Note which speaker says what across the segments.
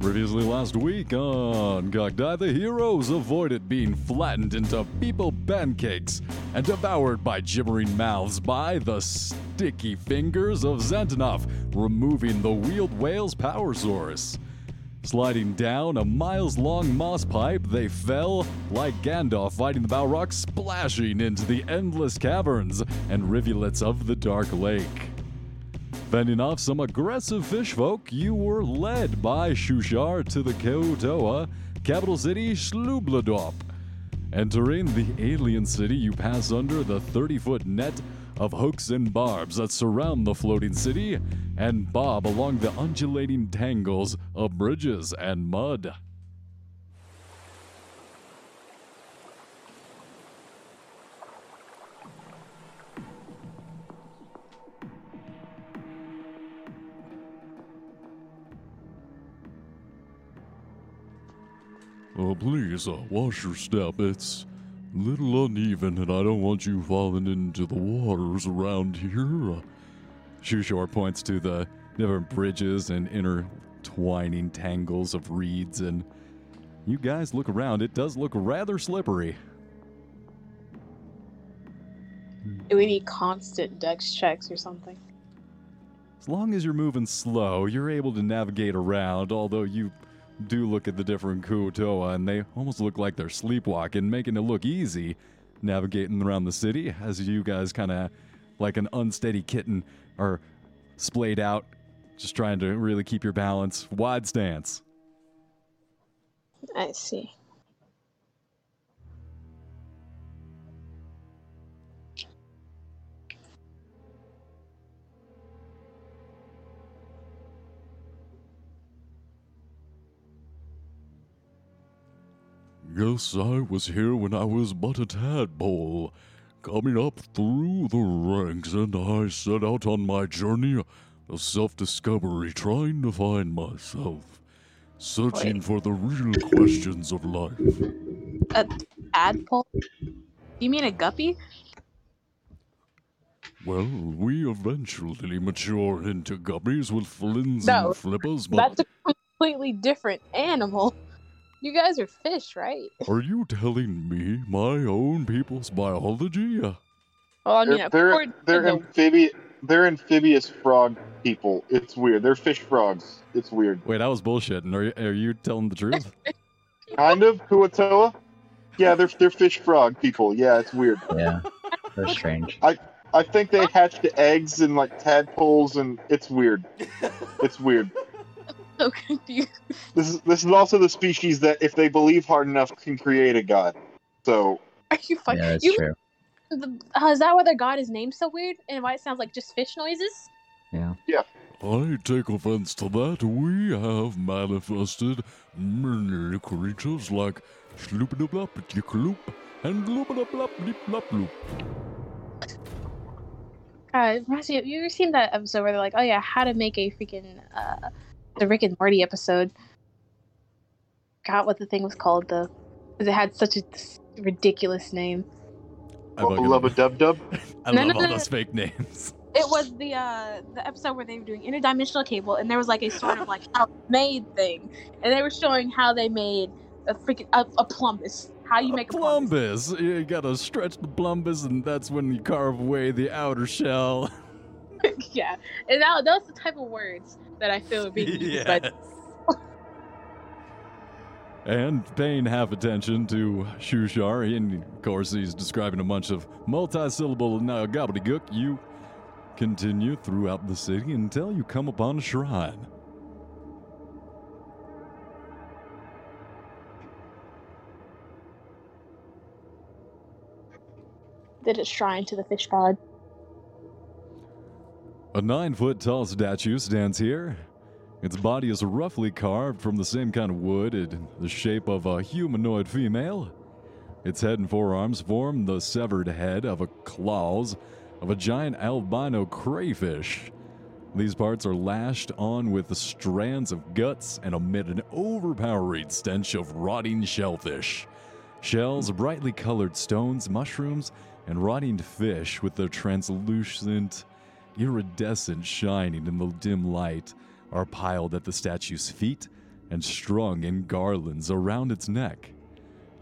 Speaker 1: Previously last week on Gogdai, the heroes avoided being flattened into people pancakes and devoured by gibbering mouths by the sticky fingers of Xantanov, removing the wheeled whale's power source. Sliding down a miles long moss pipe, they fell like Gandalf fighting the Balrog, splashing into the endless caverns and rivulets of the Dark Lake. Fending off some aggressive fish folk, you were led by Shuushar to the Kuo-toa, capital city Shlubladop. Entering the alien city, you pass under the 30 foot net of hooks and barbs that surround the floating city and bob along the undulating tangles of bridges and mud. Oh, please, uh, watch your step. It's a little uneven, and I don't want you falling into the waters around here. Uh, Shuushar points to the different bridges and intertwining tangles of reeds, and you guys look around. It does look rather slippery.
Speaker 2: Do we need constant dex checks or something?
Speaker 1: As long as you're moving slow, you're able to navigate around, although you do look at the different Kuo-toa and they almost look like they're sleepwalking, making it look easy navigating around the city as you guys kind of like an unsteady kitten are splayed out, just trying to really keep your balance. Wide stance.
Speaker 2: I see.
Speaker 1: Yes, I was here when I was but a tadpole, coming up through the ranks, and I set out on my journey of self discovery, trying to find myself, searching
Speaker 2: Wait.
Speaker 1: for the real questions of life.
Speaker 2: A tadpole? You mean a guppy?
Speaker 1: Well, we eventually mature into guppies with flins
Speaker 2: No,
Speaker 1: and flippers, but
Speaker 2: That's a completely different animal. You guys are fish, right?
Speaker 1: are you telling me my own people's biology?
Speaker 2: Well, I mean,
Speaker 3: They're they're, they're
Speaker 2: the-
Speaker 3: amphibious. They're amphibious frog people. It's weird. They're fish frogs. It's weird.
Speaker 1: Wait, I was bullshitting. Are you, are you telling the truth?
Speaker 3: Kind of Kuo-toa. Yeah, they're they're fish frog people. Yeah, it's weird.
Speaker 4: Yeah, they're strange.
Speaker 3: I think they hatch the eggs in like tadpoles, and it's weird. It's weird.
Speaker 2: so confused.
Speaker 3: This is this is also the species that, if they believe hard enough, can create a god. So
Speaker 2: Are you fucking?
Speaker 4: Yeah, that's
Speaker 2: you,
Speaker 4: true.
Speaker 2: the, uh, is that why their god is named so weird and why it sounds like just fish noises?
Speaker 4: Yeah. Yeah.
Speaker 1: I take offense to that. We have manifested many creatures like Sloop-a-da-blop-a-tick-loop and Gloop-a-da-blop-leep-lop-loop.
Speaker 2: Uh, it reminds you ever seen that episode where they're like, oh yeah, how to make a freaking, uh, the Rick and Morty episode. Got what the thing was called though. Because it had such a ridiculous name.
Speaker 1: I fucking-
Speaker 3: lubba dub dub.
Speaker 1: I
Speaker 2: No,
Speaker 1: love
Speaker 2: no,
Speaker 1: all
Speaker 2: no,
Speaker 1: those fake names.
Speaker 2: It was the uh the episode where they were doing interdimensional cable and there was like a sort of like how made thing. And they were showing how they made a freaking a, a plumbus. How you make a plumbus.
Speaker 1: plumbus. You gotta stretch the plumbus, and that's when you carve away the outer shell.
Speaker 2: yeah. And that, those are the type of words that I feel are being used by.
Speaker 1: And paying half attention to Shuushar, and of course he's describing a bunch of multi-syllable uh, gobbledygook. You continue throughout the city until you come upon a shrine.
Speaker 2: did a shrine to the fish god.
Speaker 1: A nine foot tall statue stands here. Its body is roughly carved from the same kind of wood in the shape of a humanoid female. Its head and forearms form the severed head of a claws of a giant albino crayfish. These parts are lashed on with strands of guts and emit an overpowering stench of rotting shellfish. Shells, brightly colored stones, mushrooms, and rotting fish with their translucent, iridescent shining in the dim light are piled at the statue's feet and strung in garlands around its neck.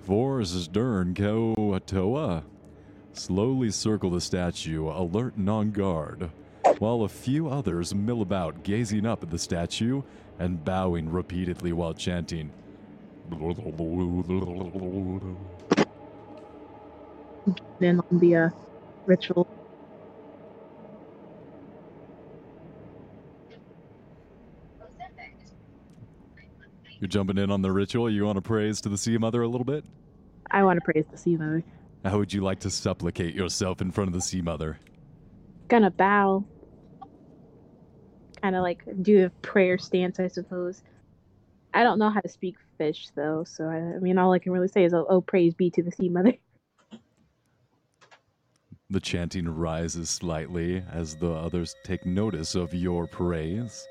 Speaker 1: Four Stern Kuo-toa slowly circle the statue, alert and on guard, while a few others mill about, gazing up at the statue and bowing repeatedly while chanting.
Speaker 2: Then on the uh, ritual.
Speaker 1: You're jumping in on the ritual. You want to praise to the Sea Mother a little bit?
Speaker 2: I want to praise the sea mother.
Speaker 1: How would you like to supplicate yourself in front of the Sea Mother?
Speaker 2: Gonna bow. Kind of like do a prayer stance, I suppose. I don't know how to speak fish though, so I, I mean, all I can really say is, "Oh, oh praise be to the sea mother."
Speaker 1: The chanting rises slightly as the others take notice of your praise.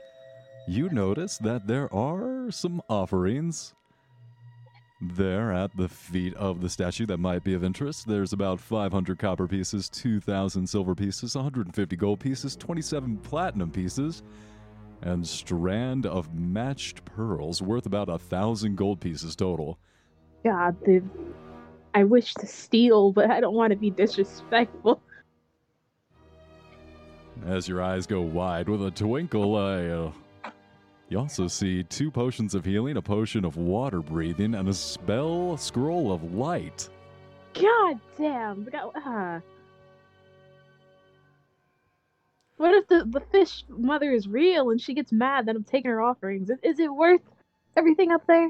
Speaker 1: You notice that there are some offerings there at the feet of the statue that might be of interest. There's about 500 copper pieces, 2,000 silver pieces, 150 gold pieces, 27 platinum pieces, and strand of matched pearls worth about a thousand gold pieces total.
Speaker 2: God, the I wish to steal, but I don't want to be disrespectful.
Speaker 1: As your eyes go wide with a twinkle, I, uh, you also see two potions of healing, a potion of water breathing, and a spell scroll of light.
Speaker 2: God damn! God, ah. What if the, the fish mother is real and she gets mad that I'm taking her offerings? Is, is it worth everything up there?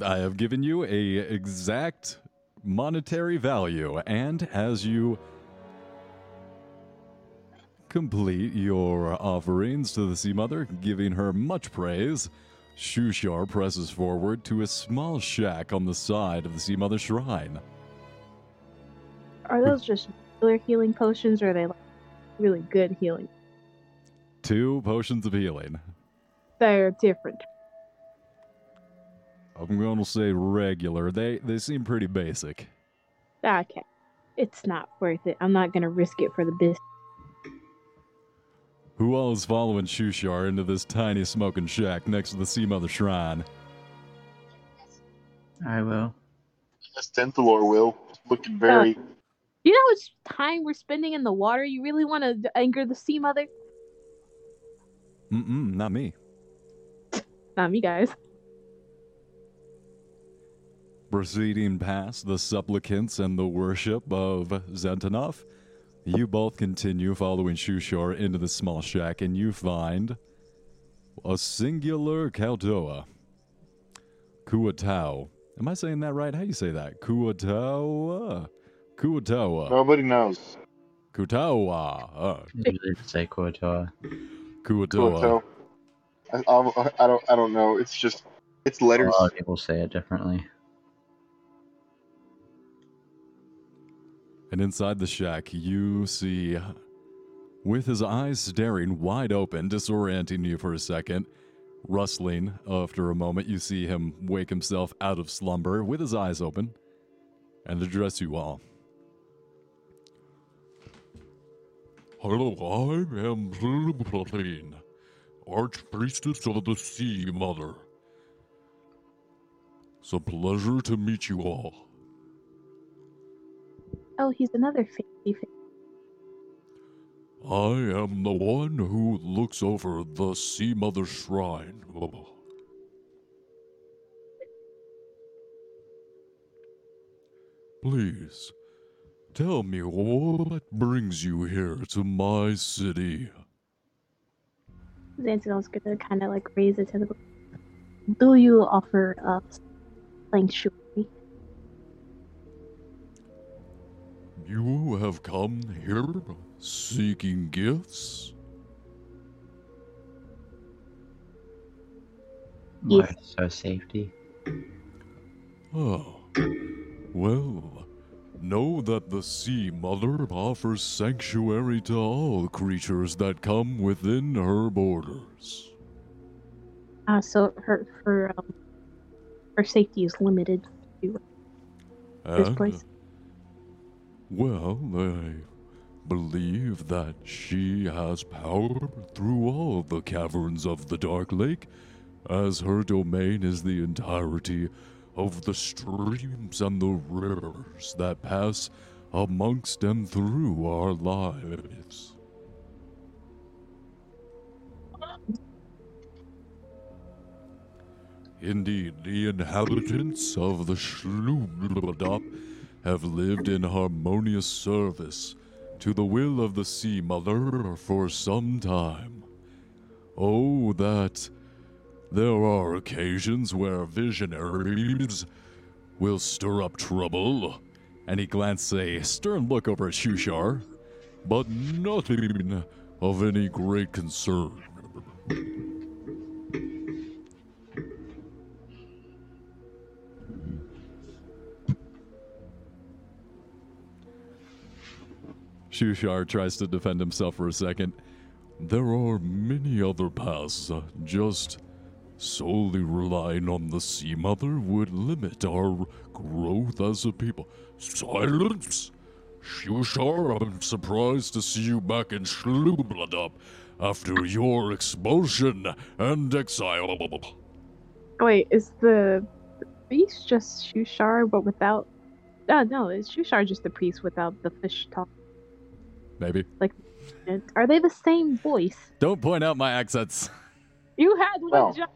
Speaker 1: I have given you a exact monetary value, and as you complete your offerings to the Sea Mother, giving her much praise, Shuushar presses forward to a small shack on the side of the Sea Mother shrine.
Speaker 2: Are those just regular healing potions, or are they like really good healing?
Speaker 1: Two potions of healing.
Speaker 2: They're different.
Speaker 1: I'm going to say regular. They they seem pretty basic.
Speaker 2: Okay, it's not worth it. I'm not gonna risk it for the business.
Speaker 1: Who all is following Shuushar into this tiny smoking shack next to the Sea Mother shrine?
Speaker 4: I will.
Speaker 3: Yes, Tenthalor will. Looking very.
Speaker 2: You know how much time we're spending in the water? You really want to anger the sea mother?
Speaker 1: Mm-mm, not me.
Speaker 2: Not me, guys.
Speaker 1: Proceeding past the supplicants and the worship of Zentanov, you both continue following Shuushar into the small shack and you find a singular Kautoa. Kuatau. Am I saying that right? How do you say that? Kuatawa? Kuatawa.
Speaker 3: Nobody knows.
Speaker 1: Kutawa. Uh,
Speaker 4: Usually say Koatoa.
Speaker 1: Kuatoa.
Speaker 3: I, I, I don't. I don't know. It's just. It's letters.
Speaker 4: A lot of people say it differently.
Speaker 1: And inside the shack, you see, with his eyes staring wide open, disorienting you for a second, rustling after a moment, you see him wake himself out of slumber with his eyes open and address you all. Hello, I am Zilplatin, Archpriestess of the Sea Mother. It's a pleasure to meet you all.
Speaker 2: Oh, he's another fancy fish.
Speaker 1: I am the one who looks over the Sea Mother Shrine. Please, tell me what brings you here to my city.
Speaker 2: Xantinel's gonna kind of like raise it to the. Do you offer us sanctuary?
Speaker 1: You have come here seeking gifts?
Speaker 4: Yes. so safety?
Speaker 1: Oh, well, know that the Sea Mother offers sanctuary to all creatures that come within her borders.
Speaker 2: Uh, so her her um, her safety is limited to this
Speaker 1: And,
Speaker 2: place.
Speaker 1: Well, I
Speaker 5: believe that she has power through all the caverns of the Dark Lake, as her domain is the entirety of the streams and the rivers that pass amongst and through our lives. Indeed, the inhabitants of the Schlubladop have lived in harmonious service to the will of the Sea Mother for some time. Oh, that there are occasions where visionaries will stir up trouble. And he glanced a stern look over at Shuushar, but nothing of any great concern. Shuushar tries to defend himself for a second. There are many other paths. Just solely relying on the Sea Mother would limit our growth as a people. Silence! Shuushar, I'm surprised to see you back in Schlubladop after your expulsion and exile.
Speaker 2: Wait, is the priest just Shuushar but without? Uh, no, is Shuushar just the priest without the fish talk?
Speaker 5: Maybe.
Speaker 2: And Are they the same voice?
Speaker 5: Don't point out my accents.
Speaker 2: You had one
Speaker 3: No.
Speaker 2: job.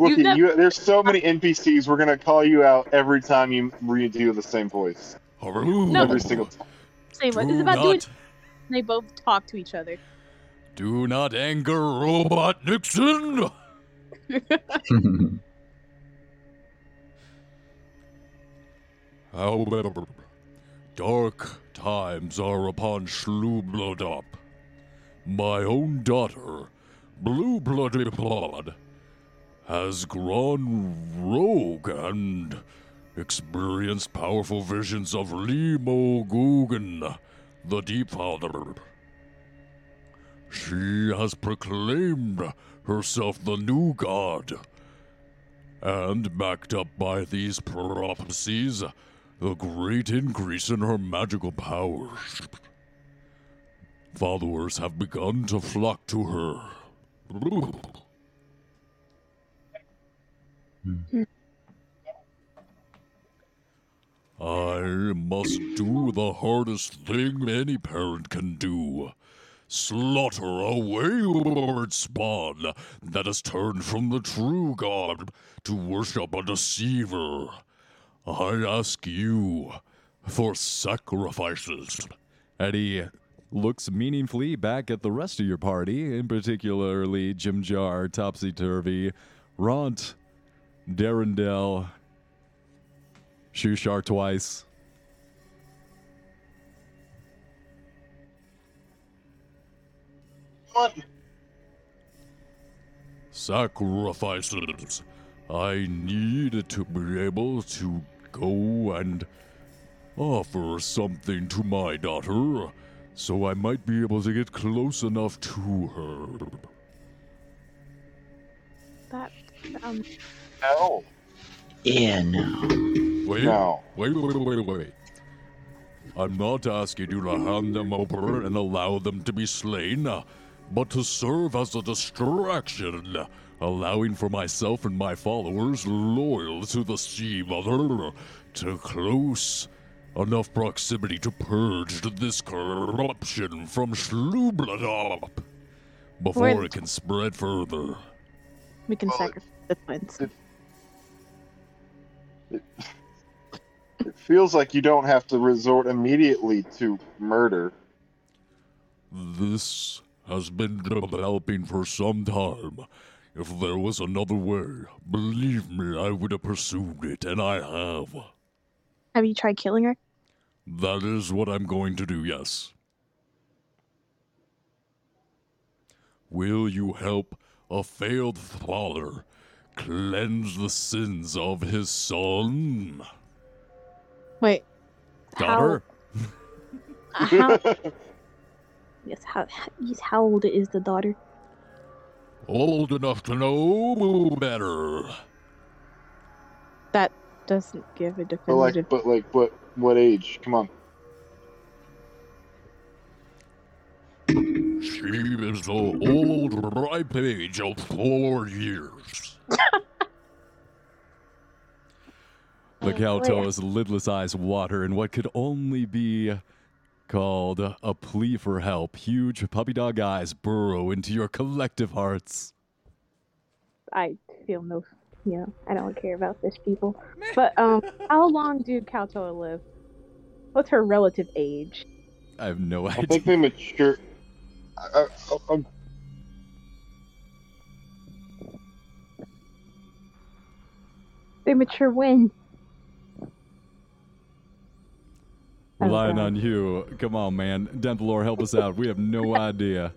Speaker 3: Rookie,
Speaker 2: never-
Speaker 3: you, there's so many NPCs. We're gonna call you out every time you redo the same voice.
Speaker 2: No.
Speaker 3: Every single time.
Speaker 2: Same one. It's
Speaker 5: Do
Speaker 2: about doing. They both talk to each other.
Speaker 5: do not anger Robot Nixon. However, dark times are upon Schlubladop. My own daughter, Blue Blooded Blood, has grown rogue and experienced powerful visions of Limo Guggen, the Deep Father. She has proclaimed herself the new god. And backed up by these prophecies, a great increase in her magical powers. Followers have begun to flock to her. I must do the hardest thing any parent can do slaughter a wayward spawn that has turned from the true God to worship a deceiver. I ask you for sacrifices. And he looks meaningfully back at the rest of your party, in particularly Jimjar, Topsy Turvy, Ront, Derendil, Shuushar twice.
Speaker 3: What?
Speaker 5: Sacrifices. I need to be able to go and offer something to my daughter, so I might be able to get close enough to her.
Speaker 2: That um,
Speaker 3: No.
Speaker 4: yeah, no.
Speaker 5: Wait,
Speaker 3: No.
Speaker 5: wait, wait, wait, wait, wait. I'm not asking you to hand them over and allow them to be slain, but to serve as a distraction, allowing for myself and my followers loyal to the Sea Mother to close enough proximity to purge this corruption from Schlubladop before
Speaker 2: We're-
Speaker 5: it can spread further.
Speaker 2: we can
Speaker 3: Well,
Speaker 2: sacrifice the twins.
Speaker 3: it- It feels like you don't have to resort immediately to murder.
Speaker 5: This has been developing for some time. If there was another way, believe me, I would have pursued it, and I have.
Speaker 2: Have you tried killing her?
Speaker 5: That is what I'm going to do, yes. Will you help a failed father cleanse the sins of his son?
Speaker 2: Wait.
Speaker 5: Daughter?
Speaker 2: How, how, yes. How? Yes. How old is the daughter?
Speaker 5: Old enough to know better.
Speaker 2: That doesn't give a definitive.
Speaker 3: But like, but like, but what age? Come on.
Speaker 1: She is the old ripe age of four years. the Kaltoa's oh, lidless eyes water in what could only be called a plea for help. Huge puppy dog eyes burrow into your collective hearts.
Speaker 2: I feel no, you know, I don't care about this people. But um, how long do Kaltoa live? What's her relative age?
Speaker 1: I have no idea.
Speaker 3: I think they mature. I, I, I'm-
Speaker 2: They mature when?
Speaker 1: Relying on you. Come on, man. Dentalore, help us out. We have no idea.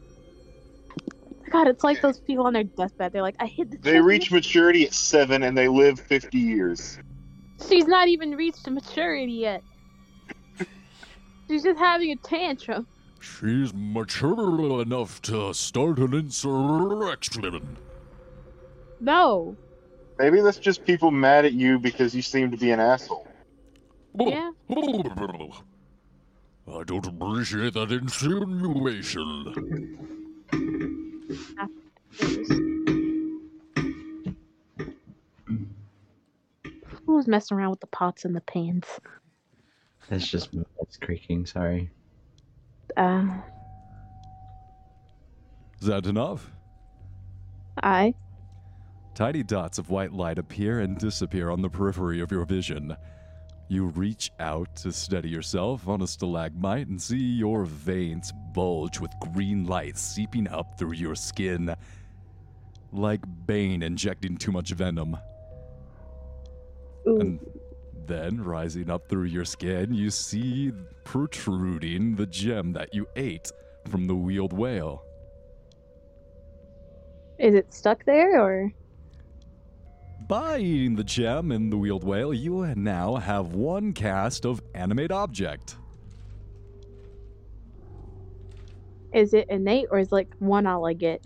Speaker 2: God, it's like those people on their deathbed. They're like, I hit the.
Speaker 3: they
Speaker 2: chest
Speaker 3: reach maturity at seven and they live 50 years.
Speaker 2: She's not even reached maturity yet. She's just having a tantrum.
Speaker 1: She's mature enough to start an insurrection.
Speaker 2: No.
Speaker 3: Maybe that's just people mad at you because you seem to be an asshole. Oh.
Speaker 2: Yeah.
Speaker 1: I don't appreciate that insinuation.
Speaker 2: Who's messing around with the pots and the pans?
Speaker 4: That's just me that's creaking, sorry.
Speaker 2: Uh,
Speaker 1: Is that enough?
Speaker 2: I.
Speaker 1: Tiny dots of white light appear and disappear on the periphery of your vision. You reach out to steady yourself on a stalagmite and see your veins bulge with green light seeping up through your skin. Like Bane injecting too much venom.
Speaker 2: Ooh.
Speaker 1: And then, rising up through your skin, you see protruding the gem that you ate from the wheeled whale.
Speaker 2: Is it stuck there or?
Speaker 1: By eating the gem in the wheeled whale, you now have one cast of animate object.
Speaker 2: Is it innate or is like one all I get?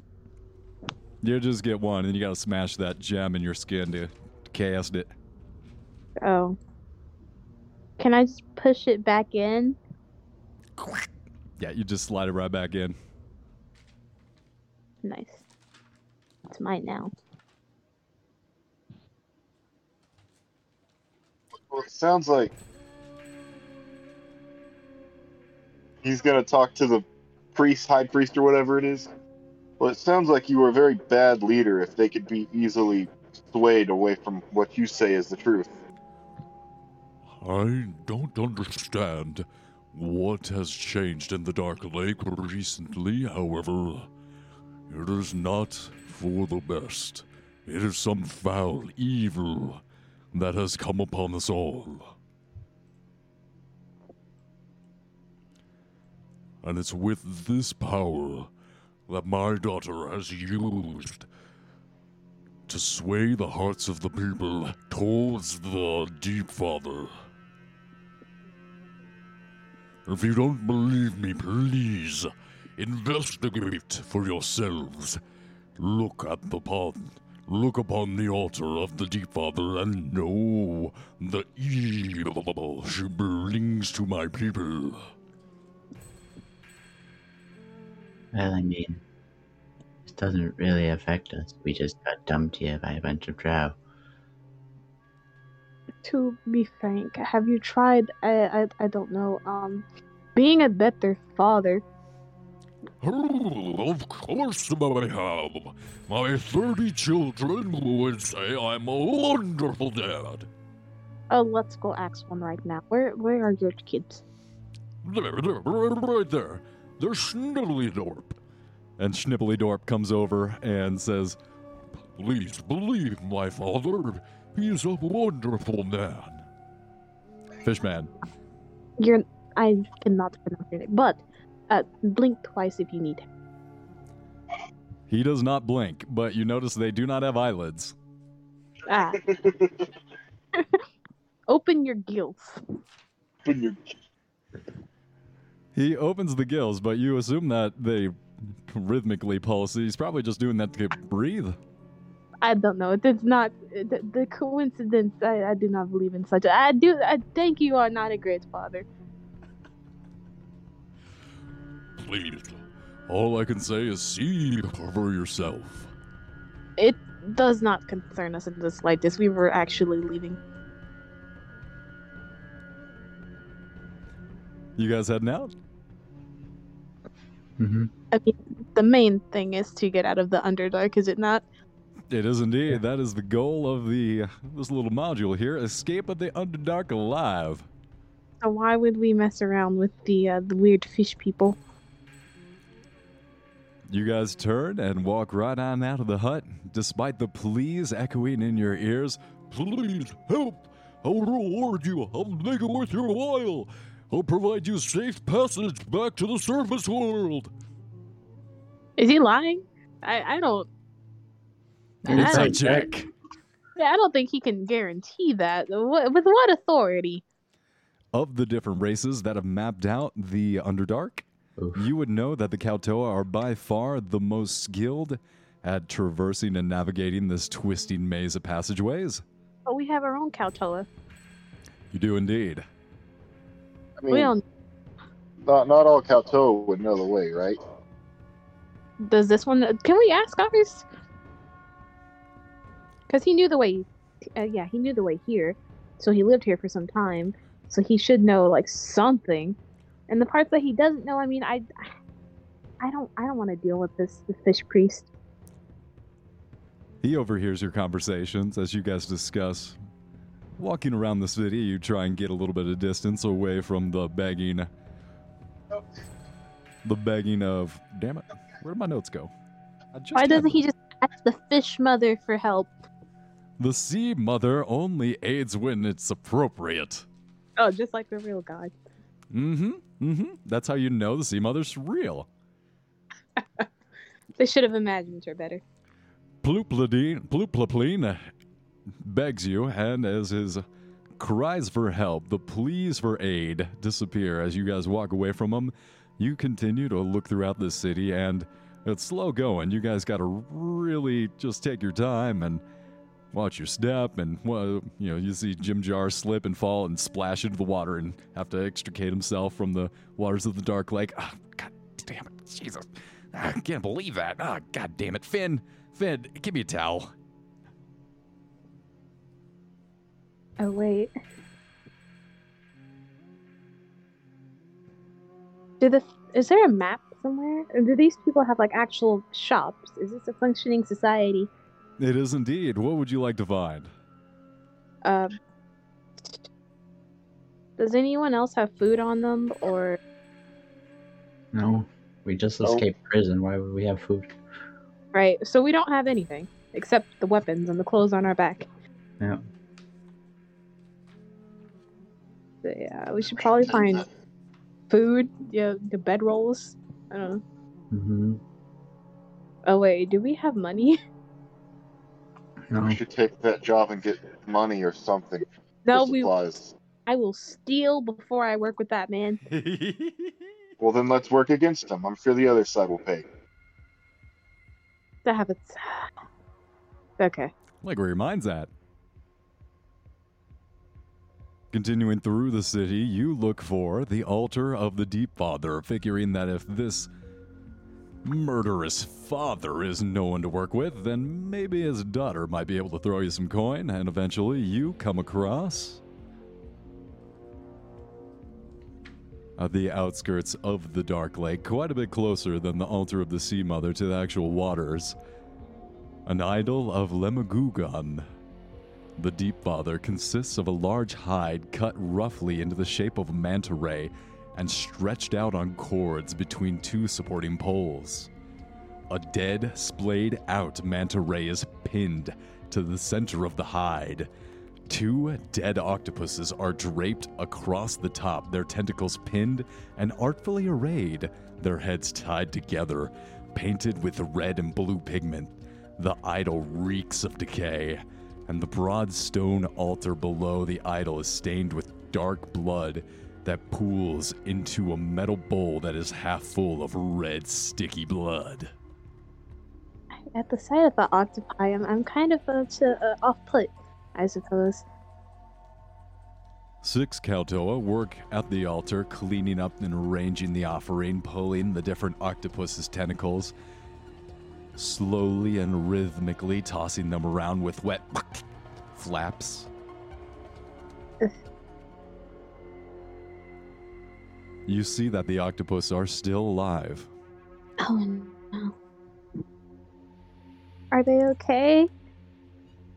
Speaker 1: You just get one, and you gotta smash that gem in your skin to cast it.
Speaker 2: Oh. Can I just push it back in?
Speaker 1: Yeah, you just slide it right back in.
Speaker 2: Nice. It's mine now.
Speaker 3: Well, it sounds like he's gonna talk to the priest, high priest, or whatever it is. Well, it sounds like you were a very bad leader if they could be easily swayed away from what you say is the truth.
Speaker 1: I don't understand what has changed in the Dark Lake recently, however. It is not for the best. It is some foul evil that has come upon us all. And it's with this power that my daughter has used to sway the hearts of the people towards the Deep Father. If you don't believe me, please investigate for yourselves. Look at the pond. Look upon the altar of the Deep Father and know the evil she brings to my people.
Speaker 4: Well, I mean, this doesn't really affect us. We just got dumped here by a bunch of drow.
Speaker 2: To be frank, have you tried? I I, I don't know. Um, being a better father.
Speaker 1: Oh, of course I have. My 30 children would say I'm a wonderful dad.
Speaker 2: Oh, let's go ask one right now. Where where are your kids?
Speaker 1: There, there, right there. There's Schnibbly And Schnibbly comes over and says, Please believe my father. He's a wonderful man. Fishman.
Speaker 2: You're I cannot pronounce your name, but uh, blink twice if you need.
Speaker 1: He does not blink, but you notice they do not have eyelids.
Speaker 2: Ah, open your gills.
Speaker 3: When you-
Speaker 1: He opens the gills, but you assume that they rhythmically pulse. He's probably just doing that to breathe.
Speaker 2: I don't know. It is not the, the coincidence. I, I do not believe in such. I do. I think you are not a great father.
Speaker 1: All I can say is see for yourself.
Speaker 2: It does not concern us in the slightest. We were actually leaving.
Speaker 1: You guys heading out?
Speaker 4: Mm-hmm.
Speaker 2: I mean, the main thing is to get out of the Underdark, is it not?
Speaker 1: It is indeed. That is the goal of the this little module here: escape of the Underdark alive.
Speaker 2: So why would we mess around with the uh, the weird fish people?
Speaker 1: You guys turn and walk right on out of the hut, despite the pleas echoing in your ears. Please help! I'll reward you. I'll make it worth your while. I'll provide you safe passage back to the surface world.
Speaker 2: Is he lying? I I don't. I
Speaker 1: It's a
Speaker 2: don't,
Speaker 1: check.
Speaker 2: yeah, I don't think he can guarantee that. What, with what authority?
Speaker 1: Of the different races that have mapped out the Underdark,
Speaker 4: Oof.
Speaker 1: you would know that the Kuo-toa are by far the most skilled at traversing and navigating this twisting maze of passageways.
Speaker 2: But we have our own Kuo-toa.
Speaker 1: You do indeed.
Speaker 3: I mean,
Speaker 2: We don't.
Speaker 3: not not all Kuo-toa would know the way, right?
Speaker 2: Does this one? Can we ask ours? Because he knew the way. Uh, yeah, he knew the way here, so he lived here for some time. So he should know like something. And the parts that he doesn't know, I mean, I, I don't, I don't want to deal with this, the fish priest.
Speaker 1: He overhears your conversations as you guys discuss. Walking around the city, you try and get a little bit of distance away from the begging. The begging of. Damn it. Where did my notes go?
Speaker 2: Why doesn't he just ask the fish mother for help?
Speaker 1: The sea mother only aids when it's appropriate.
Speaker 2: Oh, just like the real god.
Speaker 1: Mm hmm. Mm hmm. That's how you know the sea mother's real.
Speaker 2: They should have imagined her better.
Speaker 1: Plupladine, Pluplapline begs you, and as his cries for help, the pleas for aid disappear as you guys walk away from him. You continue to look throughout the city, and it's slow going. You guys got to really just take your time and watch your step. And well, you know, you see Jimjar slip and fall and splash into the water and have to extricate himself from the waters of the dark lake. Ah, God damn it, Jesus! Ah, I can't believe that. Ah, God damn it, Finn. Finn, give me a towel.
Speaker 2: Oh wait. Do the is there a map somewhere? Do these people have like actual shops? Is this a functioning society?
Speaker 1: It is indeed. What would you like to find?
Speaker 2: Um Does anyone else have food on them or
Speaker 4: No, we just
Speaker 3: Nope.
Speaker 4: escaped prison. Why would we have food?
Speaker 2: right? So we don't have anything except the weapons and the clothes on our back.
Speaker 4: Yeah.
Speaker 2: So, yeah, we should probably find food, yeah, the bedrolls. I don't know.
Speaker 4: hmm
Speaker 2: Oh wait, do we have money?
Speaker 4: No.
Speaker 3: We should take that job and get money or something.
Speaker 2: No, we. I will steal before I work with that man.
Speaker 3: Well, then let's work against them. I'm sure the other side will pay.
Speaker 2: That happens. Okay.
Speaker 1: like where your mind's at. Continuing through the city, you look for the altar of the Deep Father, figuring that if this murderous father is no one to work with, then maybe his daughter might be able to throw you some coin, and eventually you come across. At the outskirts of the Dark Lake, quite a bit closer than the altar of the Sea Mother to the actual waters, an idol of Lemagugan. The Deep Father consists of a large hide cut roughly into the shape of a manta ray and stretched out on cords between two supporting poles. A dead, splayed out manta ray is pinned to the center of the hide. Two dead octopuses are draped across the top, their tentacles pinned and artfully arrayed, their heads tied together, painted with red and blue pigment. The idol reeks of decay, and the broad stone altar below the idol is stained with dark blood that pools into a metal bowl that is half full of red, sticky blood.
Speaker 2: At the sight of the octopi, I'm, I'm kind of uh, to, uh, off put, I suppose.
Speaker 1: Six Kuo-toa work at the altar, cleaning up and arranging the offering, pulling the different octopus's tentacles, slowly and rhythmically tossing them around with wet flaps. You see that the octopus are still alive.
Speaker 2: Oh no. Are they okay?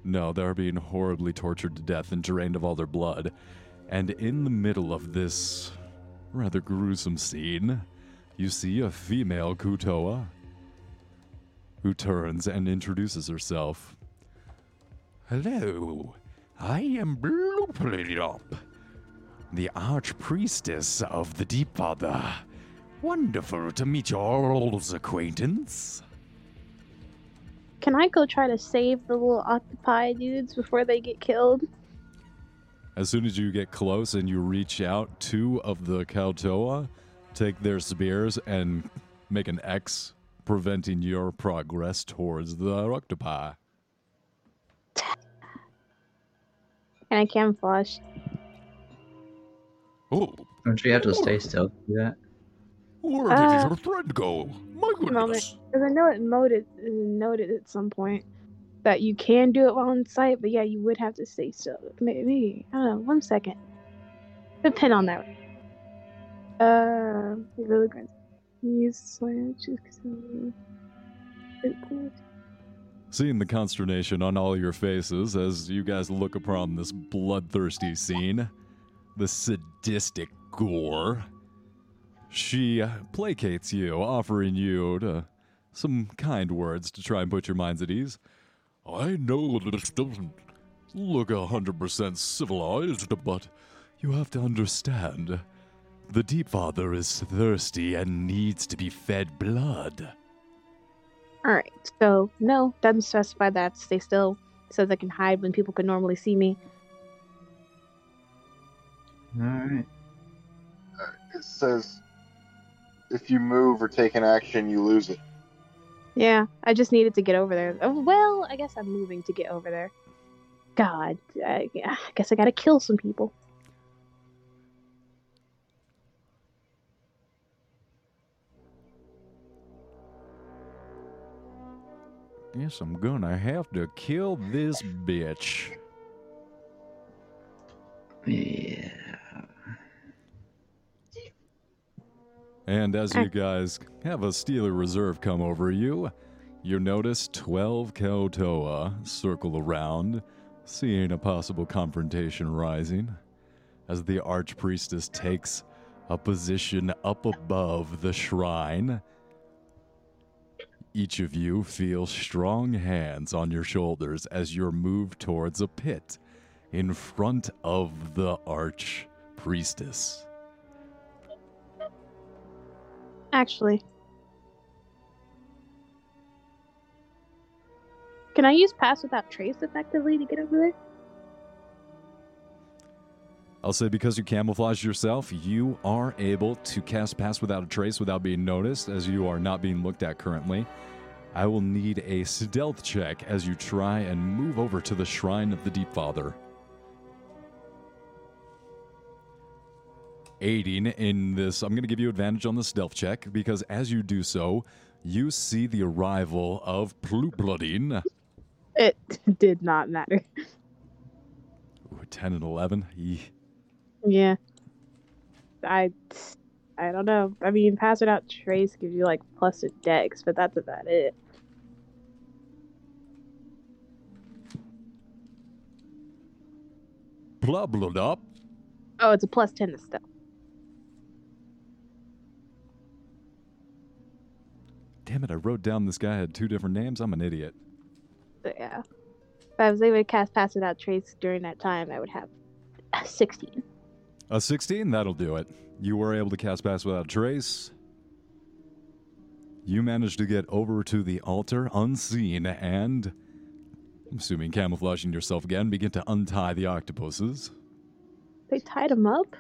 Speaker 1: No, they're being horribly tortured to death and drained of all their blood. And in the middle of this rather gruesome scene, you see a female Kuo-toa who turns and introduces herself. Hello, I am Bloopleop, the Archpriestess of the Deep Father. Wonderful to meet your old acquaintance.
Speaker 2: Can I go try to save the little octopi dudes before they get killed?
Speaker 1: As soon as you get close and you reach out, two of the Kuo-toa take their spears and make an X, preventing your progress towards the octopi.
Speaker 2: And I camouflage.
Speaker 1: Oh,
Speaker 4: Don't you have to stay still to do that?
Speaker 1: where did
Speaker 2: Uh,
Speaker 1: your thread go? My goodness.
Speaker 2: Because I know it noted noted at some point that you can do it while on site, but yeah, you would have to stay still. Maybe I don't know. One second. Depend on that. Uh, really good. Use slash.
Speaker 1: Seeing the consternation on all your faces as you guys look upon this bloodthirsty scene, the sadistic gore, she uh, placates you, offering you to, some kind words to try and put your minds at ease. I know that it doesn't look a hundred percent civilized, but you have to understand. The Deep Father is thirsty and needs to be fed blood.
Speaker 2: All right. So no, doesn't specify that. Stay still. Says I can hide when people can normally see me.
Speaker 4: Alright.
Speaker 3: It says if you move or take an action, you lose it.
Speaker 2: Yeah, I just needed to get over there. Oh, well, I guess I'm moving to get over there. God, I, I guess I gotta kill some people.
Speaker 1: Guess I'm gonna have to kill this bitch.
Speaker 4: Yeah.
Speaker 1: And as you guys have a Steeler Reserve come over you, you notice 12 Kuo-toa circle around, seeing a possible confrontation rising, as the Archpriestess takes a position up above the shrine. Each of you feel strong hands on your shoulders as you're moved towards a pit in front of the Archpriestess.
Speaker 2: Actually, can I use pass without trace effectively to get over there?
Speaker 1: I'll say because you camouflage yourself, you are able to cast Pass Without a Trace without being noticed, as you are not being looked at currently. I will need a stealth check as you try and move over to the Shrine of the Deep Father. Aiding in this, I'm going to give you advantage on the stealth check because as you do so, you see the arrival of Plupladin.
Speaker 2: It did not matter.
Speaker 1: Ooh, 10 and 11. Yee.
Speaker 2: Yeah. I I don't know. I mean, pass without trace gives you like plus a dex, but that's about it.
Speaker 1: Blah, blah.
Speaker 2: Oh, it's a plus ten to stealth.
Speaker 1: Damn it, I wrote down this guy had two different names. I'm an idiot.
Speaker 2: So yeah. If I was able to cast pass without trace during that time, I would have a sixteen.
Speaker 1: A 16, that'll do it. You were able to cast Pass Without Trace. You managed to get over to the altar unseen and, I'm assuming camouflaging yourself again, begin to untie the octopuses.
Speaker 2: They tied him up.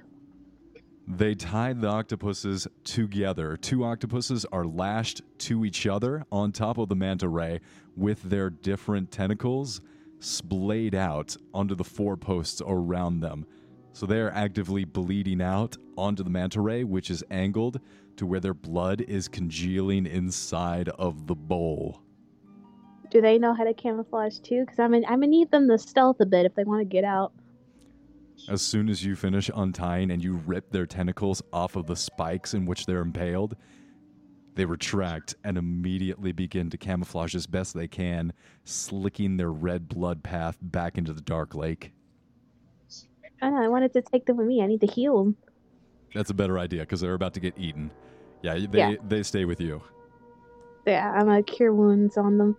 Speaker 1: They tied the octopuses together. Two octopuses are lashed to each other on top of the manta ray with their different tentacles splayed out onto the four posts around them. So they're actively bleeding out onto the manta ray, which is angled to where their blood is congealing inside of the bowl.
Speaker 2: Do they know how to camouflage too? Because I'm gonna, I'm gonna need them to stealth a bit if they want to get out.
Speaker 1: As soon as you finish untying and you rip their tentacles off of the spikes in which they're impaled, they retract and immediately begin to camouflage as best they can, slicking their red blood path back into the dark lake.
Speaker 2: I know. I wanted to take them with me. I need to heal them.
Speaker 1: That's a better idea because they're about to get eaten. Yeah, they
Speaker 2: Yeah.
Speaker 1: they stay with you.
Speaker 2: Yeah, I'm gonna cure wounds on them.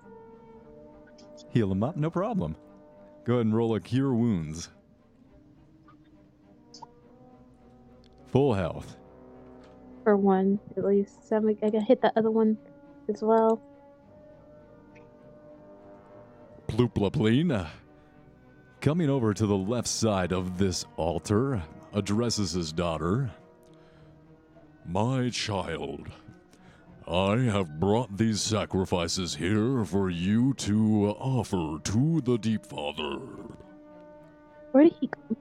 Speaker 1: Heal them up, no problem. Go ahead and roll a cure wounds. Full health.
Speaker 2: For one, at least. So I'm, I can hit the other one as well.
Speaker 1: Ploopploopeen, coming over to the left side of this altar, addresses his daughter. My child, I have brought these sacrifices here for you to offer to the Deep Father.
Speaker 2: Where did he come?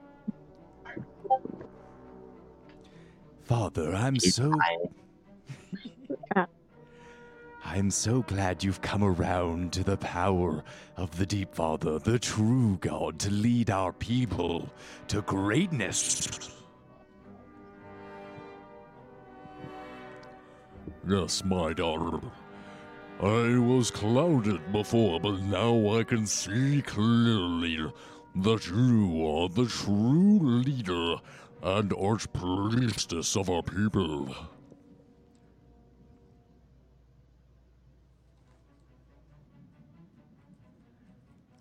Speaker 1: Father, I'm
Speaker 4: He's
Speaker 1: so. I'm so glad you've come around to the power of the Deep Father, the true God, to lead our people to greatness. Yes, my daughter. I was clouded before, but now I can see clearly that you are the true leader and archpriestess of our people.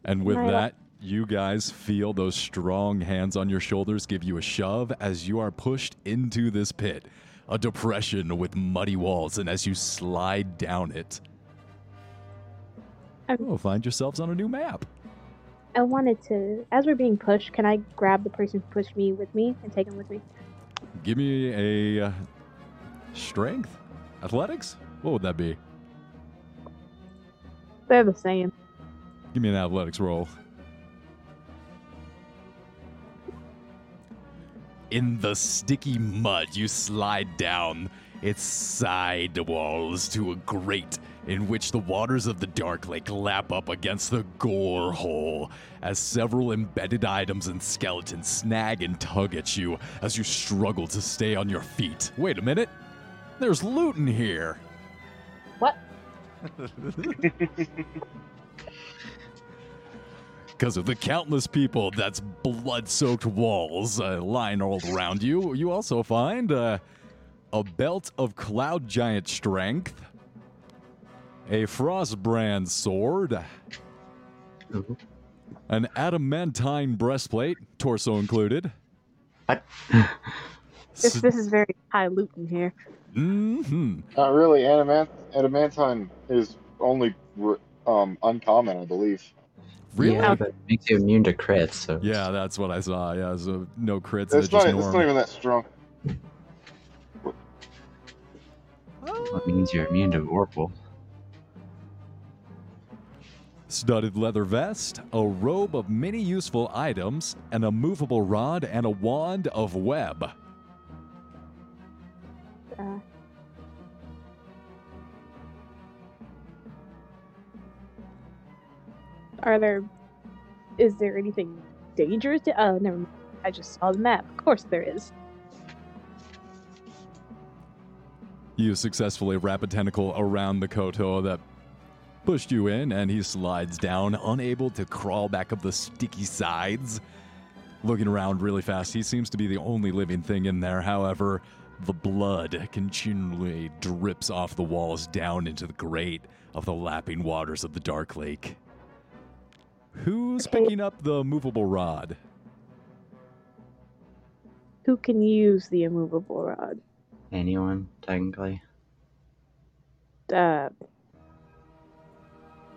Speaker 1: And with
Speaker 2: Right.
Speaker 1: that, you guys feel those strong hands on your shoulders give you a shove as you are pushed into this pit. A depression with muddy walls, and as you slide down it,
Speaker 2: I'm-
Speaker 1: you'll find yourselves on a new map.
Speaker 2: I wanted to. As we're being pushed, can I grab the person who pushed me with me and take him with me?
Speaker 1: Give me a uh, strength, athletics. What would that be?
Speaker 2: They're the same.
Speaker 1: Give me an athletics roll. In the sticky mud, you slide down its side walls to a grate in which the waters of the dark lake lap up against the gore hole as several embedded items and skeletons snag and tug at you as you struggle to stay on your feet. Wait a minute. There's loot in here.
Speaker 2: What?
Speaker 1: Because of the countless people that's blood soaked walls uh, lying all around you, you also find uh, a belt of cloud giant strength, a frostbrand sword, an adamantine breastplate, torso included.
Speaker 4: What?
Speaker 2: This this is very high loot in here.
Speaker 1: hmm
Speaker 3: Not really. Adamant- adamantine is only um, uncommon, I believe.
Speaker 1: Really?
Speaker 4: Yeah, but it makes you immune to crits, so
Speaker 1: Yeah, that's what I saw. Yeah, so no crits.
Speaker 3: It's
Speaker 1: It's
Speaker 3: not.
Speaker 1: just
Speaker 3: It's not even that strong.
Speaker 4: it means you're immune to Vorpal.
Speaker 1: Studded leather vest, a robe of many useful items, and a movable rod and a wand of web.
Speaker 2: Uh, are there? Is there anything dangerous? To, oh, never mind. I just saw the map. Of course there is.
Speaker 1: You successfully wrap a tentacle around the Kuo-toa that pushed you in, and he slides down, unable to crawl back up the sticky sides. Looking around really fast, he seems to be the only living thing in there. However, the blood continually drips off the walls down into the grate of the lapping waters of the Dark Lake. Who's picking up the movable rod?
Speaker 2: Who can use the immovable rod?
Speaker 4: Anyone, technically.
Speaker 2: Uh,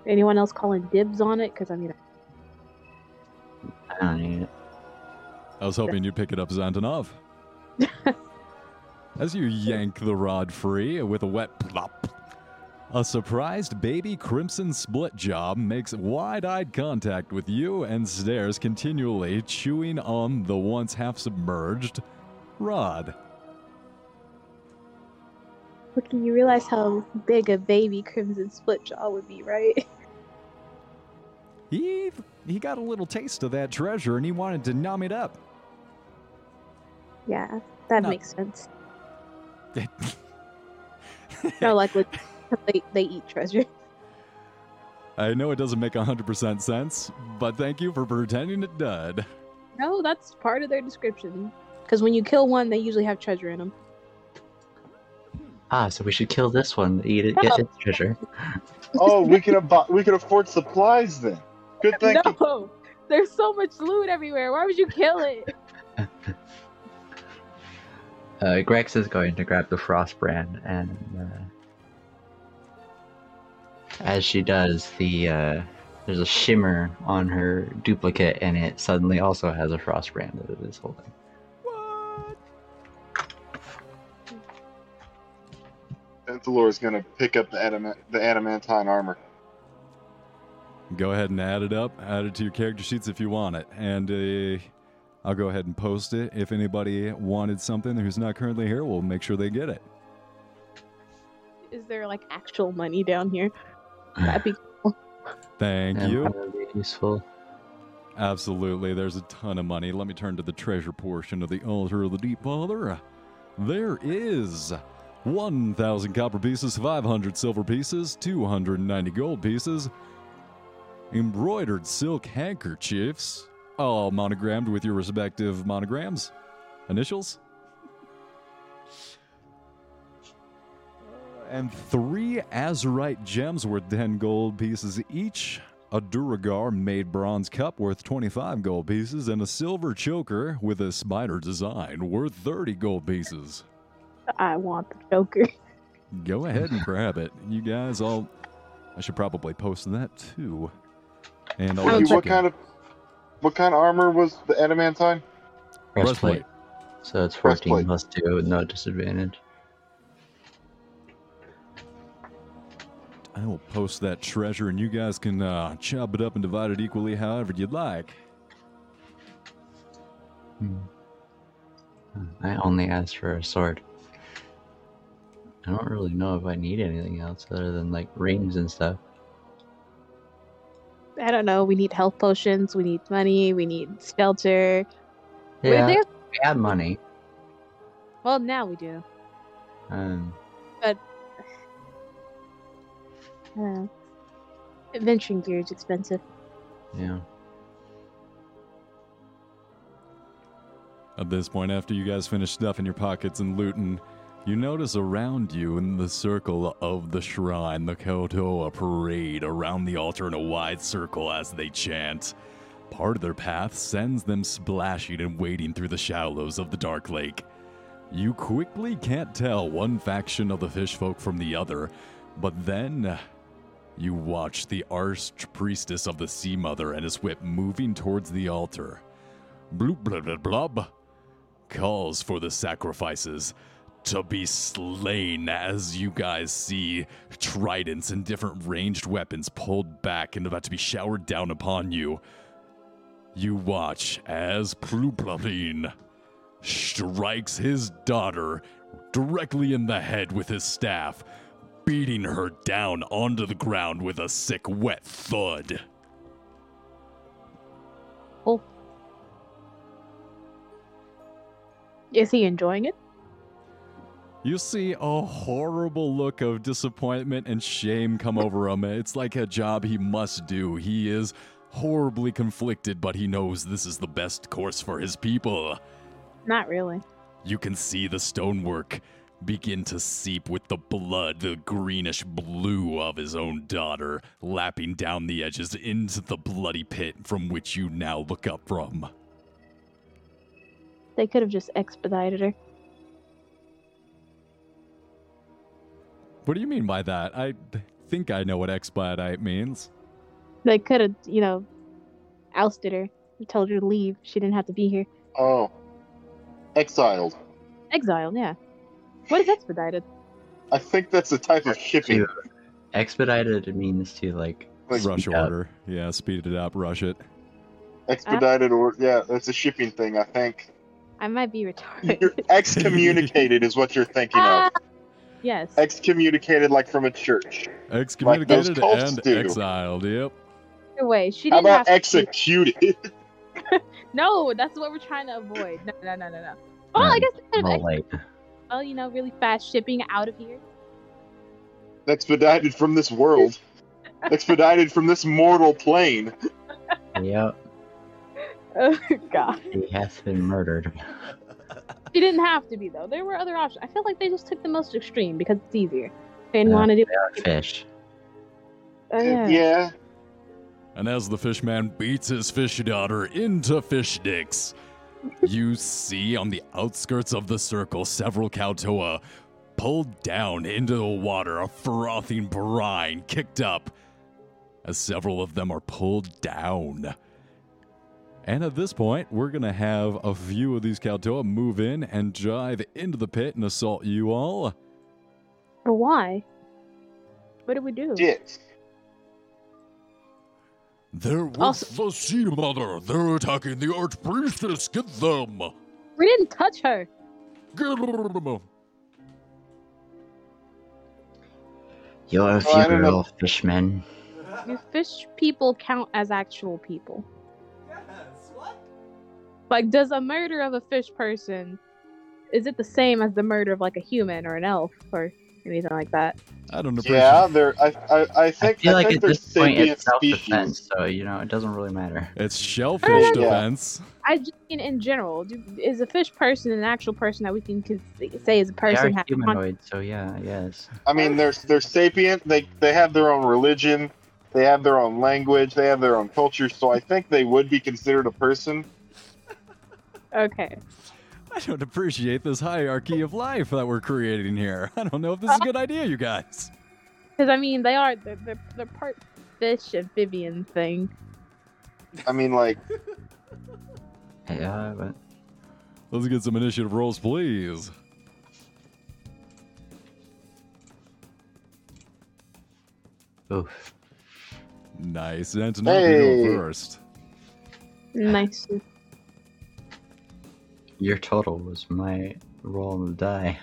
Speaker 2: anyone else calling dibs on it? Because I mean,
Speaker 4: I don't need it.
Speaker 1: I was hoping you'd pick it up, Xantanov. As you yank the rod free with a wet plop, A surprised baby Crimson Split Job makes wide eyed contact with you and stares continually, chewing on the once half submerged rod.
Speaker 2: Look, you realize how big a baby Crimson Split Jaw would be, right?
Speaker 1: He, he got a little taste of that treasure and he wanted to numb it up.
Speaker 2: Yeah, that
Speaker 1: No.
Speaker 2: makes sense. No, like with, they they eat treasure.
Speaker 1: I know it doesn't make 100% sense, but thank you for pretending it did.
Speaker 2: No, that's part of their description. Because when you kill one, they usually have treasure in them.
Speaker 4: Ah, so we should kill this one, eat it, get its treasure.
Speaker 3: Oh, we can abo- we can afford supplies then. Good thinking.
Speaker 2: No, there's so much loot everywhere. Why would you kill it?
Speaker 4: Uh, Grex is going to grab the frost brand, and uh, as she does, the uh, there's a shimmer on her duplicate, and it suddenly also has a frost brand that it is holding.
Speaker 1: What?
Speaker 3: Benthalor is gonna pick up the adamant the adamantine armor.
Speaker 1: Go ahead and add it up. Add it to your character sheets if you want it. And uh, I'll go ahead and post it. If anybody wanted something who's not currently here, we'll make sure they get it.
Speaker 2: Is there like actual money down here? That'd be cool.
Speaker 1: Thank
Speaker 4: And
Speaker 1: you.
Speaker 4: probably useful.
Speaker 1: Absolutely. There's a ton of money. Let me turn to the treasure portion of the altar of the Deep Father. There is 1,000 copper pieces, 500 silver pieces, 290 gold pieces, embroidered silk handkerchiefs, all monogrammed with your respective monograms, initials, uh, and three azurite gems worth 10 gold pieces each, a duergar made bronze cup worth 25 gold pieces, and a silver choker with a spider design worth 30 gold pieces.
Speaker 2: I want the choker.
Speaker 1: Go ahead and grab it. You guys all. I should probably post that too. And I'll
Speaker 2: Sounds
Speaker 1: let
Speaker 3: Ricky,
Speaker 1: you
Speaker 3: what
Speaker 1: go.
Speaker 3: kind of what kind of armor was the adamantine?
Speaker 4: Breastplate. So it's 14
Speaker 3: Breastplate.
Speaker 4: plus 2 with no disadvantage.
Speaker 1: I will post that treasure, and you guys can uh, chop it up and divide it equally however you'd like.
Speaker 4: Hmm. I only asked for a sword. I don't really know if I need anything else other than like rings and stuff.
Speaker 2: I don't know. We need health potions. We need money. We need shelter. We're
Speaker 4: Yeah,
Speaker 2: there.
Speaker 4: we have money.
Speaker 2: Well, now we do.
Speaker 4: Um,
Speaker 2: I don't know. Adventuring gear is expensive.
Speaker 4: yeah.
Speaker 1: At this point, after you guys finish stuffing your pockets and looting, you notice around you in the circle of the shrine, the Kuo-toa parade around the altar in a wide circle as they chant. Part of their path sends them splashing and wading through the shallows of the Dark Lake. You quickly can't tell one faction of the fishfolk from the other, but then you watch the archpriestess of the Sea Mother and his whip moving towards the altar. Bloop blub blub blub calls for the sacrifices to be slain as you guys see tridents and different ranged weapons pulled back and about to be showered down upon you. You watch as Ploopploopeen strikes his daughter directly in the head with his staff, beating her down onto the ground with a sick, wet thud. Oh.
Speaker 2: Is he enjoying it?
Speaker 1: You see a horrible look of disappointment and shame come over him. It's like a job he must do. He is horribly conflicted, but he knows this is the best course for his people.
Speaker 2: Not really.
Speaker 1: You can see the stonework begin to seep with the blood, the greenish blue of his own daughter, lapping down the edges into the bloody pit from which you now look up from.
Speaker 2: They could have just expedited her.
Speaker 1: What do you mean by that? I think I know what expedite means.
Speaker 2: They could have, you know, ousted her. Told her to leave. She didn't have to be here.
Speaker 3: Oh, exiled.
Speaker 2: Exiled, yeah. What is expedited?
Speaker 3: I think that's a type of shipping.
Speaker 4: To, expedited means to like
Speaker 3: Like
Speaker 1: rush
Speaker 4: speed up.
Speaker 1: order. Yeah, speed it up, rush it.
Speaker 3: expedited or yeah, that's a shipping thing. I think.
Speaker 2: I might be retarded.
Speaker 3: You're excommunicated is what you're thinking
Speaker 2: Ah,
Speaker 3: of.
Speaker 2: Yes.
Speaker 3: Excommunicated like from a church.
Speaker 1: Excommunicated
Speaker 3: cults
Speaker 1: and
Speaker 3: do.
Speaker 1: exiled. Yep.
Speaker 2: Either way, she didn't
Speaker 3: about
Speaker 2: have to-
Speaker 3: executed?
Speaker 2: No, that's what we're trying to avoid. No, no, no, no, no. Well, I
Speaker 4: Um,
Speaker 2: guess they could
Speaker 4: Well,
Speaker 2: have, well, you know, really fast shipping out of here.
Speaker 3: expedited from this world. expedited from this mortal plane.
Speaker 4: yep,
Speaker 2: Oh God.
Speaker 4: he has been murdered.
Speaker 2: She didn't have to be though. There were other options. I feel like they just took the most extreme because it's easier. They didn't
Speaker 4: Yeah.
Speaker 2: want to do.
Speaker 4: Fish.
Speaker 2: Oh, yeah.
Speaker 3: yeah.
Speaker 1: And as the fishman beats his fish daughter into fish sticks, you see on the outskirts of the circle several Kuo-toa pulled down into the water, a frothing brine kicked up, as several of them are pulled down. And at this point, we're going to have a few of these Kuo-toa move in and dive into the pit and assault you all.
Speaker 2: But why? What did we do?
Speaker 3: Shit.
Speaker 1: They're with
Speaker 2: Also-
Speaker 1: the sea mother. They're attacking the archpriestess. Get them.
Speaker 2: We didn't touch her.
Speaker 1: Get them.
Speaker 4: You're a
Speaker 3: I don't
Speaker 4: funeral fishman.
Speaker 2: Do fish people count as actual people?
Speaker 6: Yes. What?
Speaker 2: Like, does a murder of a fish person is it the same as the murder of like a human or an elf or anything like that?
Speaker 1: I don't appreciate.
Speaker 3: Yeah, there. I, I, I
Speaker 4: I
Speaker 3: think.
Speaker 4: feel
Speaker 3: I
Speaker 4: like
Speaker 3: think
Speaker 4: at
Speaker 3: there's
Speaker 4: this point it's self-defense,
Speaker 3: species.
Speaker 4: so you know it doesn't really matter.
Speaker 1: It's shellfish
Speaker 2: Yeah.
Speaker 1: defense.
Speaker 2: I just mean in general. Do, is a fish person an actual person that we can say is a person?
Speaker 4: They
Speaker 2: person?
Speaker 4: are
Speaker 2: has
Speaker 4: humanoid, so yeah, yes.
Speaker 3: I mean, they're they're sapient. They they have their own religion. They have their own language. They have their own culture. So I think they would be considered a person.
Speaker 2: Okay.
Speaker 1: I don't appreciate this hierarchy of life that we're creating here. I don't know if this is a good idea, you guys.
Speaker 2: Because I mean, they are they're, they're, they're part fish amphibian thing.
Speaker 3: I mean, like
Speaker 4: Yeah, but
Speaker 1: Let's get some initiative rolls, please.
Speaker 4: oof.
Speaker 1: Nice. Antonov, you
Speaker 3: Hey.
Speaker 1: go first.
Speaker 2: Nice.
Speaker 4: Your total was my roll on the die.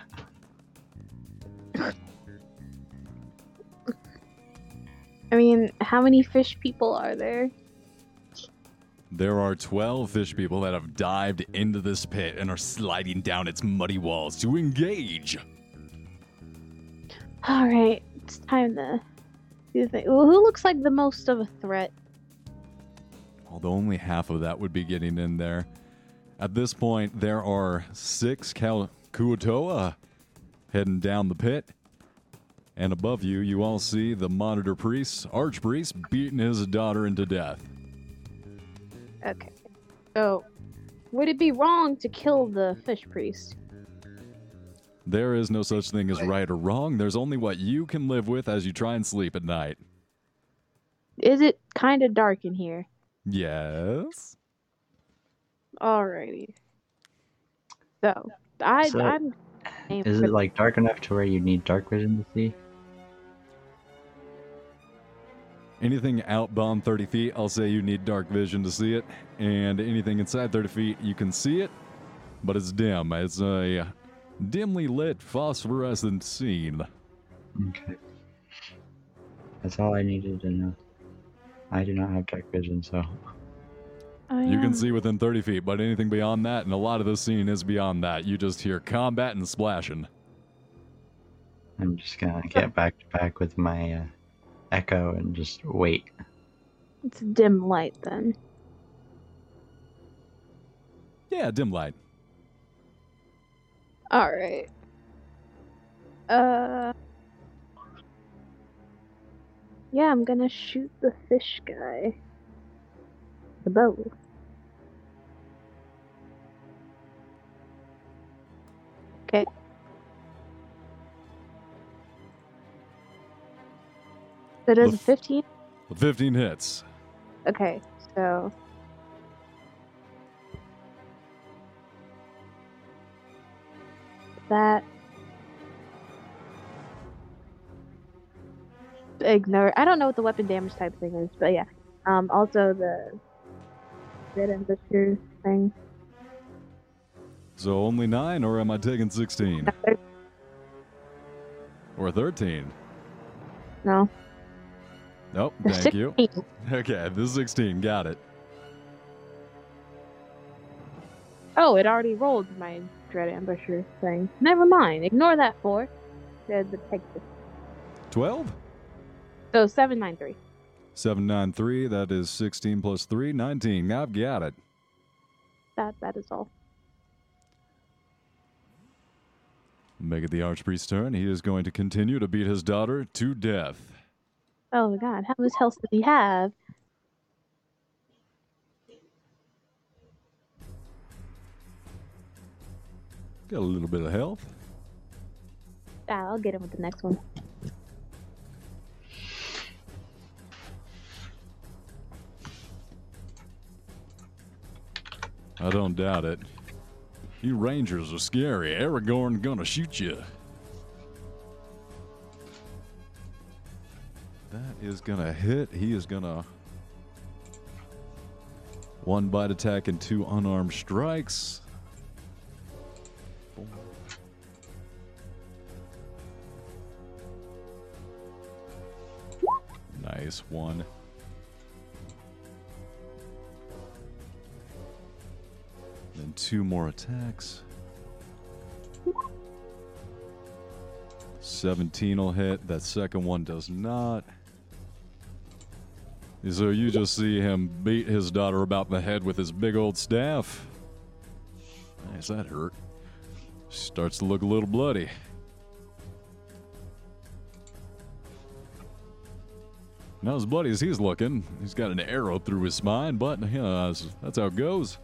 Speaker 2: I mean, how many fish people are there?
Speaker 1: There are 12 fish people that have dived into this pit and are sliding down its muddy walls to engage.
Speaker 2: All right, it's time to do the thing. Well, who looks like the most of a threat?
Speaker 1: Although only half of that would be getting in there. At this point, there are six Kuo-toa heading down the pit. And above you, you all see the monitor priest, archpriest, beating his daughter into death.
Speaker 2: Okay. So, would it be wrong to kill the fish priest?
Speaker 1: There is no such thing as right or wrong. There's only what you can live with as you try and sleep at night.
Speaker 2: Is it kind of dark in here?
Speaker 1: Yes.
Speaker 2: Alrighty. So, I,
Speaker 4: So,
Speaker 2: I'm. aim
Speaker 4: Is
Speaker 2: for-
Speaker 4: it like dark enough to where you need dark vision to see?
Speaker 1: Anything outbound 30 feet, I'll say you need dark vision to see it. And anything inside 30 feet, you can see it, but it's dim. It's a dimly lit phosphorescent scene.
Speaker 4: Okay. That's all I needed to know. I do not have dark vision, so
Speaker 2: I
Speaker 1: You can see within 30 feet, but anything beyond that, and a lot of the scene is beyond that. You just hear combat and splashing.
Speaker 4: I'm just gonna get back to back with my uh, echo and just wait.
Speaker 2: It's dim light then.
Speaker 1: Yeah, dim light.
Speaker 2: Alright. Uh. Yeah, I'm gonna shoot the fish guy. The bow. Okay. So does
Speaker 1: The
Speaker 2: a
Speaker 1: f-
Speaker 2: 15?
Speaker 1: 15 hits.
Speaker 2: Okay, so. That. ignore. I don't know what the weapon damage type thing is, but yeah. Um, also the dread ambusher thing.
Speaker 1: So only nine, or am I taking 16? Or 13?
Speaker 2: No.
Speaker 1: Nope, thank you. Okay, this is 16. Got it.
Speaker 2: Oh, it already rolled my dread ambusher thing. Never mind. Ignore that four. The the Pegasus.
Speaker 1: 12?
Speaker 2: So seven nine three.
Speaker 1: 793, that is 16 plus 3, 19. I've got it.
Speaker 2: That that is all.
Speaker 1: Make it the Archpriest's turn. He is going to continue to beat his daughter to death.
Speaker 2: Oh my god, how much health does he have?
Speaker 1: Got a little bit of health.
Speaker 2: Ah, I'll get him with the next one.
Speaker 1: I don't doubt it. You rangers are scary. Aragorn gonna shoot you. That is gonna hit. He is gonna one bite attack and two unarmed strikes. Nice one. Then two more attacks. 17 will hit. That second one does not. So you just see him beat his daughter about the head with his big old staff. Nice, that hurt. Starts to look a little bloody. Not as bloody as he's looking. He's got an arrow through his spine, but you know, that's, that's how it goes.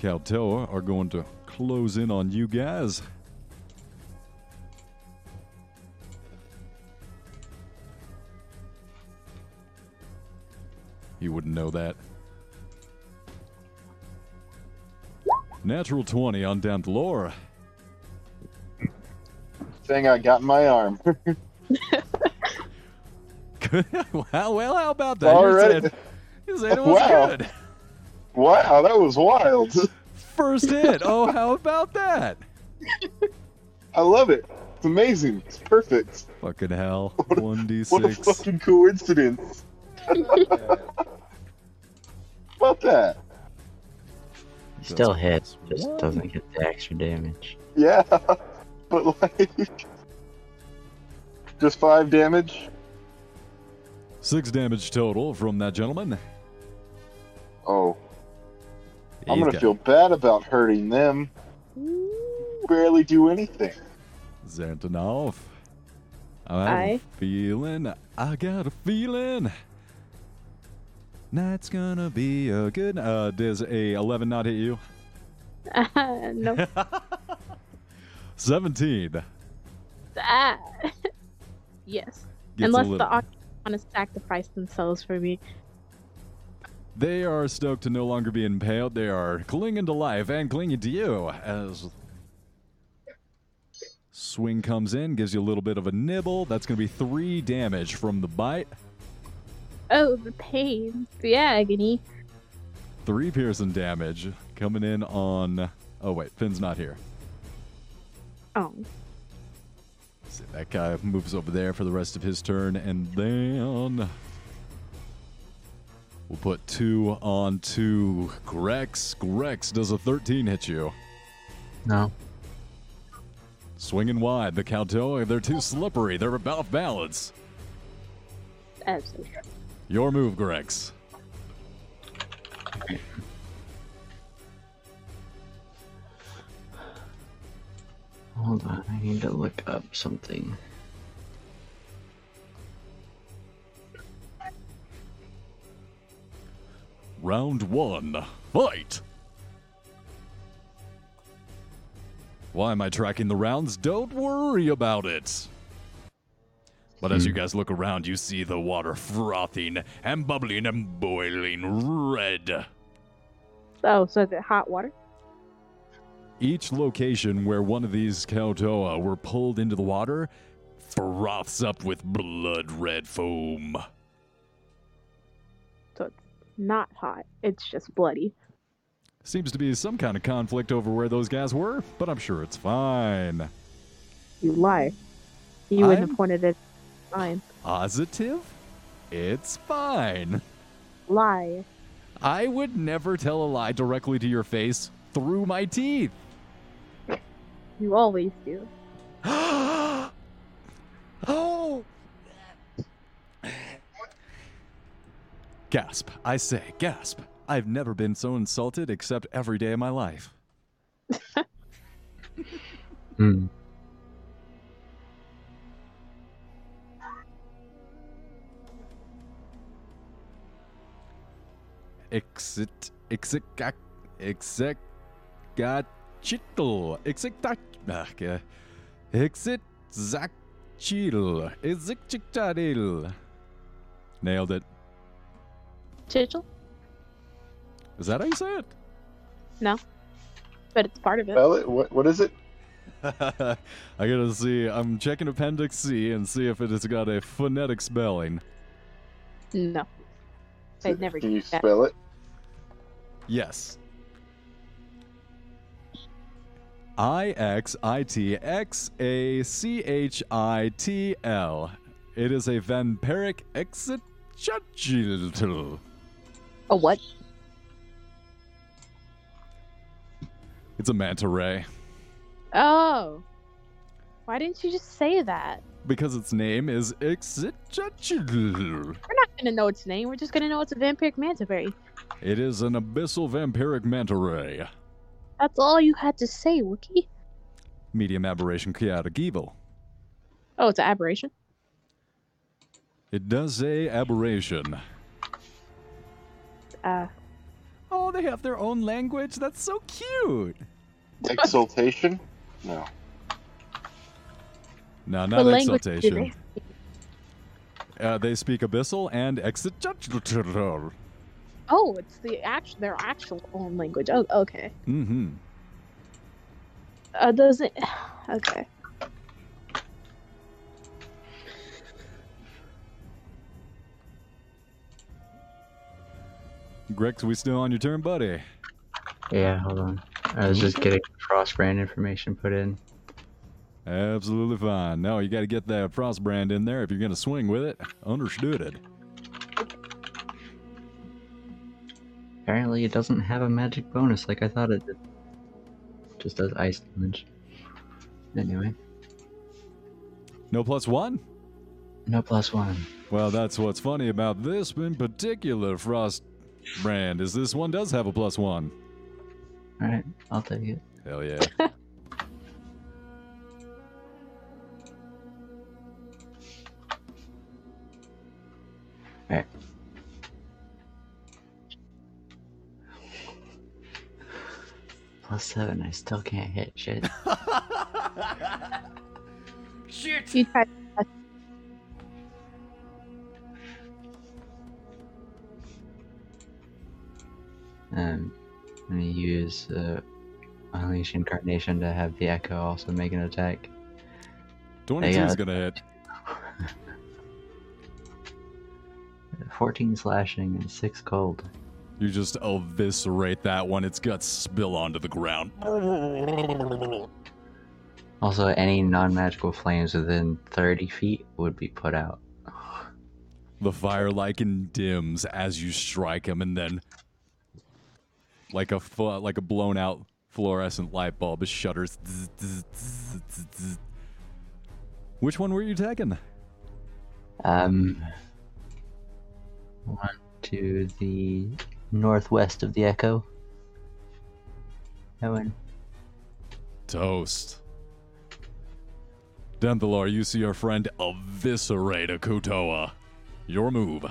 Speaker 1: Kuo-toa are going to close in on you guys. You wouldn't know that. Natural 20 on Dantlore.
Speaker 3: Thing I got in my arm.
Speaker 1: well, well, how about that?
Speaker 3: All
Speaker 1: you,
Speaker 3: right.
Speaker 1: said, you said it was
Speaker 3: Wow.
Speaker 1: good.
Speaker 3: Wow, that was wild.
Speaker 1: First hit. Oh, how about that?
Speaker 3: I love it. It's amazing. It's perfect.
Speaker 1: Fucking hell. 1d6.
Speaker 3: What a fucking coincidence. about that?
Speaker 4: Still hits, just
Speaker 1: one.
Speaker 4: doesn't get the extra damage.
Speaker 3: Yeah, but like, just five damage.
Speaker 1: Six damage total from that gentleman.
Speaker 3: I'm
Speaker 1: He's
Speaker 3: gonna
Speaker 1: got
Speaker 3: feel bad about hurting them. Barely do anything.
Speaker 1: Xantanov. I have
Speaker 2: Aye.
Speaker 1: a feeling. I got a feeling. Night's gonna be a good. Uh, does a 11 not hit you?
Speaker 2: no.
Speaker 1: 17.
Speaker 2: ah. yes.
Speaker 1: Gets
Speaker 2: Unless
Speaker 1: little,
Speaker 2: the Arch want to sacrifice themselves for me.
Speaker 1: They are stoked to no longer be impaled. They are clinging to life and clinging to you as swing comes in, gives you a little bit of a nibble. That's going to be three damage from the bite.
Speaker 2: Oh, the pain, the agony.
Speaker 1: Three piercing damage coming in on. Oh wait, Finn's not here.
Speaker 2: Oh.
Speaker 1: See, that guy moves over there for the rest of his turn, and then we'll put two on two. Grex. Grex does a 13 hit you.
Speaker 4: No.
Speaker 1: Swinging wide, the Kuo-toa, they're too slippery. They're about balance.
Speaker 2: Absolutely.
Speaker 1: Your move, Grex.
Speaker 4: Hold on, I need to look up something.
Speaker 1: Round one, fight! Why am I tracking the rounds? Don't worry about it. But as you hmm. guys look around, you see the water frothing and bubbling and boiling red.
Speaker 2: Oh, so is it hot water?
Speaker 1: Each location where one of these Kuo-toa were pulled into the water froths up with blood red foam.
Speaker 2: So it's not hot. It's just bloody.
Speaker 1: Seems to be some kind of conflict over where those guys were, but I'm sure it's fine.
Speaker 2: You lie. You wouldn't
Speaker 1: I'm-
Speaker 2: have pointed it. Fine.
Speaker 1: Positive? It's fine.
Speaker 2: Lie.
Speaker 1: I would never tell a lie directly to your face through my teeth.
Speaker 2: You always do.
Speaker 1: oh! Gasp. I say, gasp. I've never been so insulted except every day of my life.
Speaker 4: Hmm.
Speaker 1: Exit. Exit. Exit. Gachitl. Exit. Exit. Zakchil. Exit. Nailed it.
Speaker 2: Chichel?
Speaker 1: Is that how you say it? No.
Speaker 2: But it's part of it.
Speaker 3: Spell it. What, what is it?
Speaker 1: I gotta see. I'm checking Appendix C and see if it has got a phonetic spelling.
Speaker 2: No. I'd never
Speaker 3: Can you
Speaker 2: that.
Speaker 3: spell it?
Speaker 1: Yes. I X I T X A C H I T L. It is a vampiric exit.
Speaker 2: A what?
Speaker 1: It's a manta ray.
Speaker 2: Oh. Why didn't you just say that?
Speaker 1: Because its name is.
Speaker 2: We're not gonna know its name. We're just gonna know it's a vampiric manta ray.
Speaker 1: It is an abyssal vampiric manta ray.
Speaker 2: That's all you had to say, Wookie.
Speaker 1: Medium aberration chaotic evil.
Speaker 2: Oh, it's an aberration.
Speaker 1: It does say aberration.
Speaker 2: Uh,
Speaker 1: Oh, they have their own language. That's so cute.
Speaker 3: Exultation? No.
Speaker 1: No, not
Speaker 2: language
Speaker 1: exaltation.
Speaker 2: they-
Speaker 1: Uh, they speak abyssal and exit.
Speaker 2: Oh, it's the actual their actual own language. Oh, okay.
Speaker 1: Mm-hmm.
Speaker 2: Uh, does it? Okay.
Speaker 1: Grex, we still on your turn, buddy?
Speaker 4: Yeah, hold on. I was just getting frost brand information put in.
Speaker 1: Absolutely fine. No, you got to get that frost brand in there if you're gonna swing with it. Understood it.
Speaker 4: Apparently, it doesn't have a magic bonus like I thought it did. Just does ice damage. Anyway,
Speaker 1: No plus one.
Speaker 4: no plus one.
Speaker 1: Well, that's what's funny about this in particular frost brand is this one does have a plus one.
Speaker 4: Alright, I'll take it.
Speaker 1: Hell yeah.
Speaker 4: Plus seven, I still can't hit shit.
Speaker 2: You tried.
Speaker 4: Um, I'm gonna use uh, Unleash Incarnation to have the Echo also make an attack.
Speaker 1: 22 is
Speaker 4: uh,
Speaker 1: gonna hit.
Speaker 4: 14 slashing and 6 cold.
Speaker 1: You just eviscerate that one. Its guts spill onto the ground.
Speaker 4: Also, any non magical flames within 30 feet would be put out.
Speaker 1: The fire lichen dims as you strike him, and then, like a like a blown out fluorescent light bulb, it shudders. Which one were you taking?
Speaker 4: Um, one to the northwest of the Echo. One.
Speaker 1: Toast. Denthalor, you see your friend eviscerate a Kuo-toa. Your move.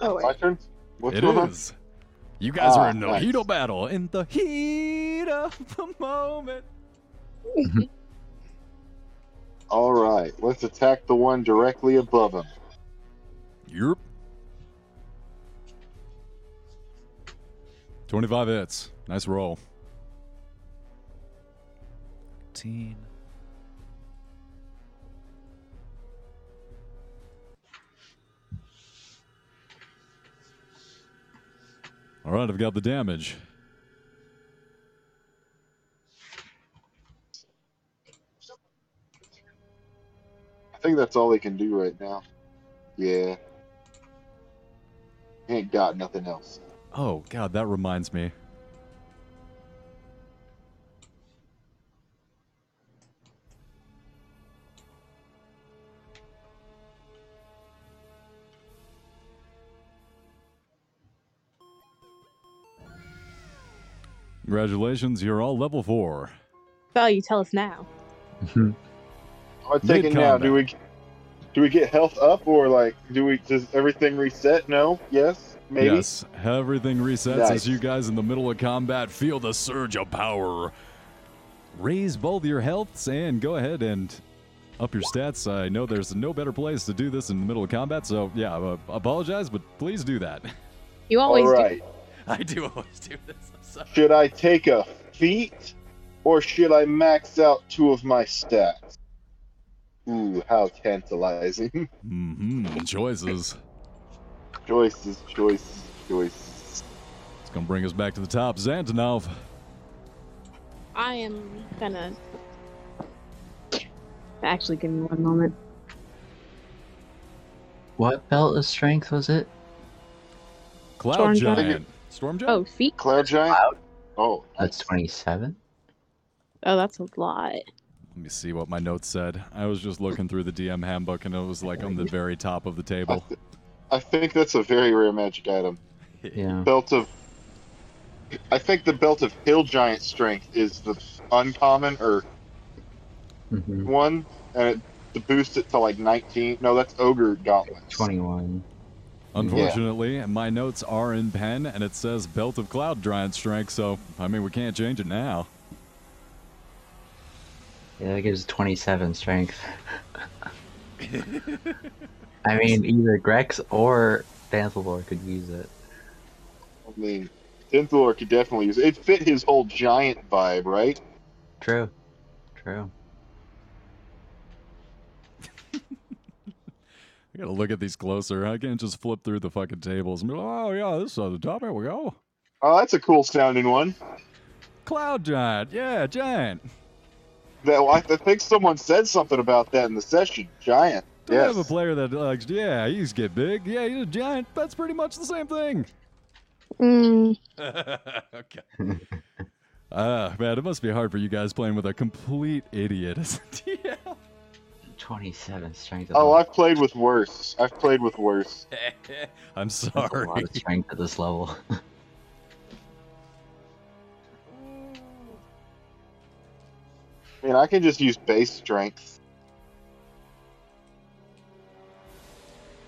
Speaker 2: Oh,
Speaker 3: My turn? What's
Speaker 1: It
Speaker 3: going
Speaker 1: is. You guys
Speaker 3: Ah,
Speaker 1: are in the
Speaker 3: nice.
Speaker 1: heat of battle. In the heat of the moment.
Speaker 3: All right, let's attack the one directly above him.
Speaker 1: Yep. 25 hits. Nice roll. 14. All right, I've got the damage.
Speaker 3: I think that's all they can do right now. Yeah. Ain't got nothing else.
Speaker 1: Oh, God, that reminds me. Congratulations, you're all level four.
Speaker 2: Well, you tell us now.
Speaker 3: I take it now. Do we do we get health up or like do we does everything reset? No? Yes? Maybe?
Speaker 1: Yes, everything resets
Speaker 3: Nice.
Speaker 1: as you guys in the middle of combat feel the surge of power. Raise both your healths and go ahead and up your stats. I know there's no better place to do this in the middle of combat, so yeah, uh, apologize, but please do that.
Speaker 2: You always
Speaker 3: All right.
Speaker 1: I do always do this. I'm.
Speaker 3: Should I take a feat or should I max out two of my stats? Ooh, how tantalizing.
Speaker 1: Mm-hmm. Choices.
Speaker 3: choices, choices, choices.
Speaker 1: It's gonna bring us back to the top. Xantanov.
Speaker 2: do. I am gonna. Actually, give me one moment.
Speaker 4: What belt of strength was it?
Speaker 1: Cloud
Speaker 2: Giant.
Speaker 1: Giant. Storm Giant?
Speaker 2: Oh, feet.
Speaker 3: Cloud Giant? Oh,
Speaker 4: That's 27?
Speaker 2: Oh, that's a lot.
Speaker 1: Let me see what my notes said. I was just looking through the DM handbook and it was like on the very top of the table.
Speaker 3: I think that's a very rare magic item.
Speaker 4: Yeah.
Speaker 3: Belt of. I think the belt of Hill Giant Strength is the uncommon or
Speaker 4: hmm
Speaker 3: one, and it, to boost it to like 19. No, that's Ogre Gauntlets.
Speaker 4: 21.
Speaker 1: Unfortunately, my notes are in pen and it says Belt of Cloud Giant Strength, so I mean we can't change it now.
Speaker 4: Yeah, that gives 27 strength. I mean, either Grex or Dancelor could use it.
Speaker 3: I mean, Tinthalor could definitely use it. It fit his whole giant vibe, right?
Speaker 4: True. True.
Speaker 1: I gotta look at these closer. I can't just flip through the fucking tables and be like, oh yeah, this is at the top. Here we go.
Speaker 3: Oh, that's a cool sounding one.
Speaker 1: Cloud Giant. Yeah, giant.
Speaker 3: That I I think someone said something about that in the session. Giant.
Speaker 1: Do we have a player that likes, yeah, he's get big. Yeah, he's a giant. That's pretty much the same thing.
Speaker 2: Mm,
Speaker 1: okay. Ah, man, it must be hard for you guys playing with a complete idiot as a DM.
Speaker 4: 27 strength.
Speaker 3: Oh,
Speaker 4: I
Speaker 3: I've played with worse. I've played with worse.
Speaker 1: I'm
Speaker 4: That's a
Speaker 1: sorry.
Speaker 4: lot of strength at this level.
Speaker 3: I mean, I can just use base strength.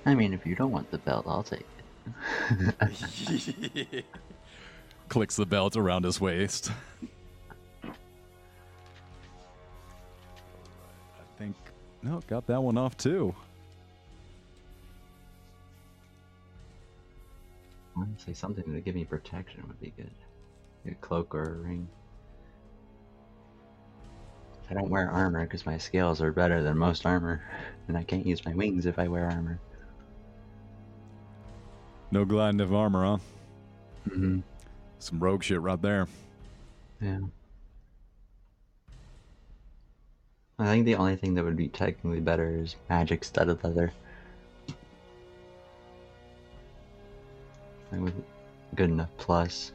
Speaker 4: I mean, if you don't want the belt, I'll take it.
Speaker 1: Clicks the belt around his waist. No, got that one off too.
Speaker 4: Honestly, something to give me protection would be good. A cloak or a ring. I don't wear armor because my scales are better than most armor, and I can't use my wings if I wear armor.
Speaker 1: No gliding of armor, huh?
Speaker 4: Mm-hmm.
Speaker 1: Some rogue shit right there.
Speaker 4: Yeah. I think the only thing that would be technically better is magic studded leather. Like with good enough plus.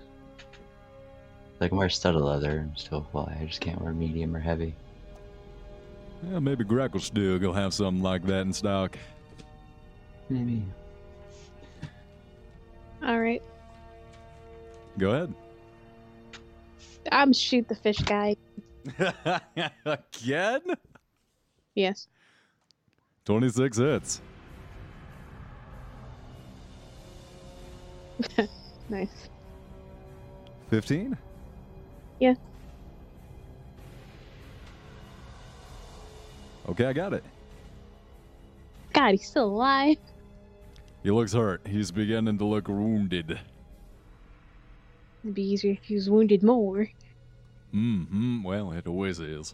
Speaker 4: I can wear studded leather and still fly. I just can't wear medium or heavy.
Speaker 1: Yeah, maybe Gracklstugh will have something like that in stock.
Speaker 4: Maybe.
Speaker 2: all right.
Speaker 1: Go ahead.
Speaker 2: I'm shoot the fish guy.
Speaker 1: Again?
Speaker 2: Yes.
Speaker 1: 26 hits.
Speaker 2: Nice.
Speaker 1: 15?
Speaker 2: Yeah.
Speaker 1: Okay, I got it.
Speaker 2: God, he's still alive.
Speaker 1: He looks hurt. He's beginning to look wounded.
Speaker 2: It'd be easier if he was wounded more.
Speaker 1: Mm-hmm. Well, it always is.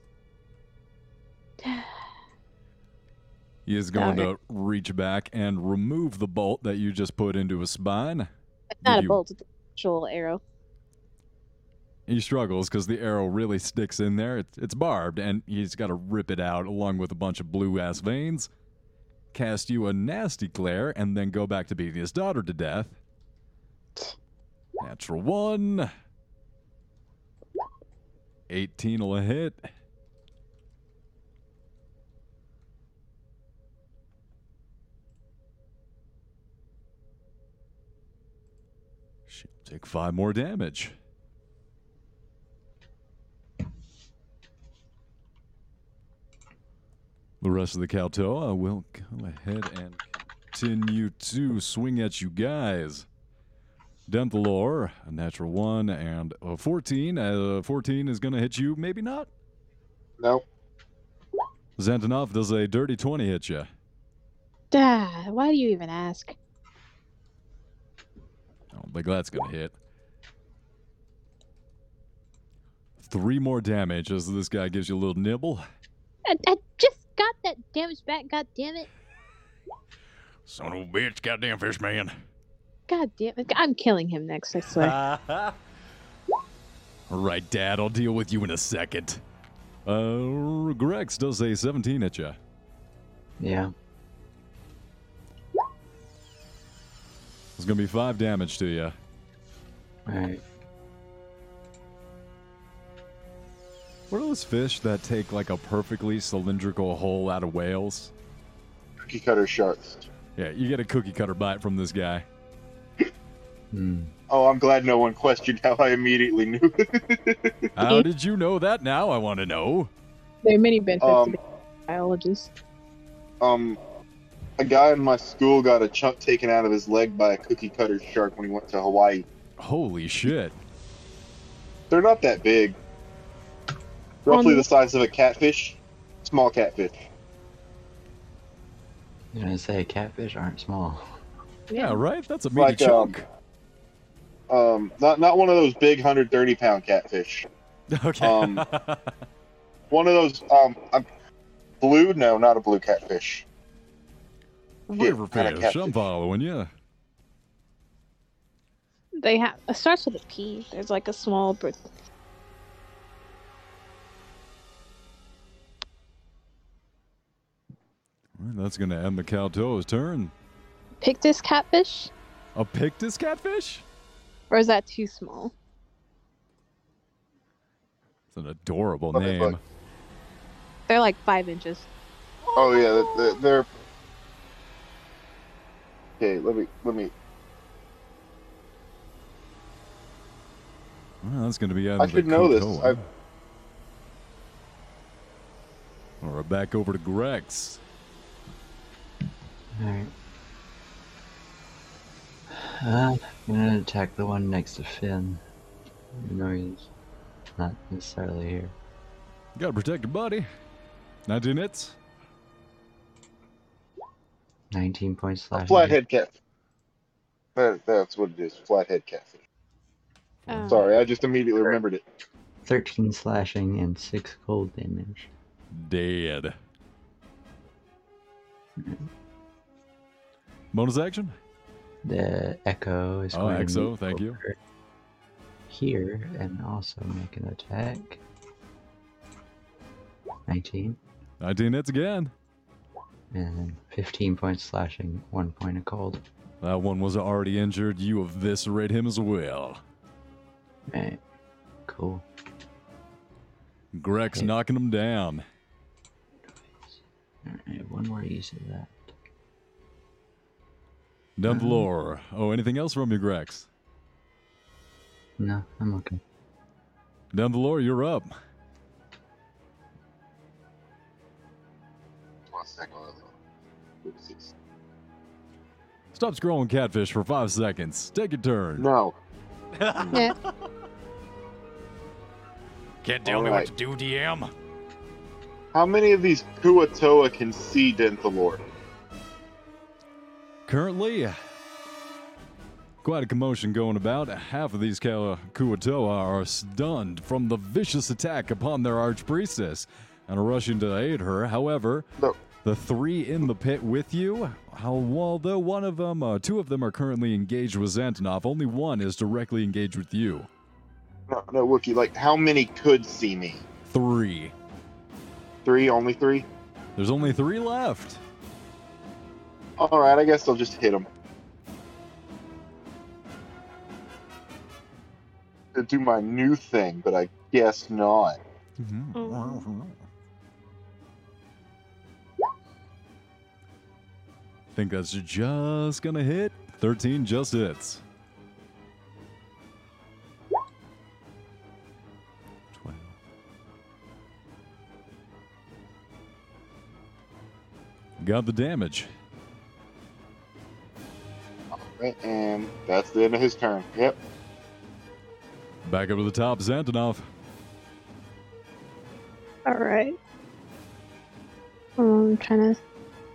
Speaker 1: He is going
Speaker 2: Okay.
Speaker 1: to reach back and remove the bolt that you just put into his spine.
Speaker 2: It's not
Speaker 1: Did
Speaker 2: a
Speaker 1: you-
Speaker 2: bolt, it's an actual arrow.
Speaker 1: He struggles because the arrow really sticks in there. It's, it's barbed, and he's got to rip it out along with a bunch of blue ass veins. Cast you a nasty glare, and then go back to beating his daughter to death. Natural one. 18 will hit. She'll take five more damage. The rest of the Kuo-toa will go ahead and continue to swing at you guys. Denthalor, a natural one, and a 14. Uh, 14 is going to hit you, maybe not.
Speaker 3: Nope.
Speaker 1: Xantanov does a dirty 20 hit you.
Speaker 2: Ah, why do you even ask?
Speaker 1: I don't think that's going to hit. Three more damage as this guy gives you a little nibble.
Speaker 2: I, I just got that damage back, god damn it.
Speaker 1: Son of a bitch, goddamn fish man.
Speaker 2: God damn it. I'm killing him next, I swear.
Speaker 1: All right, Dad, I'll deal with you in a second. Uh, Grex does a 17 at you.
Speaker 4: Yeah.
Speaker 1: It's gonna be five damage to you.
Speaker 4: Alright.
Speaker 1: What are those fish that take like a perfectly cylindrical hole out of whales?
Speaker 3: Cookie cutter sharks.
Speaker 1: Yeah, you get a cookie cutter bite from this guy.
Speaker 4: Hmm.
Speaker 3: Oh, I'm glad no one questioned how I immediately knew.
Speaker 1: How did you know that now? I want to know.
Speaker 2: there are many benefits
Speaker 3: Um,
Speaker 2: to being a biologist.
Speaker 3: um, a guy in my school got a chunk taken out of his leg by a cookie cutter shark when he went to Hawaii.
Speaker 1: Holy shit.
Speaker 3: They're not that big. Roughly
Speaker 2: Um,
Speaker 3: the size of a catfish. Small catfish.
Speaker 4: I'm gonna say catfish aren't small.
Speaker 1: Yeah, right? That's a meaty
Speaker 3: Like,
Speaker 1: chunk.
Speaker 3: Um, not not one of those big 130 pound catfish.
Speaker 1: okay.
Speaker 3: um, One of those um, um blue. No, not a blue catfish.
Speaker 1: River
Speaker 3: kinda
Speaker 1: fish. I'm following you.
Speaker 2: They have it starts with a P. There's like a small br-
Speaker 1: That's gonna end the Kuo-toa's turn.
Speaker 2: Pictus catfish,
Speaker 1: A Pictus catfish?
Speaker 2: Or is that too small?
Speaker 1: It's an adorable
Speaker 3: Let me
Speaker 1: name.
Speaker 3: look.
Speaker 2: They're like five inches.
Speaker 3: Oh yeah, they're, they're. Okay, let me let me.
Speaker 1: Well, that's gonna be out
Speaker 3: I
Speaker 1: of the way.
Speaker 3: I should know this.
Speaker 1: Kuo-toa.
Speaker 3: I-
Speaker 1: Or back over to Grex.
Speaker 4: Alright. Uh, I'm gonna attack the one next to Finn. Even though he's not necessarily here.
Speaker 1: Gotta protect your buddy. 19 hits.
Speaker 4: 19 points
Speaker 3: A flathead catfish. That, that's what it is. Flathead catfish.
Speaker 2: Oh.
Speaker 3: Sorry, I just immediately remembered it.
Speaker 4: 13 slashing and 6 cold damage.
Speaker 1: Dead. Bonus action?
Speaker 4: The Echo is
Speaker 1: Oh,
Speaker 4: going to
Speaker 1: Exo, thank you.
Speaker 4: Here and also make an attack. 19
Speaker 1: 19 hits again.
Speaker 4: and 15 points slashing, 1 point of cold.
Speaker 1: That one was already injured. You eviscerate him as well.
Speaker 4: Right. Cool.
Speaker 1: Grex
Speaker 4: Okay.
Speaker 1: knocking him down.
Speaker 4: Alright, one more use of that.
Speaker 1: Down the
Speaker 4: Uh-huh.
Speaker 1: Oh, anything else from you, Grex?
Speaker 4: No, I'm okay.
Speaker 1: Down the floor, you're up.
Speaker 3: One second. Oopsies.
Speaker 1: Stop scrolling catfish for five seconds. Take your turn.
Speaker 3: No.
Speaker 2: Yeah.
Speaker 1: Can't
Speaker 3: tell me what to
Speaker 1: do, DM.
Speaker 3: How many of these Kuo-toa can see Denthalor?
Speaker 1: Currently, quite a commotion going about. Half of these Kuo-toa are stunned from the vicious attack upon their archpriestess. and are rushing to aid her. However,
Speaker 3: No.
Speaker 1: the three in the pit with you, although one of them, uh, two of them are currently engaged with Xantanov, only one is directly engaged with you.
Speaker 3: No, no, Wookie. Like, how many could see me?
Speaker 1: Three.
Speaker 3: Three, only three.
Speaker 1: There's only three left.
Speaker 3: All right, I guess I'll just hit him. To do my new thing, but I guess not. Mm-hmm.
Speaker 1: Think that's just gonna hit. 13 just hits. 12. Got the damage.
Speaker 3: Right, and that's the end of his turn. Yep.
Speaker 1: Back up to the top, Xantanov.
Speaker 2: All right. Um, I'm trying to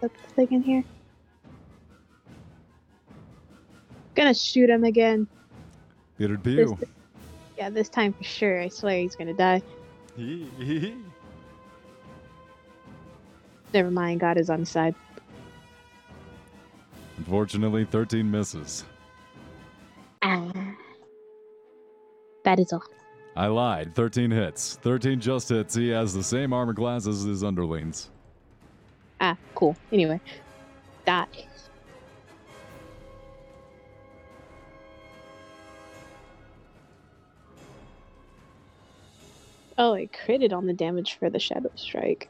Speaker 2: put the thing in here. Gonna shoot him again.
Speaker 1: Peter
Speaker 2: This,
Speaker 1: Pew.
Speaker 2: yeah, this time for sure. I swear he's gonna die. Never mind. God is on his side.
Speaker 1: Unfortunately, 13 misses.
Speaker 2: Ah. That is all.
Speaker 1: I lied. 13 hits. 13 just hits. He has the same armor class as his underlings.
Speaker 2: Ah, cool. Anyway, that. Oh, I critted on the damage for the Shadow Strike.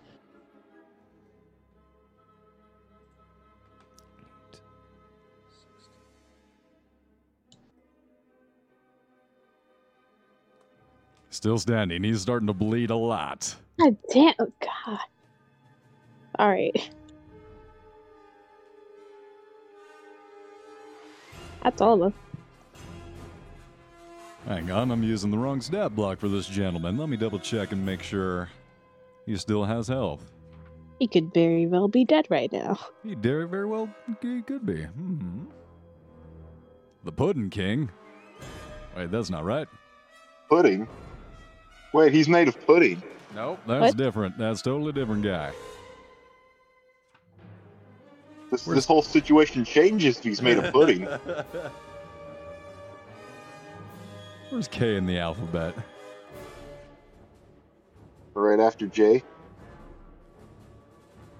Speaker 1: Still standing. He's starting to bleed a lot.
Speaker 2: God damn! Oh God! All right. That's all of them.
Speaker 1: Hang on, I'm using the wrong stat block for this gentleman. Let me double check and make sure he still has health.
Speaker 2: He could very well be dead right now.
Speaker 1: He very, very well he could be. Hmm. The Puddin' King. Wait, that's not right.
Speaker 3: Pudding. Wait, he's made of pudding.
Speaker 1: Nope, that's
Speaker 2: What?
Speaker 1: different. That's totally different guy.
Speaker 3: This,
Speaker 1: Where's-
Speaker 3: this whole situation changes if he's made of pudding.
Speaker 1: Where's K in the alphabet?
Speaker 3: right after J.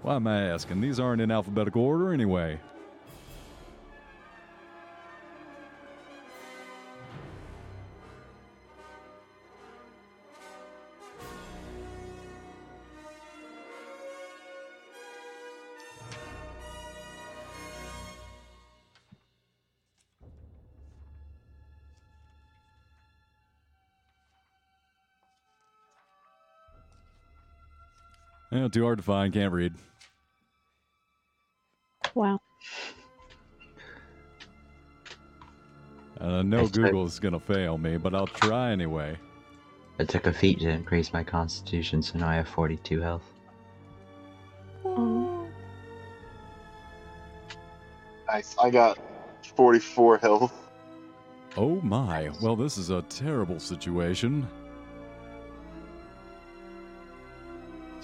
Speaker 1: Why am I asking? These aren't in alphabetical order anyway. Yeah, too hard to find. Can't read.
Speaker 2: Wow.
Speaker 1: Uh, no
Speaker 4: Nice try.
Speaker 1: Google's gonna fail me, but I'll try anyway.
Speaker 4: I took a feat to increase my constitution, so now I have 42 health.
Speaker 3: Nice. I got 44 health.
Speaker 1: Oh my. Well, this is a terrible situation.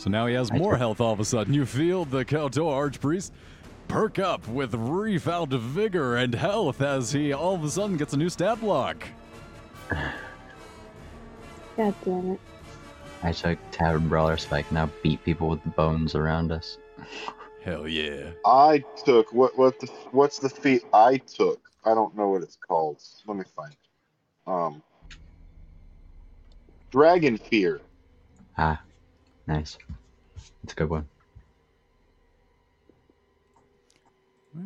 Speaker 1: So now he has
Speaker 4: I
Speaker 1: more
Speaker 4: took-
Speaker 1: health all of a sudden. You feel the Kuo-toa Archpriest perk up with refound vigor and health as he all of a sudden gets a new stat block.
Speaker 2: God damn it.
Speaker 4: I took Tavern Brawler so I can now beat people with the bones around us.
Speaker 1: Hell yeah.
Speaker 3: I took what? What the? What's the feat I took? I don't know what it's called. Let me find. it. Um. Dragon fear.
Speaker 4: Ah, nice. It's a good one.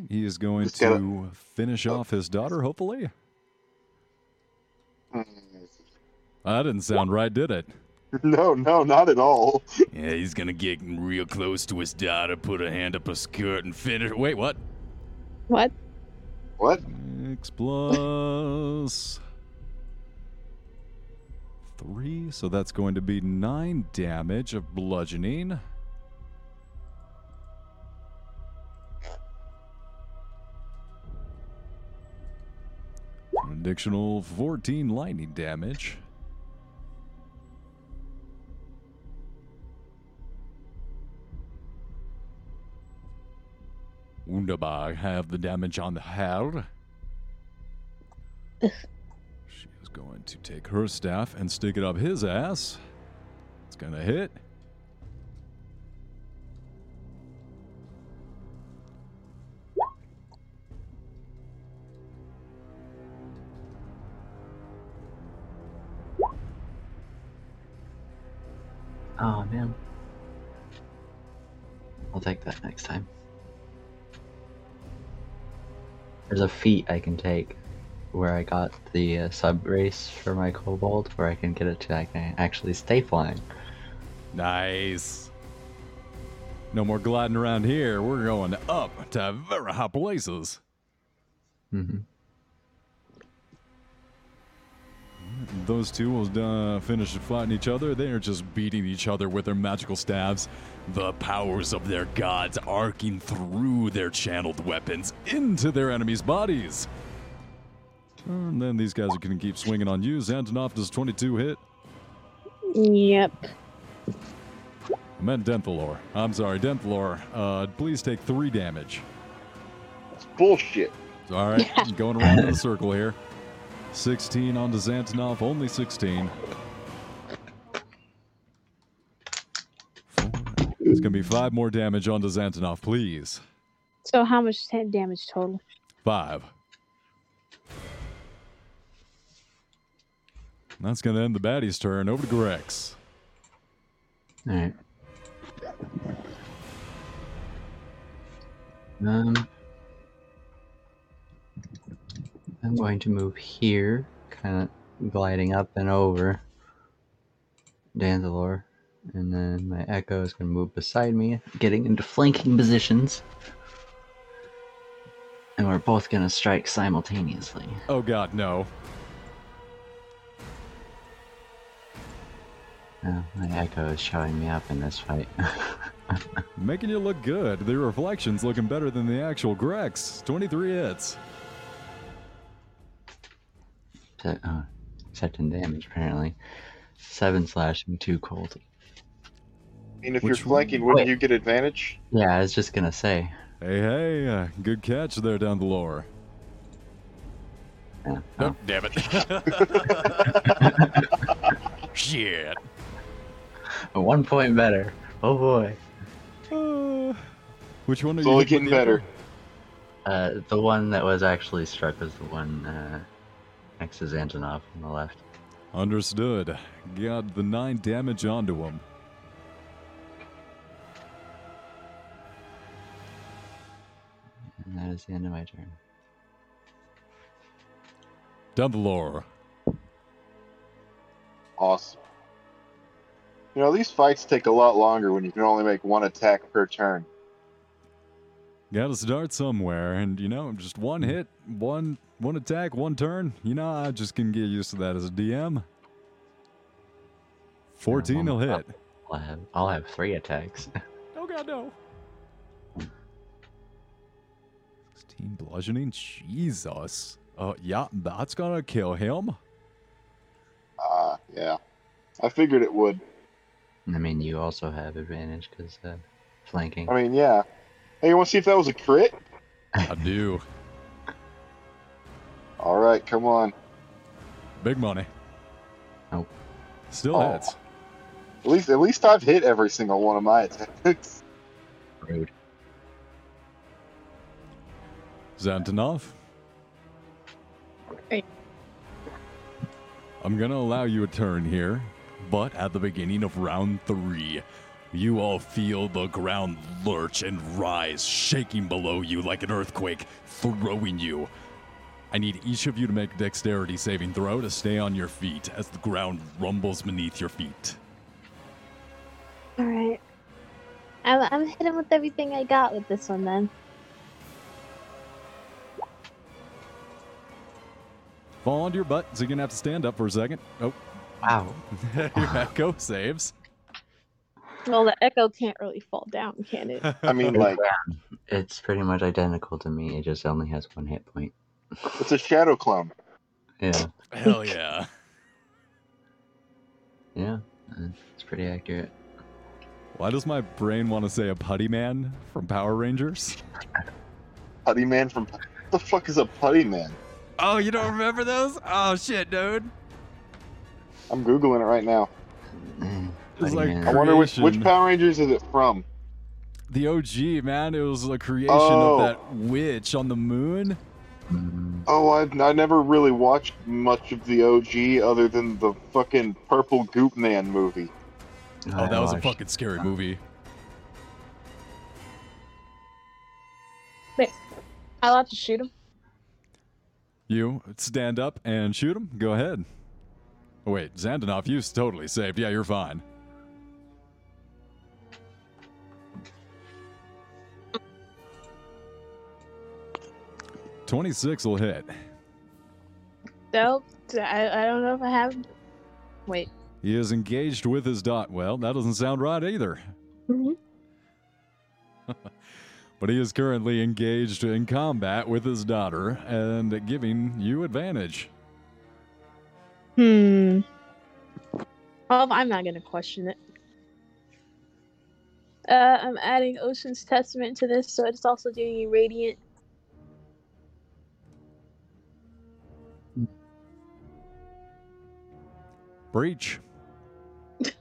Speaker 1: He is going
Speaker 3: Just gotta-
Speaker 1: to finish oh. off his daughter, hopefully. Hmm. That didn't sound right, did it?
Speaker 3: No, no, not at all.
Speaker 1: Yeah, he's gonna get real close to his daughter, put a hand up her skirt, and finish. Wait, what?
Speaker 2: What?
Speaker 3: What?
Speaker 1: X plus three, so that's going to be nine damage of bludgeoning. Additional 14 lightning damage. Wunderbar, have the damage on the head. Going to take her staff and stick it up his ass. It's gonna hit.
Speaker 4: Oh man. I'll take that next time. There's a feat I can take where I got the uh, sub race for my kobold where I can get it to I can actually stay flying.
Speaker 1: Nice. No more gliding around here. We're going up to very high places.
Speaker 4: Mm-hmm.
Speaker 1: Those two will uh, finish fighting each other. They are just beating each other with their magical staves. The powers of their gods arcing through their channeled weapons into their enemies' bodies. And then these guys are going to keep swinging on you. Xantanov does 22 hit.
Speaker 2: Yep.
Speaker 1: I meant Denthalor. I'm sorry, Denthalor. Uh, please take three damage.
Speaker 3: That's bullshit.
Speaker 1: All right, going around in a circle here. 16 onto Xantanov, only 16. Four. It's going to be five more damage onto Xantanov, please.
Speaker 2: So how much damage total?
Speaker 1: Five. That's going to end the baddie's turn. Over to Grex.
Speaker 4: Alright. Um, I'm going to move here, kind of gliding up and over Denthalor. And then my Echo is going to move beside me, getting into flanking positions. And we're both going to strike simultaneously.
Speaker 1: Oh, God, no.
Speaker 4: Uh, my Echo is showing me up in this fight.
Speaker 1: Making you look good. The reflection's looking better than the actual Grex. 23 hits.
Speaker 4: Se- uh, except in damage, apparently. Seven slashing, two cold.
Speaker 3: I mean, if
Speaker 1: Which
Speaker 3: you're flanking, wouldn't
Speaker 4: Wait.
Speaker 3: you get advantage?
Speaker 4: Yeah, I was just gonna say.
Speaker 1: Hey, hey, uh, good catch there down the lower.
Speaker 4: Yeah.
Speaker 1: Oh, damn it. Shit.
Speaker 4: One point better. Oh boy.
Speaker 1: Uh, which one are
Speaker 3: It's
Speaker 1: you
Speaker 3: only
Speaker 1: hitting
Speaker 3: getting better.
Speaker 4: Uh, the one that was actually struck was the one uh, next to Xantanov on the left.
Speaker 1: Understood. Got the nine damage onto him.
Speaker 4: And that is the end of my turn.
Speaker 1: Down the lower.
Speaker 3: Awesome. You know, these fights take a lot longer when you can only make one attack per turn.
Speaker 1: Gotta start somewhere, and you know, just one hit, one one attack, one turn. You know, I just can get used to that as a DM. 14 will hit.
Speaker 4: I'll have I'll have three attacks.
Speaker 1: Oh god, no. 16 bludgeoning? Jesus. Uh, yeah, that's gonna kill him.
Speaker 3: Ah, yeah. I figured it would.
Speaker 4: I mean, you also have advantage because uh, flanking.
Speaker 3: I mean, yeah. Hey, you want to see if that was a crit?
Speaker 1: I do.
Speaker 3: All right, come on.
Speaker 1: Big money.
Speaker 4: Nope.
Speaker 1: Still
Speaker 3: Oh.
Speaker 1: hits.
Speaker 3: At least, at least I've hit every single one of my attacks.
Speaker 4: Rude.
Speaker 1: Xantanov?
Speaker 2: Hey.
Speaker 1: I'm gonna allow you a turn here, but at the beginning of round three, you all feel the ground lurch and rise, shaking below you like an earthquake, throwing you. I need each of you to make a dexterity saving throw to stay on your feet as the ground rumbles beneath your feet.
Speaker 2: All right. I'm I'm hitting with everything I got with this one then.
Speaker 1: Fall onto your butt, so you're gonna have to stand up for a second. Oh,
Speaker 4: Wow.
Speaker 1: your echo saves.
Speaker 2: Well, the echo can't really fall down, can it?
Speaker 3: I mean, like,
Speaker 4: It's pretty much identical to me. It just only has one hit point.
Speaker 3: it's a shadow clone.
Speaker 4: Yeah.
Speaker 1: Hell yeah.
Speaker 4: Yeah. It's pretty accurate.
Speaker 1: Why does my brain want to say a putty man from Power Rangers?
Speaker 3: Putty Man from what the fuck is a Putty Man?
Speaker 1: Oh, you don't remember those? Oh shit, dude.
Speaker 3: I'm googling it right now.
Speaker 1: It's like
Speaker 3: I wonder which which Power Rangers is it from?
Speaker 1: The OG, man. It was a creation
Speaker 3: Oh.
Speaker 1: of that witch on the moon.
Speaker 3: Oh, I I never really watched much of the OG other than the fucking Purple Goop Man movie.
Speaker 1: Oh,
Speaker 4: I
Speaker 1: that was a fucking scary movie.
Speaker 2: I allowed to shoot him.
Speaker 1: You stand up and shoot him. Go ahead. Oh, wait, Xantanov, you totally saved. Yeah, you're fine. Twenty-six will hit.
Speaker 2: Nope. I, I don't know if I have. Wait.
Speaker 1: He is engaged with his dot. Well, that doesn't sound right either.
Speaker 2: Mm-hmm.
Speaker 1: But he is currently engaged in combat with his daughter and giving you advantage.
Speaker 2: Hmm. Well, I'm not gonna question it. Uh, I'm adding Ocean's Testament to this, so it's also doing you radiant.
Speaker 1: Breach.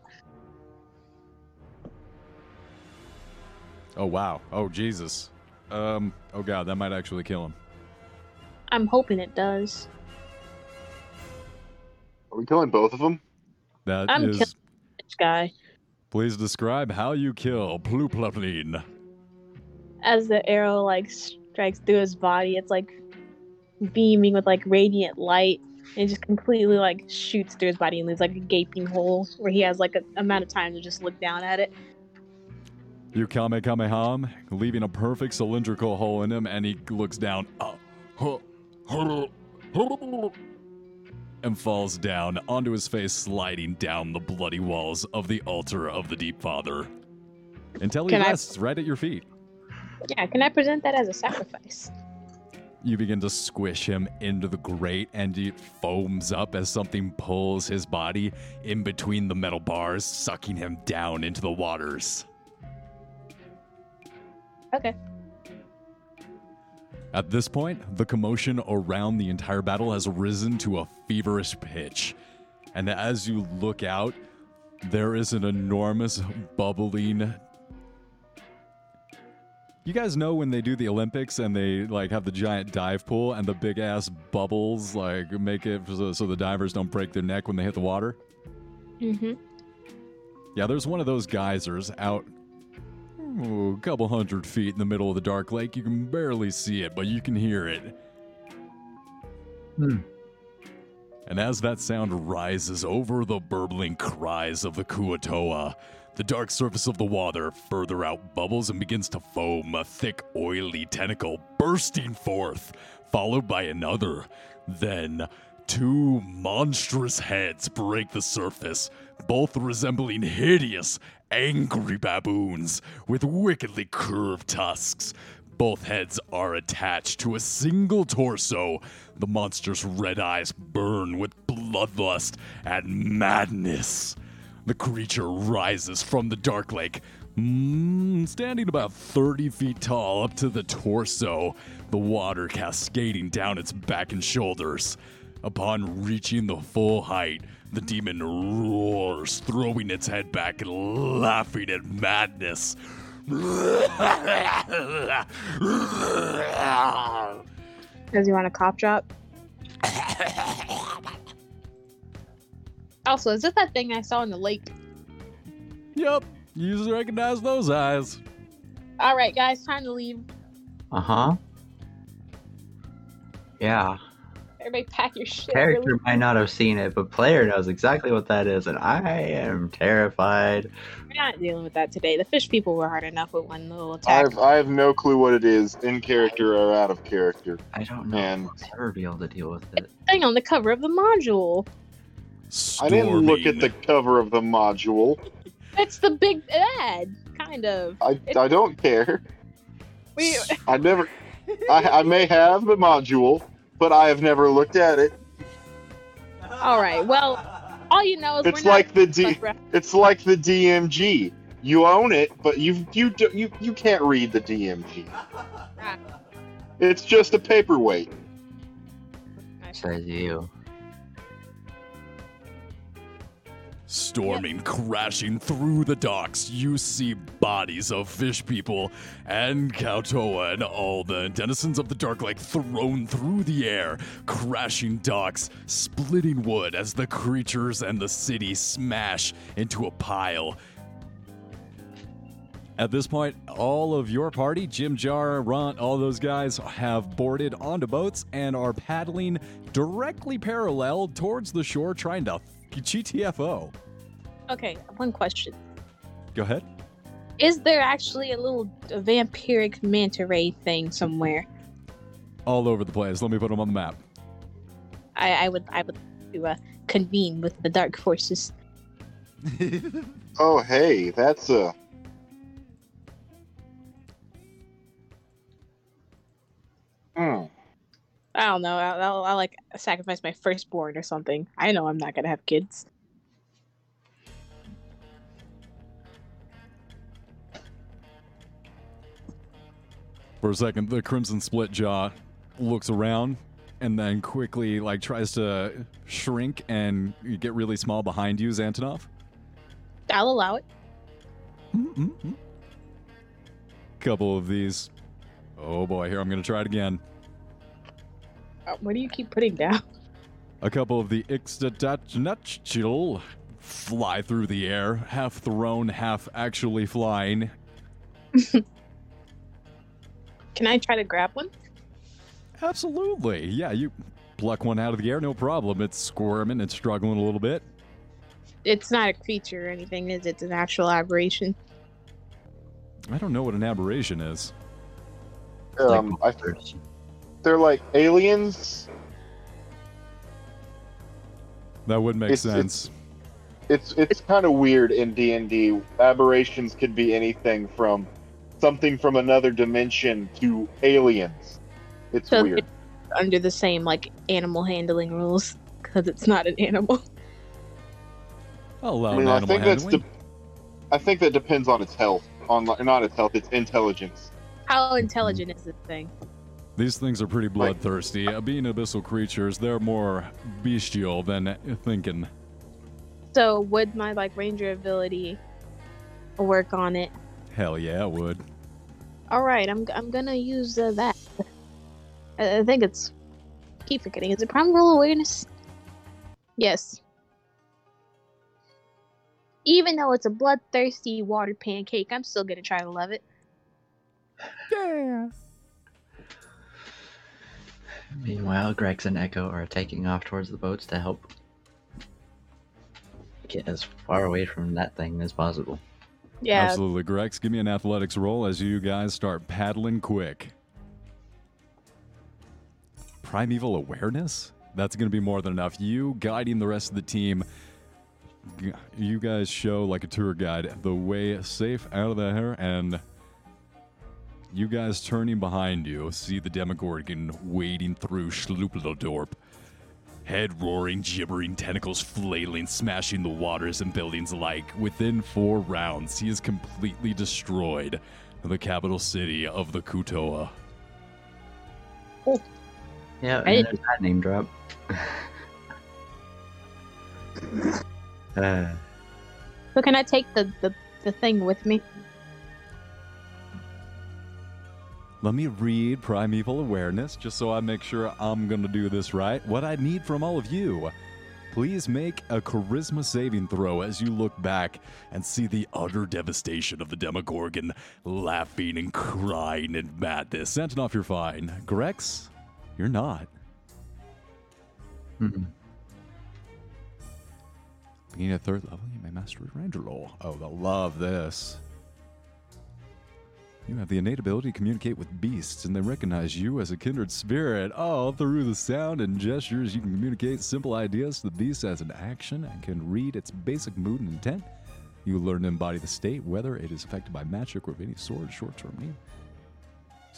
Speaker 1: oh wow. Oh Jesus. Um. Oh god, that might actually kill him.
Speaker 2: I'm hoping it does.
Speaker 3: Are we killing both of them?
Speaker 1: That
Speaker 2: I'm
Speaker 1: is-
Speaker 2: kill- This guy,
Speaker 1: Please describe how you kill Ploopploopeen.
Speaker 2: as the arrow like strikes through his body, it's like beaming with like radiant light. And it just completely like shoots through his body and leaves like a gaping hole where he has like a amount of time to just look down at it.
Speaker 1: You Kamehameha, him, leaving a perfect cylindrical hole in him, and he looks down uh, huh, huh, huh, and falls down onto his face, sliding down the bloody walls of the altar of the Deep Father. Until he
Speaker 2: Can I-
Speaker 1: rests right at your feet.
Speaker 2: Yeah, can I present that as a sacrifice?
Speaker 1: You begin to squish him into the grate, and it foams up as something pulls his body in between the metal bars, sucking him down into the waters.
Speaker 2: Okay.
Speaker 1: At this point, the commotion around the entire battle has risen to a feverish pitch. And as you look out, there is an enormous bubbling. You guys know when they do the Olympics and they like have the giant dive pool and the big ass bubbles like make it so, so the divers don't break their neck when they hit the water?
Speaker 2: Mm-hmm.
Speaker 1: Yeah, there's one of those geysers out a couple hundred feet in the middle of the dark lake. You can barely see it, but you can hear it.
Speaker 4: Hmm.
Speaker 1: And as that sound rises over the burbling cries of the Kuo-toa, the dark surface of the water further out bubbles and begins to foam, a thick, oily tentacle bursting forth, followed by another. Then, two monstrous heads break the surface, both resembling hideous, angry baboons with wickedly curved tusks. Both heads are attached to a single torso. The monster's red eyes burn with bloodlust and madness. The creature rises from the dark lake, mm, standing about 30 feet tall up to the torso, the water cascading down its back and shoulders. Upon reaching the full height, the demon roars, throwing its head back and laughing at madness.
Speaker 2: Does he want a cop drop? Also, is this that thing I saw in the lake?
Speaker 1: Yep, you just recognize those eyes.
Speaker 2: All right, guys, time to leave.
Speaker 4: Uh huh. Yeah.
Speaker 2: Everybody, pack your shit.
Speaker 4: Character
Speaker 2: Really.
Speaker 4: might not have seen it, but player knows exactly what that is, and I am terrified.
Speaker 2: We're not dealing with that today. The fish people were hard enough with one little attack.
Speaker 3: I've I have no clue what it is, in character or out of character.
Speaker 4: I don't know.
Speaker 3: And-
Speaker 4: I'll ever be able to deal with it.
Speaker 2: Thing on the cover of the module.
Speaker 3: I didn't look at the cover of the module.
Speaker 2: It's the big ad, kind of.
Speaker 3: I, I don't care.
Speaker 2: We
Speaker 3: I never. I, I may have the module, but I have never looked at it.
Speaker 2: All right, well, all you know is
Speaker 3: It's
Speaker 2: we're not.
Speaker 3: like the D. It's like the DMG. You own it, but you you do- you you can't read the DMG. It's just a paperweight.
Speaker 4: Says you.
Speaker 1: Storming, crashing through the docks, you see bodies of fish people and Kuo-toa and all the denizens of the dark like thrown through the air, crashing docks, splitting wood as the creatures and the city smash into a pile. At this point, all of your party, Jimjar, Ron, all those guys have boarded onto boats and are paddling directly parallel towards the shore, trying to GTFO.
Speaker 2: Okay, one question.
Speaker 1: Go ahead.
Speaker 2: Is there actually a little vampiric manta ray thing somewhere?
Speaker 1: All over the place. Let me put them on the map.
Speaker 2: I, I would I would to uh, convene with the dark forces.
Speaker 3: Oh, hey, that's a. Hmm.
Speaker 2: I don't know. I'll, I'll, I'll like sacrifice my firstborn or something. I know I'm not gonna have kids.
Speaker 1: For a second, the Crimson Split Jaw looks around and then quickly like tries to shrink and get really small behind you, Xantanov.
Speaker 2: I'll allow it.
Speaker 1: Mm-mm-mm. Couple of these. Oh boy, here I'm gonna try it again.
Speaker 2: Uh, what do you keep putting down?
Speaker 1: A couple of the Ixitxachitl fly through the air, half thrown, half actually flying.
Speaker 2: Can I try to grab one?
Speaker 1: Absolutely. Yeah, you pluck one out of the air, no problem. It's squirming, it's struggling a little bit.
Speaker 2: It's not a creature or anything, is it? It's an actual aberration.
Speaker 1: I don't know what an aberration is.
Speaker 3: Um, I,
Speaker 4: monsters.
Speaker 3: they're like aliens.
Speaker 1: That would make
Speaker 3: It's-
Speaker 1: sense.
Speaker 3: It's it's kind of weird in D and D. Aberrations could be anything from something from another dimension to aliens. It's
Speaker 2: So
Speaker 3: weird.
Speaker 2: Under the same like animal handling rules, because it's not an animal.
Speaker 1: I'll
Speaker 3: I mean,
Speaker 1: an
Speaker 3: I
Speaker 1: animal
Speaker 3: think that's de- I think that depends on its health. On not its health, its intelligence.
Speaker 2: How intelligent is this thing?
Speaker 1: These things are pretty bloodthirsty. Uh, being abyssal creatures, they're more bestial than thinking.
Speaker 2: So would my like ranger ability work on it?
Speaker 1: Hell yeah, it would.
Speaker 2: All right, I'm I'm gonna use uh, that. I, I think it's keep forgetting. Is it primal awareness? Yes. Even though it's a bloodthirsty water pancake, I'm still gonna try to love it.
Speaker 1: Yeah.
Speaker 4: Meanwhile, Grex and Echo are taking off towards the boats to help get as far away from that thing as possible.
Speaker 2: Yeah,
Speaker 1: Absolutely, Grex. Give me an athletics roll as you guys start paddling quick. Primeval awareness? That's going to be more than enough. You guiding the rest of the team. You guys show like a tour guide the way safe out of there, and you guys turning behind you see the Demogorgon wading through Sloobludop. Head roaring, gibbering, tentacles flailing, smashing the waters and buildings alike. Within four rounds, he is completely destroyed the capital city of the Kuo-toa. Oh.
Speaker 4: Yeah,
Speaker 2: I
Speaker 4: and there's that name drop. uh,
Speaker 2: so can I take the, the, the thing with me?
Speaker 1: Let me read Primeval Awareness just so I make sure I'm going to do this right. What I need from all of you. Please make a charisma saving throw as you look back and see the utter devastation of the Demogorgon laughing and crying in madness. Antonov, you're fine. Grex, you're not.
Speaker 4: mm-mm.
Speaker 1: Being at third level, you may master Ranger Lore. Oh, they'll love this. You have the innate ability to communicate with beasts, and they recognize you as a kindred spirit. All through the sound and gestures, you can communicate simple ideas to the beast as an action and can read its basic mood and intent. You learn to embody the state, whether it is affected by magic or of any sort, short term need.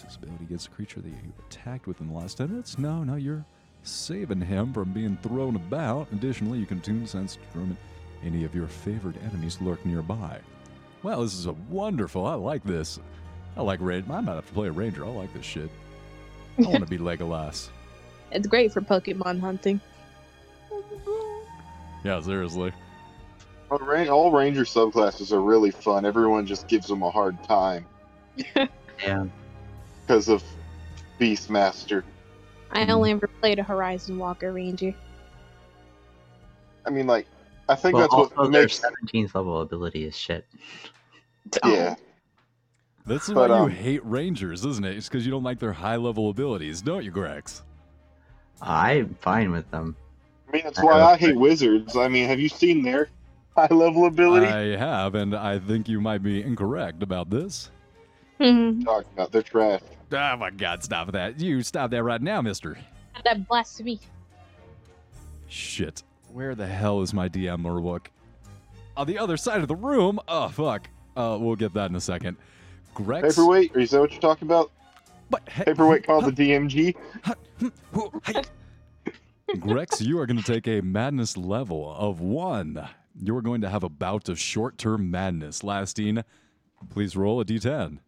Speaker 1: This ability gets a creature that you attacked within the last 10 minutes. No, no, you're saving him from being thrown about. Additionally, you can tune sense to determine any of your favorite enemies lurk nearby. Well, this is a wonderful. I like this. I like raid. I might have to play a ranger. I like this shit. I want to be Legolas.
Speaker 2: It's great for Pokemon hunting.
Speaker 1: Yeah, seriously.
Speaker 3: All, ra- all ranger subclasses are really fun. Everyone just gives them a hard time
Speaker 4: Yeah.
Speaker 3: because of Beastmaster.
Speaker 2: I only ever played a Horizon Walker Ranger.
Speaker 3: I mean, like, I think
Speaker 4: Well,
Speaker 3: that's
Speaker 4: also
Speaker 3: what
Speaker 4: their
Speaker 3: makes.
Speaker 4: 17th level ability is shit.
Speaker 3: Yeah,
Speaker 1: This is
Speaker 3: But,
Speaker 1: why you
Speaker 3: um,
Speaker 1: hate Rangers, isn't it? It's because you don't like their high level abilities, don't you, Grex?
Speaker 4: I'm fine with them.
Speaker 3: I mean, that's why I hate wizards. I mean, have you seen their high level ability?
Speaker 1: I have, and I think you might be incorrect about this.
Speaker 2: Mhm.
Speaker 3: Talking about they're trash.
Speaker 1: Oh my god, stop that. You stop that right now, mister.
Speaker 2: that blasphemy.
Speaker 1: Shit. Where the hell is my DM book? On the other side of the room? Oh, fuck. Uh, we'll get that in a second. Grex.
Speaker 3: Paperweight? Is that what you're talking about?
Speaker 1: But, hey,
Speaker 3: Paperweight called the DMG?
Speaker 1: Grex, you are going to take a madness level of one. You are going to have a bout of short term madness lasting. Please roll a d10.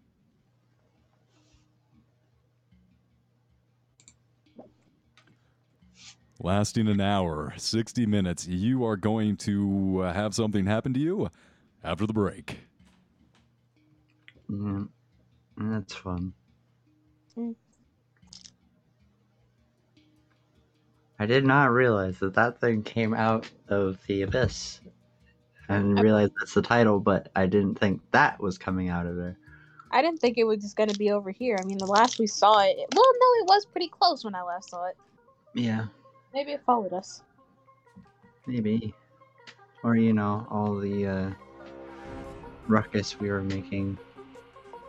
Speaker 1: Lasting an hour, 60 minutes. You are going to uh, have something happen to you after the break.
Speaker 4: Yeah. That's fun.
Speaker 2: Mm.
Speaker 4: I did not realize that that thing came out of the abyss. and didn't realize that's the title, but I didn't think that was coming out of there.
Speaker 2: I didn't think it was just gonna be over here. I mean, the last we saw it, well, no, it was pretty close when I last saw it.
Speaker 4: Yeah,
Speaker 2: Maybe it followed us.
Speaker 4: maybe. Or, you know, all the uh, ruckus we were making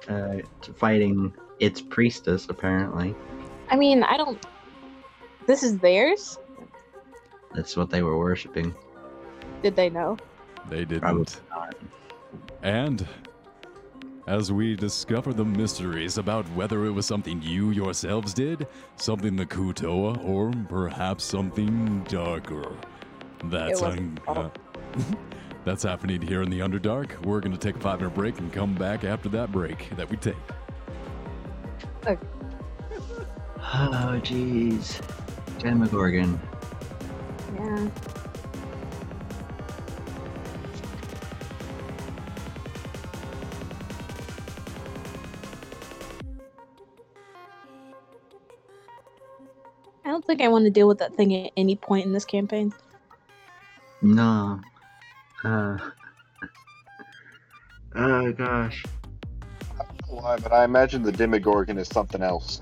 Speaker 4: uh, fighting its priestess, apparently.
Speaker 2: I mean, I don't. This is theirs.
Speaker 4: That's what they were worshipping.
Speaker 2: Did they know?
Speaker 1: They didn't. And as we discover the mysteries about whether it was something you yourselves did, something the Kuo-toa, or perhaps something darker. That's
Speaker 2: wasn't
Speaker 1: un- uh, that's happening here in the Underdark. We're gonna take a five minute break and come back after that break that we take.
Speaker 4: Oh, jeez. Demogorgon.
Speaker 2: Yeah. I don't think I want to deal with that thing at any point in this campaign.
Speaker 4: No. Uh. Oh gosh.
Speaker 3: I don't know why, but I imagine the Demogorgon is something else.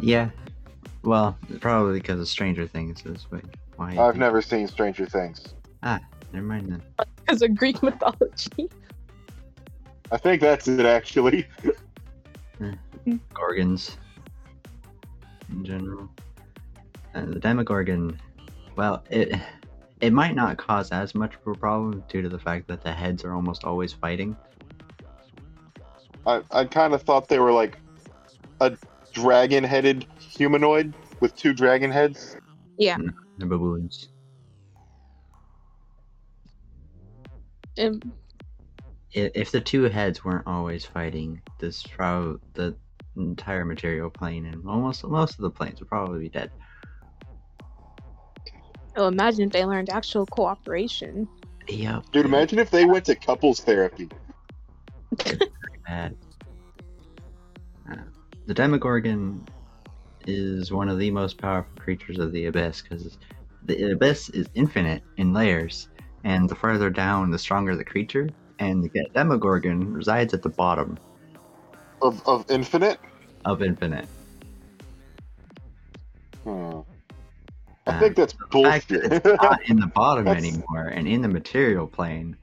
Speaker 4: Yeah. Well, probably because of Stranger Things is what, why.
Speaker 3: I've
Speaker 4: think-
Speaker 3: never seen Stranger Things.
Speaker 4: Ah, never mind then.
Speaker 2: Because of Greek mythology.
Speaker 3: I think that's it, actually.
Speaker 4: Gorgons. In general. And the Demogorgon, well, it it might not cause as much of a problem due to the fact that the heads are almost always fighting.
Speaker 3: I, I kind of thought they were like a dragon headed humanoid with two dragon heads.
Speaker 2: Yeah.
Speaker 4: The baboons.
Speaker 2: Um,
Speaker 4: If the two heads weren't always fighting, this probably the entire material plane and almost most of the planes would probably be dead.
Speaker 2: Oh, imagine if they learned actual cooperation.
Speaker 4: Yep.
Speaker 3: Dude, imagine if they went to couples therapy.
Speaker 4: bad. Uh, the Demogorgon is one of the most powerful creatures of the Abyss because the Abyss is infinite in layers, and the further down, the stronger the creature. And the Demogorgon resides at the bottom
Speaker 3: Of, of Infinite?
Speaker 4: of infinite.
Speaker 3: Hmm. I
Speaker 4: Uh,
Speaker 3: think that's
Speaker 4: The fact that
Speaker 3: bullshit.
Speaker 4: it's not in the bottom
Speaker 3: That's-
Speaker 4: anymore and in the material plane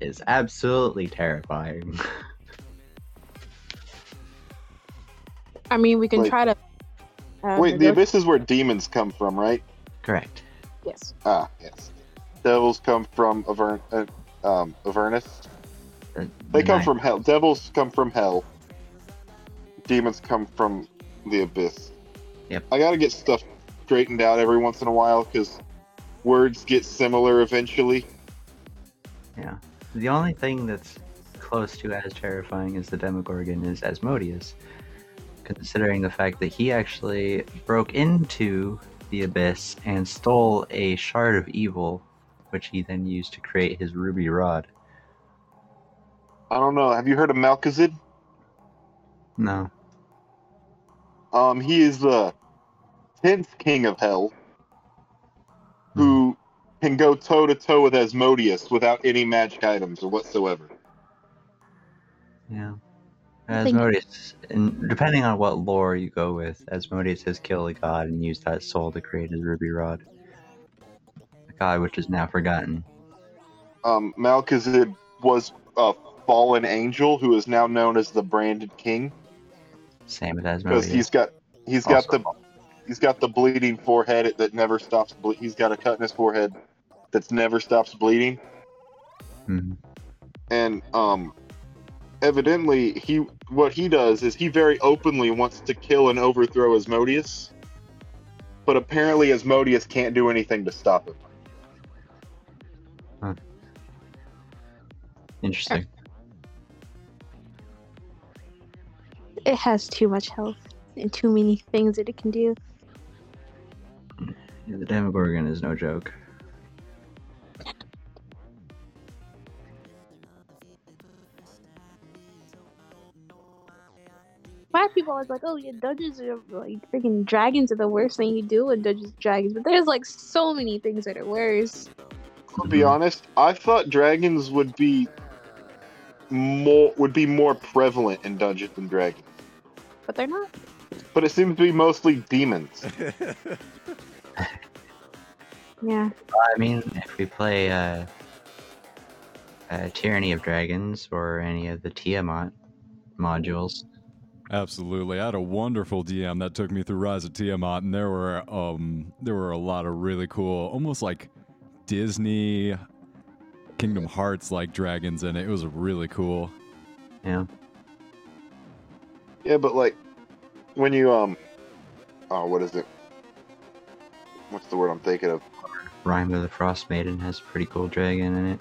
Speaker 4: is absolutely terrifying.
Speaker 2: I mean, we can
Speaker 3: Wait.
Speaker 2: try to. Uh,
Speaker 3: Wait, the abyss is where demons come from, right?
Speaker 4: Correct.
Speaker 2: Yes.
Speaker 3: Ah, yes. Devils come from Avern- uh, um, Avernus.
Speaker 4: The-
Speaker 3: They
Speaker 4: the
Speaker 3: come
Speaker 4: night-
Speaker 3: from hell. Devils come from hell. Demons come from the abyss.
Speaker 4: Yep.
Speaker 3: I gotta get stuff straightened out every once in a while because words get similar eventually.
Speaker 4: Yeah. The only thing that's close to as terrifying as the Demogorgon is Asmodeus. considering the fact that he actually broke into the abyss and stole a shard of evil, which he then used to create his ruby rod.
Speaker 3: I don't know. Have you heard of Malkizid?
Speaker 4: No.
Speaker 3: Um, he is the tenth king of hell, who can go toe to toe with Asmodeus without any magic items or whatsoever.
Speaker 4: Yeah.
Speaker 2: I
Speaker 4: Asmodeus, and depending on what lore you go with, Asmodeus has killed a god and used that soul to create his ruby rod. A god which is now forgotten.
Speaker 3: Um, Malkizid was a fallen angel who is now known as the Branded King
Speaker 4: Same with
Speaker 3: because
Speaker 4: Asmodeus.
Speaker 3: he's got he's got the he's got the bleeding forehead that never stops. Ble- he's got a cut in his forehead that's never stops bleeding.
Speaker 4: Mhm.
Speaker 3: and um evidently he what he does is he very openly wants to kill and overthrow Asmodeus but apparently Asmodeus can't do anything to stop him
Speaker 4: Interesting.
Speaker 2: It has too much health and too many things that it can do.
Speaker 4: Yeah, the Demogorgon is no joke.
Speaker 2: Why are people always like, oh yeah, dungeons are like freaking dragons are the worst thing you do in Dungeons and Dragons, but there's like so many things that are worse.
Speaker 3: to be
Speaker 4: Mhm.
Speaker 3: honest I thought dragons would be more would be more prevalent in Dungeons and Dragons
Speaker 2: But they're not.
Speaker 3: but it seems to be mostly demons
Speaker 2: Yeah.
Speaker 4: I mean, if we play uh, uh, Tyranny of Dragons or any of the Tiamat modules,
Speaker 1: Absolutely. I had a wonderful DM that took me through Rise of Tiamat, and there were um there were a lot of really cool, almost like Disney Kingdom Hearts like dragons in it. It was really cool.
Speaker 4: yeah,
Speaker 3: yeah but like when you um oh what is it what's the word I'm thinking of
Speaker 4: Rhyme of the Frost Maiden has a pretty cool dragon in it.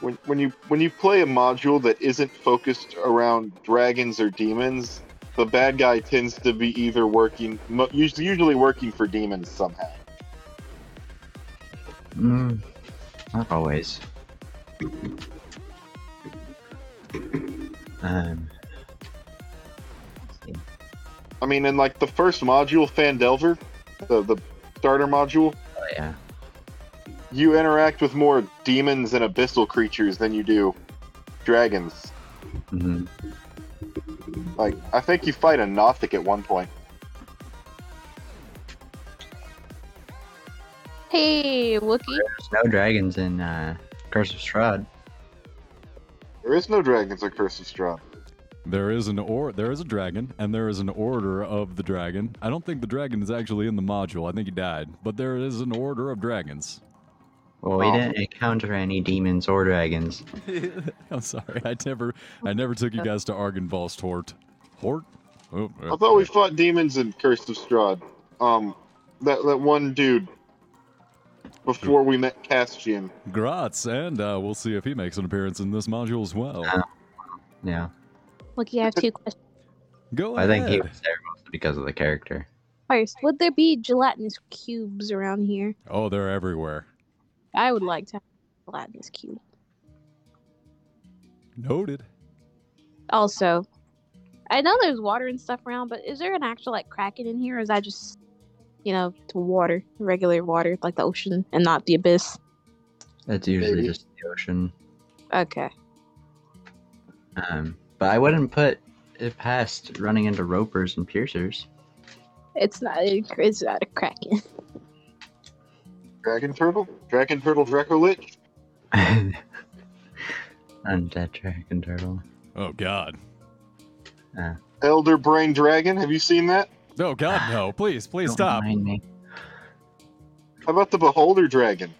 Speaker 3: when when you when you play a module that isn't focused around dragons or demons, the bad guy tends to be either working usually working for demons somehow.
Speaker 4: Mm, not always. Um.
Speaker 3: I mean, in like the first module, Phandelver, the the starter module,
Speaker 4: oh yeah,
Speaker 3: you interact with more demons and abyssal creatures than you do dragons.
Speaker 4: hmm
Speaker 3: Like I think you fight a Nothic at one point.
Speaker 2: Hey, Wookie.
Speaker 4: there's no dragons in uh, Curse of Strahd.
Speaker 3: There is no dragons in Curse of Strahd.
Speaker 1: There is an or there is a dragon, and there is an order of the dragon. I don't think the dragon is actually in the module. I think he died, but there is an order of dragons.
Speaker 4: Well, we didn't encounter any demons or dragons.
Speaker 1: I'm sorry, I never I never took you guys to Argynvost Hort. Hort? Oh, uh,
Speaker 3: I thought we fought demons in Curse of Strahd. Um, that that one dude before we met Castian.
Speaker 1: Gratz, and uh, we'll see if he makes an appearance in this module as well.
Speaker 4: Uh, Yeah,
Speaker 2: Wookie, I have two questions.
Speaker 1: Go
Speaker 4: I think he was there mostly because of the character.
Speaker 2: First, would there be gelatinous cubes around here?
Speaker 1: Oh, they're everywhere.
Speaker 2: I would like to have a gelatinous cube.
Speaker 1: Noted.
Speaker 2: Also, I know there's water and stuff around, but is there an actual like kraken in here, or is that just, you know, to water, regular water, like the ocean, and not the abyss?
Speaker 4: That's usually
Speaker 3: Maybe.
Speaker 4: just the ocean.
Speaker 2: Okay.
Speaker 4: Um, but I wouldn't put it past running into ropers and piercers.
Speaker 2: It's not. It's not a kraken.
Speaker 3: Dragon turtle? Dragon turtle Dracolich?
Speaker 4: Undead dragon turtle.
Speaker 1: Oh God.
Speaker 3: Elder Brain Dragon? Have you seen that?
Speaker 1: Oh God, no! Please, please
Speaker 4: Don't
Speaker 1: stop.
Speaker 4: mind me.
Speaker 3: How about the Beholder Dragon?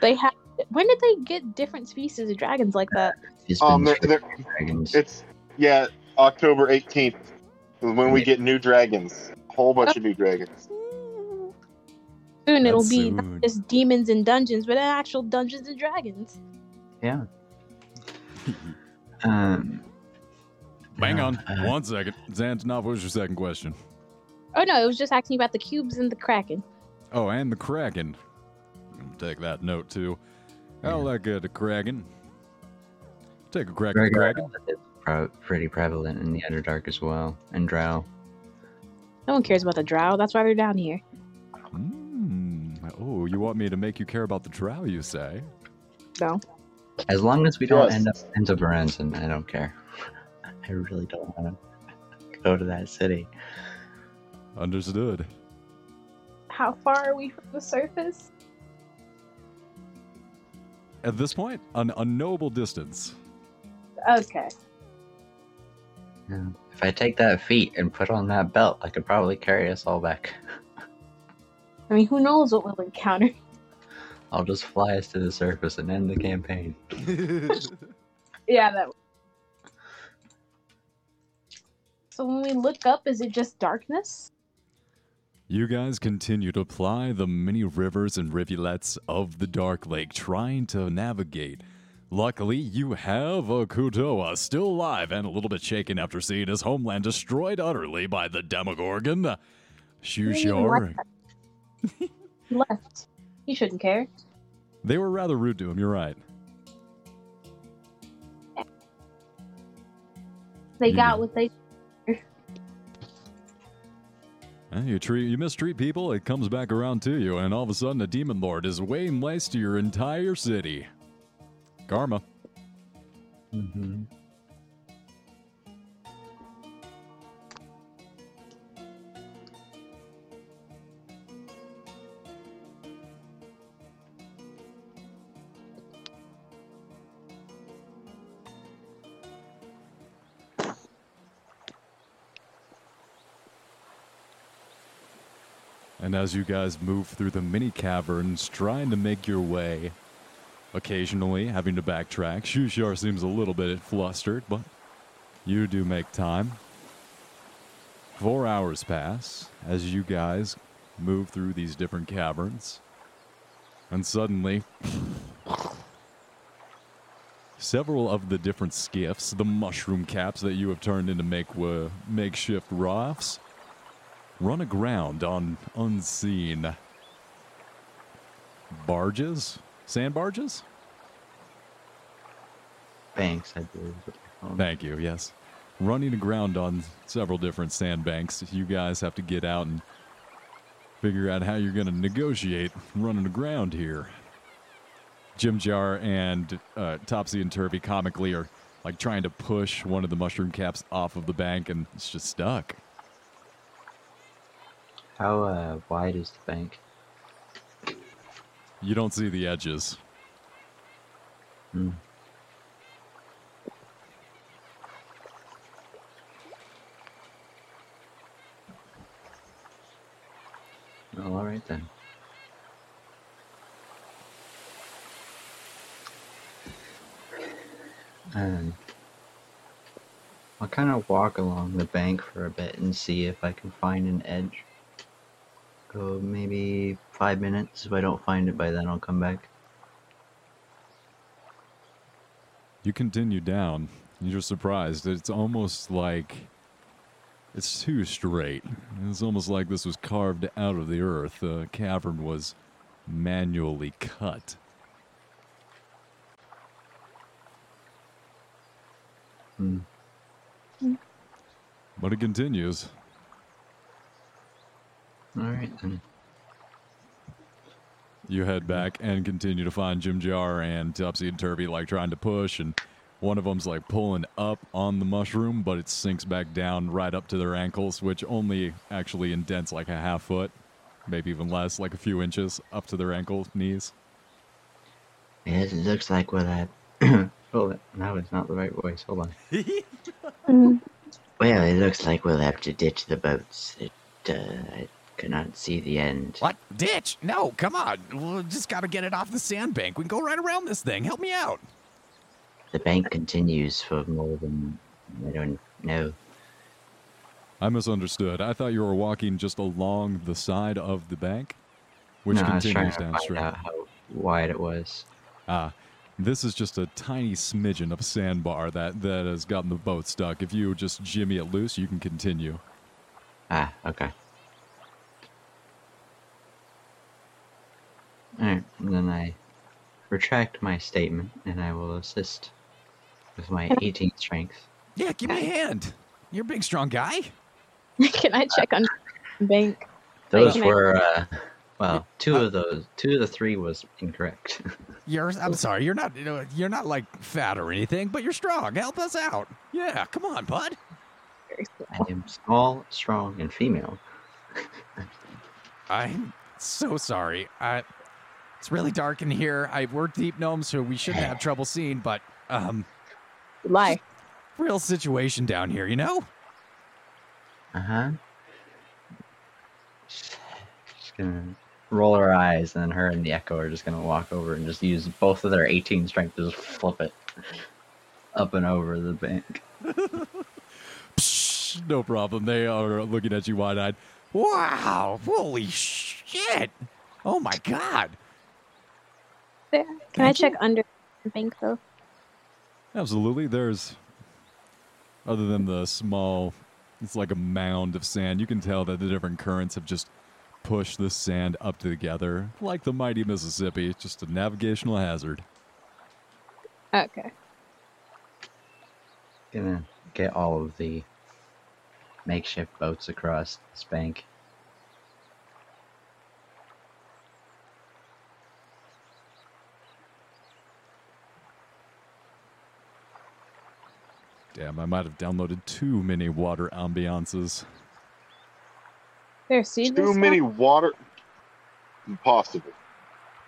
Speaker 2: They have. When did they get different species of dragons like that?
Speaker 4: It's
Speaker 3: Um, they're, they're,
Speaker 4: dragons.
Speaker 3: it's yeah, October eighteenth is when we get new dragons. A whole bunch of new dragons.
Speaker 2: Soon it'll
Speaker 1: That's
Speaker 2: be
Speaker 1: soon.
Speaker 2: not just demons and dungeons, but actual Dungeons and Dragons.
Speaker 4: Yeah. um,
Speaker 1: Hang
Speaker 4: Yeah,
Speaker 1: on,
Speaker 4: uh,
Speaker 1: one second. Xantanov, what was your second question?
Speaker 2: Oh no, it was just asking you about the cubes and the kraken.
Speaker 1: Oh, and the Kraken. Take that note too. I
Speaker 4: Yeah.
Speaker 1: like uh, the Kraken. Take a crack at the Kraken.
Speaker 4: pro- pretty prevalent in the Underdark as well, and Drow.
Speaker 2: No one cares about the drow. That's why they're down here.
Speaker 1: Mm. Oh, you want me to make you care about the drow, you say?
Speaker 2: No.
Speaker 4: As long as we don't
Speaker 3: Yes.
Speaker 4: end up in Zobaranzan, I don't care. I really don't want to go to that city.
Speaker 1: Understood.
Speaker 2: How far are we from the surface?
Speaker 1: At this point, an unknowable distance.
Speaker 2: Okay.
Speaker 4: Yeah. If I take that feat and put on that belt, I could probably carry us all back.
Speaker 2: I mean, who knows what we'll encounter?
Speaker 4: I'll just fly us to the surface and end the campaign.
Speaker 2: Yeah, that. So when we look up, is it just darkness?
Speaker 1: You guys continue to ply the many rivers and rivulets of the Dark Lake, trying to navigate. Luckily, you have a Kuo-toa still alive and a little bit shaken after seeing his homeland destroyed utterly by the Demogorgon.
Speaker 2: didn't even
Speaker 1: Shuushar.
Speaker 2: He left. He shouldn't care.
Speaker 1: They were rather rude to him, you're right.
Speaker 2: They
Speaker 1: Yeah.
Speaker 2: got what they.
Speaker 1: You treat you mistreat people, it comes back around to you, and all of a sudden a demon lord is weighing less to your entire city. Karma.
Speaker 4: Mm-hmm.
Speaker 1: And as you guys move through the mini caverns, trying to make your way, occasionally having to backtrack, Shuushar seems a little bit flustered, but you do make time. Four hours pass as you guys move through these different caverns. And suddenly, several of the different skiffs, the mushroom caps that you have turned into make uh, makeshift rafts, run aground on unseen barges, sand barges.
Speaker 4: Banks, I believe. is what they're called.
Speaker 1: Thank you. Yes, running aground on several different sandbanks. You guys have to get out and figure out how you're going to negotiate running aground here. Jimjar and uh, Topsy and Turvy comically are like trying to push one of the mushroom caps off of the bank, and it's just stuck.
Speaker 4: How uh, wide is the bank?
Speaker 1: You don't see the edges.
Speaker 4: Hmm. Well, all right then. Um, I'll kind of walk along the bank for a bit and see if I can find an edge. Go maybe five minutes. If I don't find it by then, I'll come back.
Speaker 1: You continue down. You're surprised. It's almost like it's too straight. It's almost like this was carved out of the earth. The cavern was manually cut.
Speaker 4: Hmm.
Speaker 1: But it continues.
Speaker 4: All right then.
Speaker 1: You head back and continue to find Jimjar and Topsy and Turvy like trying to push, and one of them's like pulling up on the mushroom, but it sinks back down right up to their ankles, which only actually indents like a half foot, maybe even less, like a few inches up to their ankles, knees.
Speaker 4: Yes, it looks like we'll have. Hold it. No, it's not the right voice. Hold on.
Speaker 2: Mhm.
Speaker 4: Well, it looks like we'll have to ditch the boats. It, uh, I cannot see the end.
Speaker 7: What? Ditch? No, come on. We just gotta get it off the sandbank. We can go right around this thing. Help me out.
Speaker 4: The bank continues for more than I don't know.
Speaker 1: I misunderstood. I thought you were walking just along the side of the bank, which
Speaker 4: no, I was trying
Speaker 1: continues
Speaker 4: to
Speaker 1: down
Speaker 4: find out how wide it was.
Speaker 1: Ah, This is just a tiny smidgen of sandbar that, that has gotten the boat stuck. If you just jimmy it loose, you can continue.
Speaker 4: Ah, okay. Alright, then I retract my statement and I will assist with my 18 strength.
Speaker 7: Yeah, give me a hand. You're a big, strong guy.
Speaker 2: Can I check on bank?
Speaker 4: Those
Speaker 2: can I-
Speaker 4: were, uh, well, two of those, two of the three was incorrect.
Speaker 7: You're. I'm sorry. You're not. You know. You're not like fat or anything, but you're strong. Help us out. Yeah. Come on, bud.
Speaker 4: I am small, strong, and female.
Speaker 7: I'm so sorry. I. It's really dark in here. I we're deep gnomes, so we shouldn't have trouble seeing. But um,
Speaker 2: Lie.
Speaker 7: real situation down here, you know.
Speaker 4: Uh huh. Just gonna roll her eyes, and then her and the echo are just gonna walk over and just use both of their 18 strength to just flip it up and over the bank.
Speaker 1: Psh, no problem. They are looking at you wide eyed.
Speaker 7: Wow! Holy shit! Oh my god!
Speaker 2: There. Can I
Speaker 7: Thank you.
Speaker 2: check under the bank though?
Speaker 1: Absolutely. There's, other than the small, it's like a mound of sand. You can tell that the different currents have just pushed the sand up together, like the mighty Mississippi. It's just a navigational hazard.
Speaker 2: Okay.
Speaker 4: Gonna get all of the makeshift boats across this bank.
Speaker 1: Damn, I might have downloaded too many water ambiances.
Speaker 2: There, see this
Speaker 3: Too
Speaker 2: stuff?
Speaker 3: many water. Impossible.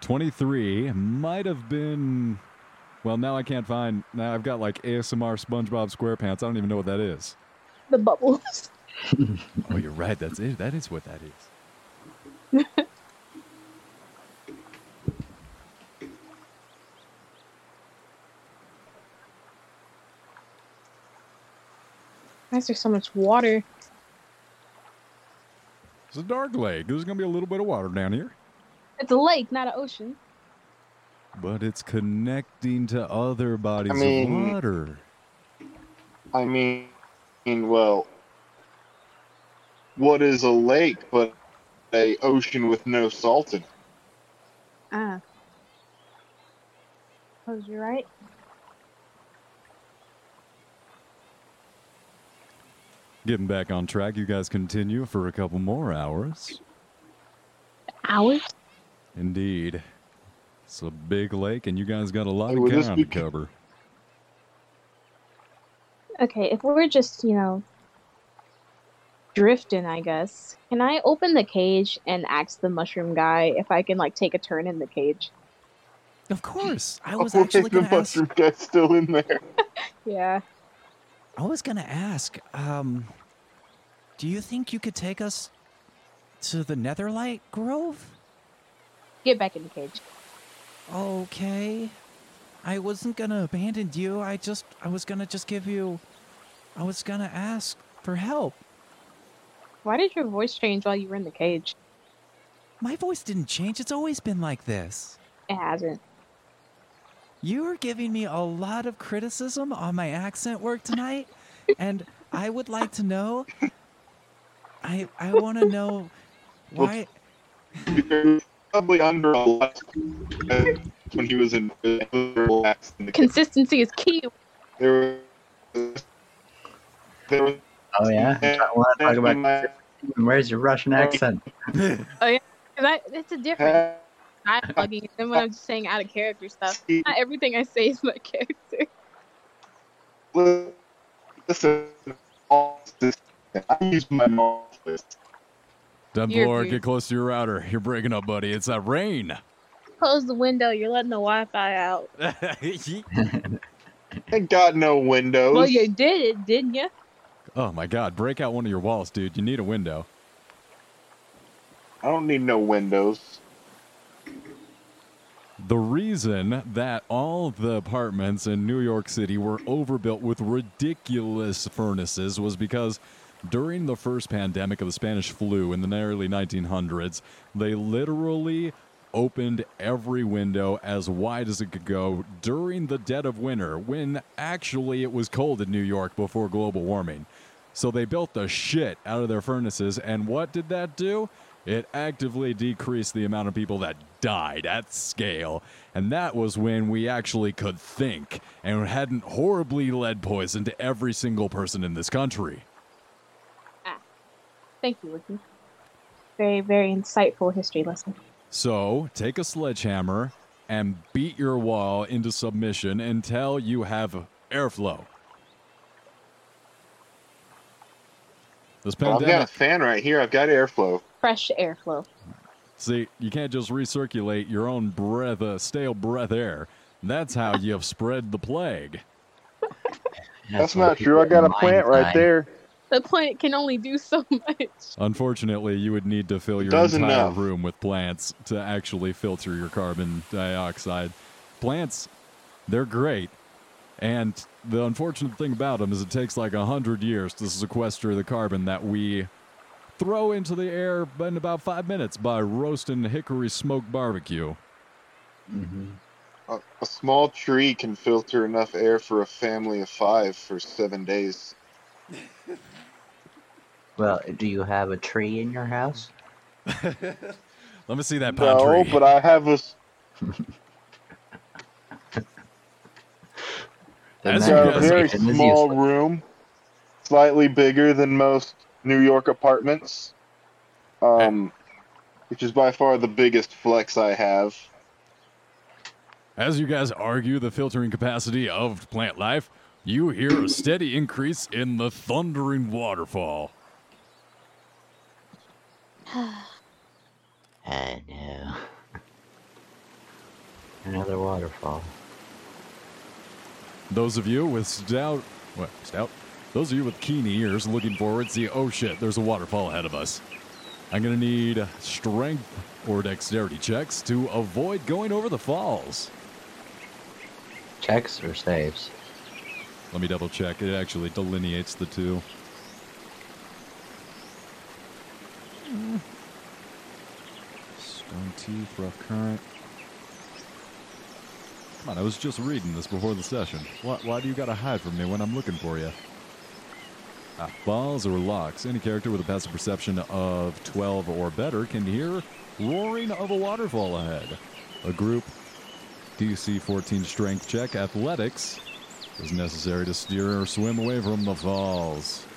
Speaker 1: 23 might have been. Well, now I can't find. Now I've got like ASMR SpongeBob SquarePants. I don't even know what that is.
Speaker 2: the bubbles.
Speaker 1: Oh, you're right. That's it. That is what that is.
Speaker 2: Why is there so much water?
Speaker 1: It's a dark lake. There's going to be a little bit of water down here.
Speaker 2: It's a lake, not an ocean.
Speaker 1: But it's connecting to other bodies
Speaker 3: mean-
Speaker 1: of water.
Speaker 3: I mean, well, what is a lake but a ocean with no salt in it?
Speaker 2: Ah. Oh, you're right.
Speaker 1: Getting back on track, you guys continue for a couple more hours.
Speaker 2: Hours?
Speaker 1: Indeed. It's a big lake, and you guys got a lot
Speaker 3: Hey,
Speaker 1: of
Speaker 3: would this
Speaker 1: ground to cover.
Speaker 2: Okay, if we're just, you know, drifting, I guess, can I open the cage and ask the mushroom guy if I can, like, take a turn in the cage?
Speaker 7: Of course. I was
Speaker 3: Oh,
Speaker 7: actually
Speaker 3: the
Speaker 7: gonna ask.
Speaker 3: mushroom guy's still in there.
Speaker 2: Yeah.
Speaker 7: I was gonna ask. Um, do you think you could take us to the Netherlight Grove?
Speaker 2: Get back in the cage.
Speaker 7: Okay. I wasn't gonna abandon you. I just I was gonna just give you I was gonna ask for help.
Speaker 2: Why did your voice change while you were in the cage?
Speaker 7: My voice didn't change. It's always been like this.
Speaker 2: It hasn't.
Speaker 7: You were giving me a lot of criticism on my accent work tonight, and I would like to know I I want to know why
Speaker 3: probably under a lot when he was in relaxed in the
Speaker 2: Consistency is key.
Speaker 3: There was, there was
Speaker 4: Oh yeah, I want to talk about. Where's your Russian accent?
Speaker 2: Oh, 'Cause I, it's a difference. Dialoguing than when I'm just saying out of character stuff. Not everything I say is my character.
Speaker 3: Listen, all this- I use my mouth.
Speaker 1: Denlord,
Speaker 2: You're-
Speaker 1: get close to your router. You're breaking up, buddy. It's that rain.
Speaker 2: Close the window. You're letting the Wi-Fi out.
Speaker 3: I got no windows.
Speaker 2: Well, you did it, didn't you?
Speaker 1: oh my god, break out one of your walls, dude. You need a window.
Speaker 3: I don't need no windows.
Speaker 1: The reason that all the apartments in New York City were overbuilt with ridiculous furnaces was because during the first pandemic of the Spanish flu in the early 1900s, they literally opened every window as wide as it could go during the dead of winter when actually it was cold in New York before global warming. So they built the shit out of their furnaces, and what did that do? It actively decreased the amount of people that died at scale. And that was when we actually could think and hadn't horribly lead poisoned every single person in this country. Ah.
Speaker 2: Thank you, Wiki. Very, very insightful history lesson.
Speaker 1: So take a sledgehammer and beat your wall into submission until you have airflow. This
Speaker 3: I've got a fan right here. I've got airflow.
Speaker 2: Fresh airflow.
Speaker 1: see, you can't just recirculate your own breath, uh, stale breath air. That's how you've spread the plague.
Speaker 3: That's
Speaker 4: why
Speaker 3: not true. I got a plant
Speaker 4: mines
Speaker 3: right there.
Speaker 2: The plant can only do so much.
Speaker 1: Unfortunately, you would need to fill your
Speaker 3: Does
Speaker 1: entire
Speaker 3: enough.
Speaker 1: room with plants to actually filter your carbon dioxide. Plants, they're great. And the unfortunate thing about them is it takes like a hundred years to sequester the carbon that we throw into the air in about five minutes by roasting hickory smoked barbecue.
Speaker 4: Mhm.
Speaker 3: A, a small tree can filter enough air for a family of five for seven days.
Speaker 4: Well, do you have a tree in your house?
Speaker 1: Let me see that pine
Speaker 3: No,
Speaker 1: tree.
Speaker 3: but I have a s-
Speaker 4: The
Speaker 1: As
Speaker 3: I've
Speaker 1: you
Speaker 3: got a very small room, slightly bigger than most New York apartments. Um, which is by far the biggest flex I have.
Speaker 1: As you guys argue the filtering capacity of plant life, you hear a steady increase in the thundering waterfall.
Speaker 4: I know. Another waterfall.
Speaker 1: Those of you with stout, what, stout? Those of you with keen ears looking forward see, oh shit, there's a waterfall ahead of us. I'm gonna need strength or dexterity checks to avoid going over the falls.
Speaker 4: Checks or saves?
Speaker 1: Let me double check. It actually delineates the two. Stone teeth, rough current. Come on, I was just reading this before the session. Why, why do you gotta hide from me when I'm looking for you? Ah, balls or locks. Any character with a passive perception of 12 or better can hear roaring of a waterfall ahead. A group DC 14 strength check athletics is necessary to steer or swim away from the falls.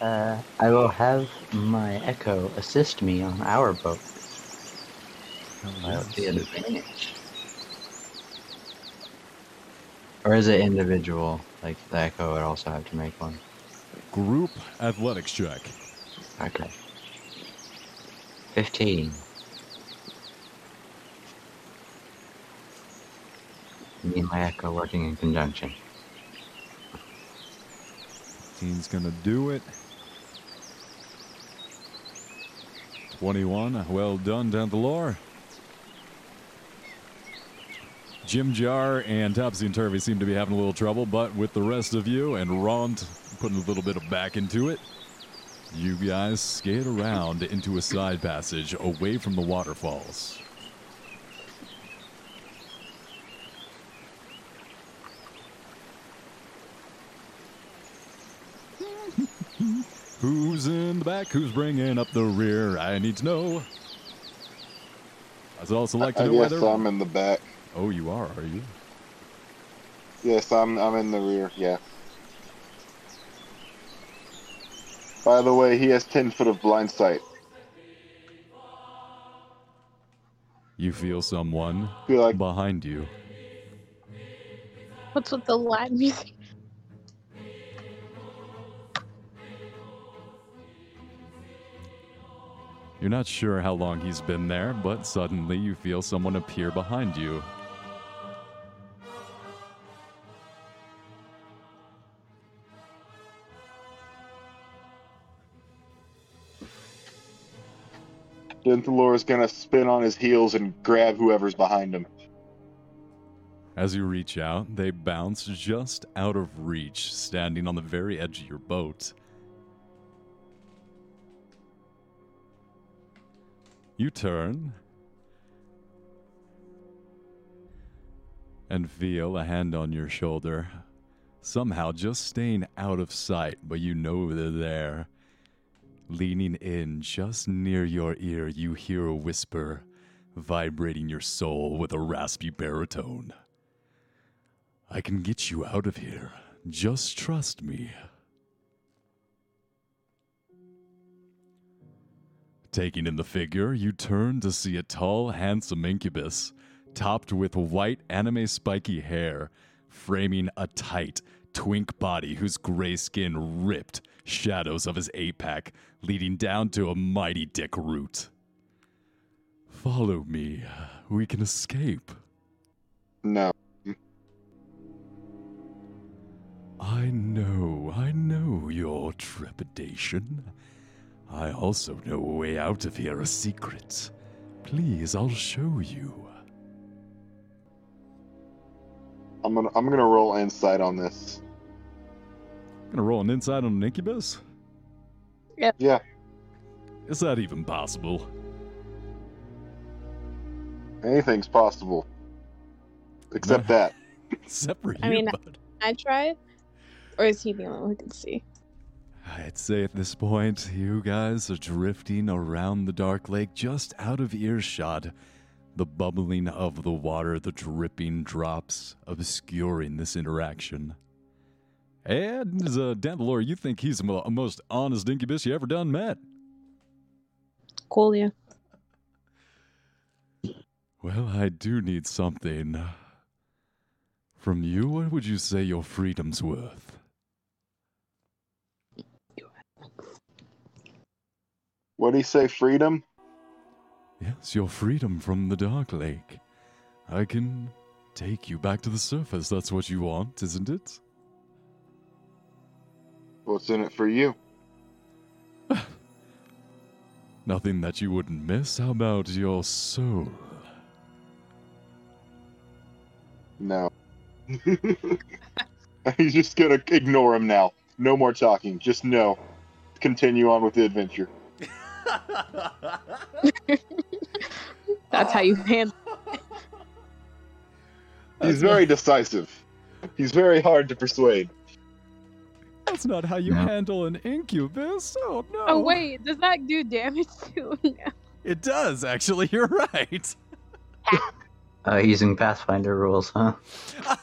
Speaker 4: Uh, I will have my Echo assist me on our boat. That would be an advantage. Or is it individual? Like the Echo would also have to make one.
Speaker 1: Group athletics check.
Speaker 4: Okay. Fifteen. Me and my Echo working in conjunction.
Speaker 1: Teen's gonna do it. 21. Well done, Denthalor. Jimjar and Topsy and Turvy seem to be having a little trouble, but with the rest of you and Rond putting a little bit of back into it, you guys skate around into a side passage away from the waterfalls. Who's in the back? Who's bringing up the rear? I need to know. I'd also like to
Speaker 3: I
Speaker 1: know
Speaker 3: guess
Speaker 1: whether.
Speaker 3: I'm in the back.
Speaker 1: Oh, you are, are you?
Speaker 3: Yes, I'm I'm in the rear. Yeah. By the way, he has ten foot of blind sight.
Speaker 1: You feel someone
Speaker 3: Feel like
Speaker 1: behind you.
Speaker 2: What's with the Latin music?
Speaker 1: You're not sure how long he's been there, but suddenly you feel someone appear behind you.
Speaker 3: Denthalor is gonna spin on his heels and grab whoever's behind him.
Speaker 1: As you reach out, they bounce just out of reach, standing on the very edge of your boat. You turn and feel a hand on your shoulder, somehow just staying out of sight, but you know they're there. Leaning in just near your ear, you hear a whisper vibrating your soul with a raspy baritone. I can get you out of here. Just trust me. Taking in the figure, you turn to see a tall, handsome incubus, topped with white anime spiky hair, framing a tight, twink body whose gray skin ripped shadows of his apex, leading down to a mighty dick root. Follow me. We can escape.
Speaker 3: No.
Speaker 1: I know, I know your trepidation. I also know a way out of here, a secret. Please, I'll show you.
Speaker 3: I'm gonna I'm gonna roll insight on this.
Speaker 1: Gonna roll an inside on an incubus?
Speaker 3: Yeah. Yeah.
Speaker 1: Is that even possible?
Speaker 3: Anything's possible. Except
Speaker 1: No.
Speaker 3: that.
Speaker 1: Except for you,
Speaker 2: I mean,
Speaker 1: bud.
Speaker 2: I try, or is he the only one who can see?
Speaker 1: I'd say at this point, you guys are drifting around the dark lake just out of earshot. The bubbling of the water, the dripping drops obscuring this interaction. And uh, as a Denthalor, you think he's the most honest incubus you ever done met.
Speaker 2: Cool, yeah.
Speaker 1: Well, I do need something. From you, what would you say your freedom's worth?
Speaker 3: What do you say, freedom?
Speaker 1: Yes, your freedom from the Dark Lake. I can take you back to the surface. That's what you want, isn't it?
Speaker 3: What's in it for you?
Speaker 1: Nothing that you wouldn't miss. How about your soul?
Speaker 3: No. He's just gonna ignore him now. No more talking. Just no. Continue on with the adventure.
Speaker 2: That's how you ah. handle.
Speaker 3: He's very decisive. He's very hard to persuade.
Speaker 1: That's not how you
Speaker 4: No.
Speaker 1: handle an incubus. Oh no.
Speaker 2: Oh wait, does that do damage too?
Speaker 1: It does actually. You're right.
Speaker 4: Uh, using Pathfinder rules, huh?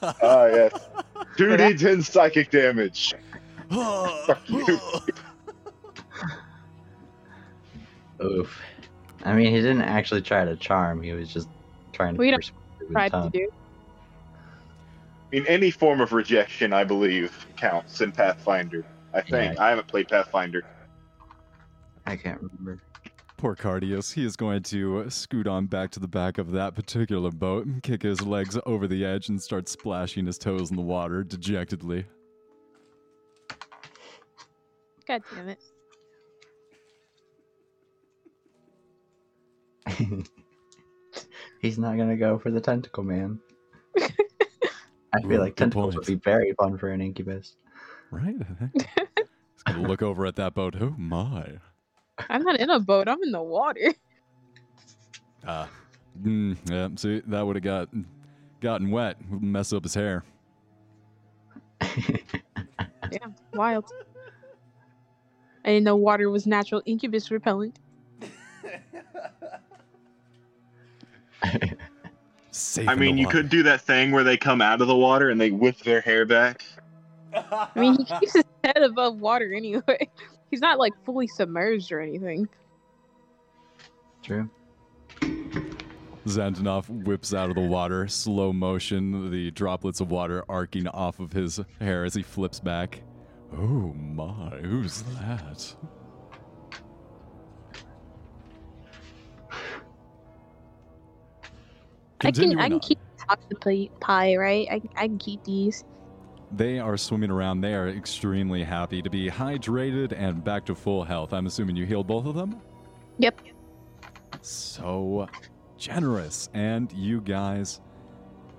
Speaker 3: Ah, yes. 2d10 psychic damage.
Speaker 1: Fuck
Speaker 3: you.
Speaker 4: Oof. I mean, he didn't actually try to charm. He was just trying to
Speaker 2: We don't
Speaker 4: persuade with
Speaker 2: Tried to do.
Speaker 3: I mean, any form of rejection, I believe, counts in Pathfinder. I think.
Speaker 4: Yeah.
Speaker 3: I haven't played Pathfinder.
Speaker 4: I can't remember.
Speaker 1: Poor Cardius. He is going to scoot on back to the back of that particular boat and kick his legs over the edge and start splashing his toes in the water dejectedly.
Speaker 2: God damn it.
Speaker 4: He's not gonna go for the tentacle man. I feel like
Speaker 1: good
Speaker 4: tentacles
Speaker 1: point.
Speaker 4: would be very fun for an incubus.
Speaker 1: Right? He's going to look over at that boat. Oh my.
Speaker 2: I'm not in a boat. I'm in the water.
Speaker 1: Ah. Mm, yeah, see, that would have got, gotten wet. Would mess up his hair.
Speaker 2: Yeah, wild. I didn't know water was natural incubus repellent.
Speaker 1: Safe
Speaker 3: I mean, you
Speaker 1: water.
Speaker 3: could do that thing where they come out of the water and they whip their hair back.
Speaker 2: I mean, he keeps his head above water anyway. He's not like fully submerged or anything.
Speaker 4: True.
Speaker 1: Xantanov whips out of the water, slow motion, the droplets of water arcing off of his hair as he flips back. Oh my, who's that?
Speaker 2: I can I can
Speaker 1: on.
Speaker 2: keep octopi pie, right? I I can keep these.
Speaker 1: They are swimming around. They are extremely happy to be hydrated and back to full health. I'm assuming you healed both of them?
Speaker 2: Yep.
Speaker 1: So generous. And you guys,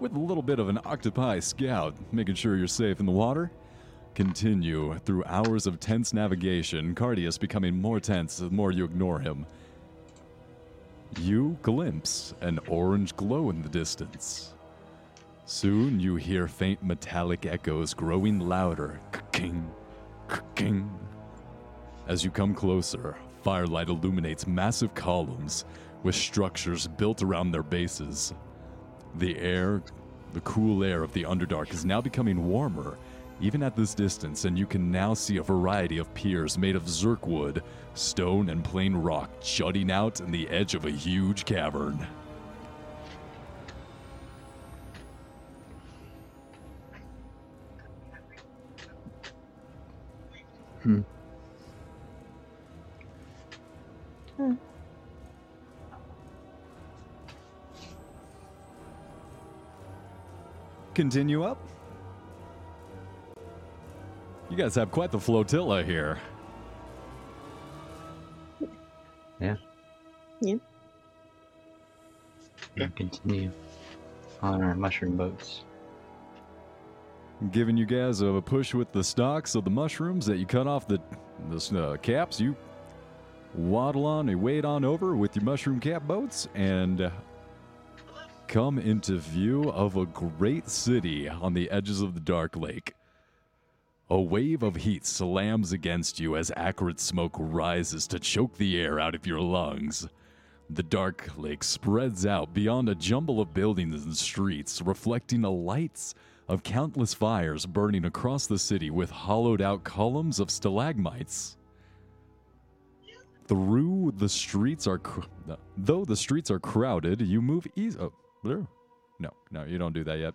Speaker 1: with a little bit of an octopi scout, making sure you're safe in the water, continue through hours of tense navigation, Cardius becoming more tense the more you ignore him. You glimpse an orange glow in the distance. Soon you hear faint metallic echoes growing louder. King, king. As you come closer, firelight illuminates massive columns with structures built around their bases. The air, the cool air of the Underdark is now becoming warmer, even at this distance, and you can now see a variety of piers made of zurkhwood, stone, and plain rock jutting out in the edge of a huge cavern.
Speaker 4: Hmm.
Speaker 1: Continue up. You guys have quite the flotilla here. Yeah. Yeah.
Speaker 4: And continue on our mushroom boats.
Speaker 1: Giving you guys a push with the stalks of the mushrooms that you cut off the, the uh, caps. You waddle on and wade on over with your mushroom cap boats and come into view of a great city on the edges of the Dark Lake. A wave of heat slams against you as acrid smoke rises to choke the air out of your lungs. The dark lake spreads out beyond a jumble of buildings and streets, reflecting the lights of countless fires burning across the city with hollowed out columns of stalagmites. Through the streets are, cr- though the streets are crowded, you move easy. Oh. No, no, you don't do that yet.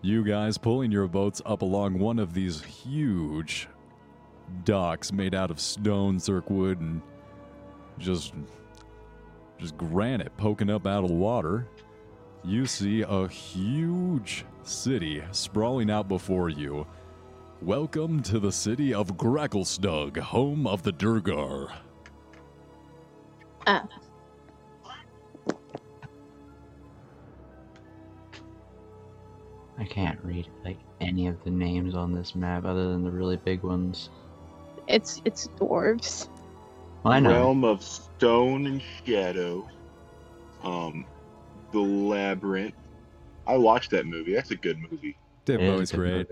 Speaker 1: You guys pulling your boats up along one of these huge docks made out of stone, zurkhwood, and just just granite poking up out of the water. You see a huge city sprawling out before you. Welcome to the city of Gracklstugh, home of the duergar.
Speaker 2: Ah,
Speaker 4: I can't read like any of the names on this map other than the really big ones.
Speaker 2: it's it's dwarves.
Speaker 4: Well, I know.
Speaker 3: Realm of Stone and Shadow. Um, The Labyrinth. I watched that movie. That's a good movie.
Speaker 1: Dave
Speaker 4: It is a
Speaker 1: great.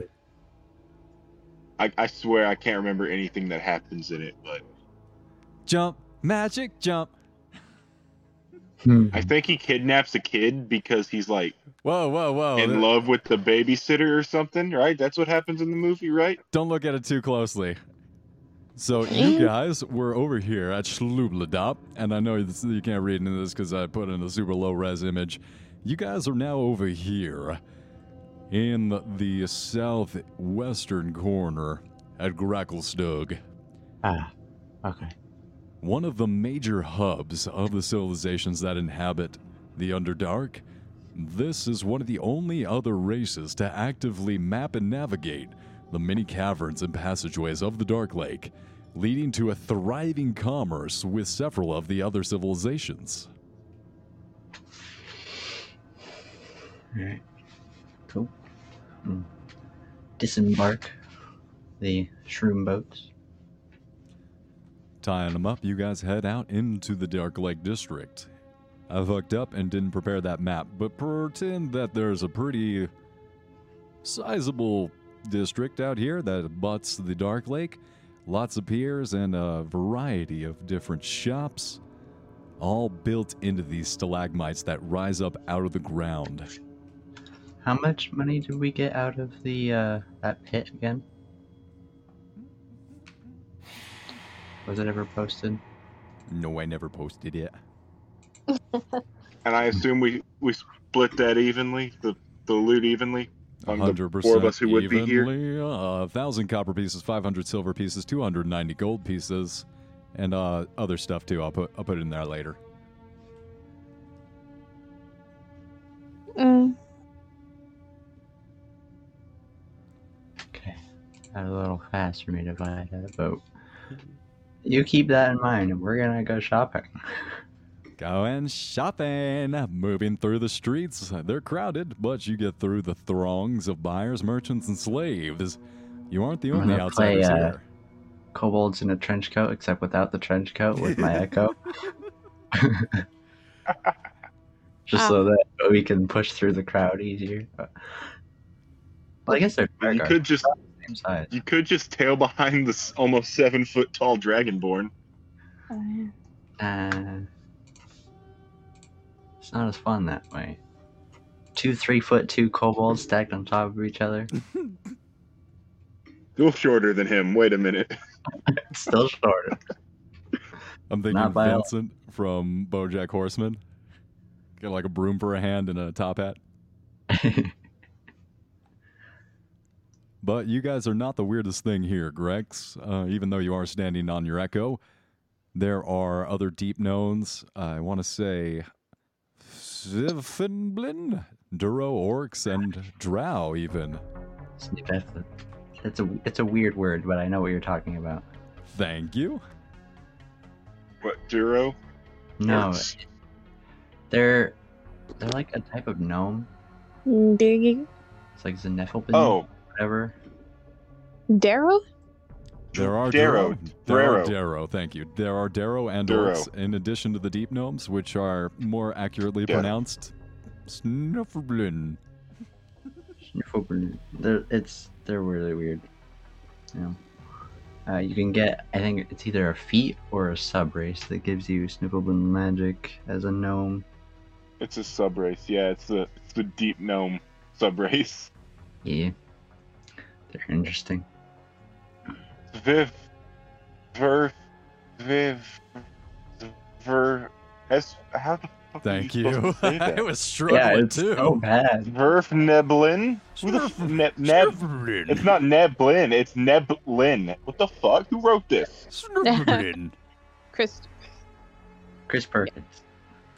Speaker 3: I, I swear I can't remember anything that happens in it, but
Speaker 1: Jump, magic jump.
Speaker 4: Hmm.
Speaker 3: I think he kidnaps a kid because he's like
Speaker 1: Whoa, whoa, whoa.
Speaker 3: in love with the babysitter or something, right? That's what happens in the movie, right?
Speaker 1: Don't look at it too closely. So you guys were over here at Sloobludop, and I know you can't read into this because I put in a super low res image. You guys are now over here in the, the southwestern corner at Gracklstugh,
Speaker 4: Ah, okay.
Speaker 1: one of the major hubs of the civilizations that inhabit the Underdark. This is one of the only other races to actively map and navigate the many caverns and passageways of the Dark Lake, leading to a thriving commerce with several of the other civilizations.
Speaker 4: Alright. Cool. Hmm. Disembark the shroom boats.
Speaker 1: Tying them up, you guys head out into the Dark Lake District. I fucked up and didn't prepare that map, but pretend that there's a pretty sizable district out here that butts the Dark Lake. Lots of piers and a variety of different shops, all built into these stalagmites that rise up out of the ground.
Speaker 4: How much money did we get out of the uh, that pit again? Was it ever posted?
Speaker 1: No, I never posted it.
Speaker 3: And I assume we we split that evenly, the the loot evenly. On the
Speaker 1: hundred
Speaker 3: four
Speaker 1: percent
Speaker 3: of us who would be here.
Speaker 1: evenly. uh, A thousand copper pieces, five hundred silver pieces, two hundred ninety gold pieces, and uh, other stuff too. I'll put I'll put it in there later.
Speaker 2: Mm,
Speaker 4: Okay. That a little fast for me to buy that boat. You keep that in mind, and we're gonna go shopping.
Speaker 1: Going shopping, moving through the streets. They're crowded, but you get through the throngs of buyers, merchants, and slaves. You aren't the
Speaker 4: I'm
Speaker 1: only
Speaker 4: gonna play, uh,
Speaker 1: here.
Speaker 4: Kobolds in a trench coat, except without the trench coat with my echo. Just so that we can push through the crowd easier. Well, I guess they're
Speaker 3: You could just
Speaker 4: guards, same size.
Speaker 3: you could just tail behind this almost seven foot tall dragonborn.
Speaker 2: Oh,
Speaker 4: Uh, it's not as fun that way. Two three foot two kobolds stacked on top of each other.
Speaker 3: Still shorter than him. Wait a minute.
Speaker 4: Still shorter.
Speaker 1: I'm thinking
Speaker 4: Not by a-
Speaker 1: Vincent from BoJack Horseman. Got like a broom for a hand and a top hat. But you guys are not the weirdest thing here, Grex. Uh, even though you are standing on your echo, there are other deep knowns. I want to say Sivfinblin, Duro Orcs, and Drow, even.
Speaker 4: That's a, it's a it's a weird word, but I know what you're talking about.
Speaker 1: Thank you.
Speaker 3: What Duro?
Speaker 4: No,
Speaker 3: Orcs?
Speaker 4: they're they're like a type of gnome.
Speaker 2: Mm, There you
Speaker 4: It's like Xenephalbin,
Speaker 3: Oh,
Speaker 4: whatever.
Speaker 2: Darrow?
Speaker 1: There are
Speaker 3: Darrow.
Speaker 1: Darrow. There are
Speaker 3: Darrow.
Speaker 1: Darrow. Thank you. There are Darrow and
Speaker 3: Darrow.
Speaker 1: Orcs, in addition to the deep gnomes, which are more accurately
Speaker 3: Yeah.
Speaker 1: pronounced Snufflin.
Speaker 4: Xenephalbin. They're it's they're really weird. You know. Uh, you can get, I think it's either a feat or a sub race that gives you Sniffleblin magic as a gnome.
Speaker 3: it's a sub race. Yeah, it's the it's the deep gnome sub race.
Speaker 4: Yeah. They're interesting.
Speaker 3: Viv, Ver, Viv, Ver. S. How the fuck
Speaker 1: Thank
Speaker 3: are you?
Speaker 1: you.
Speaker 3: to say
Speaker 1: I was struggling
Speaker 4: yeah, it's
Speaker 1: too.
Speaker 4: so bad.
Speaker 3: Verfneblin? Who the f- ne- Neb?
Speaker 1: Snufflin.
Speaker 3: It's not Neblin. It's Neblin. What the fuck? Who wrote this?
Speaker 1: Snufflin.
Speaker 2: Chris.
Speaker 4: Chris Perkins.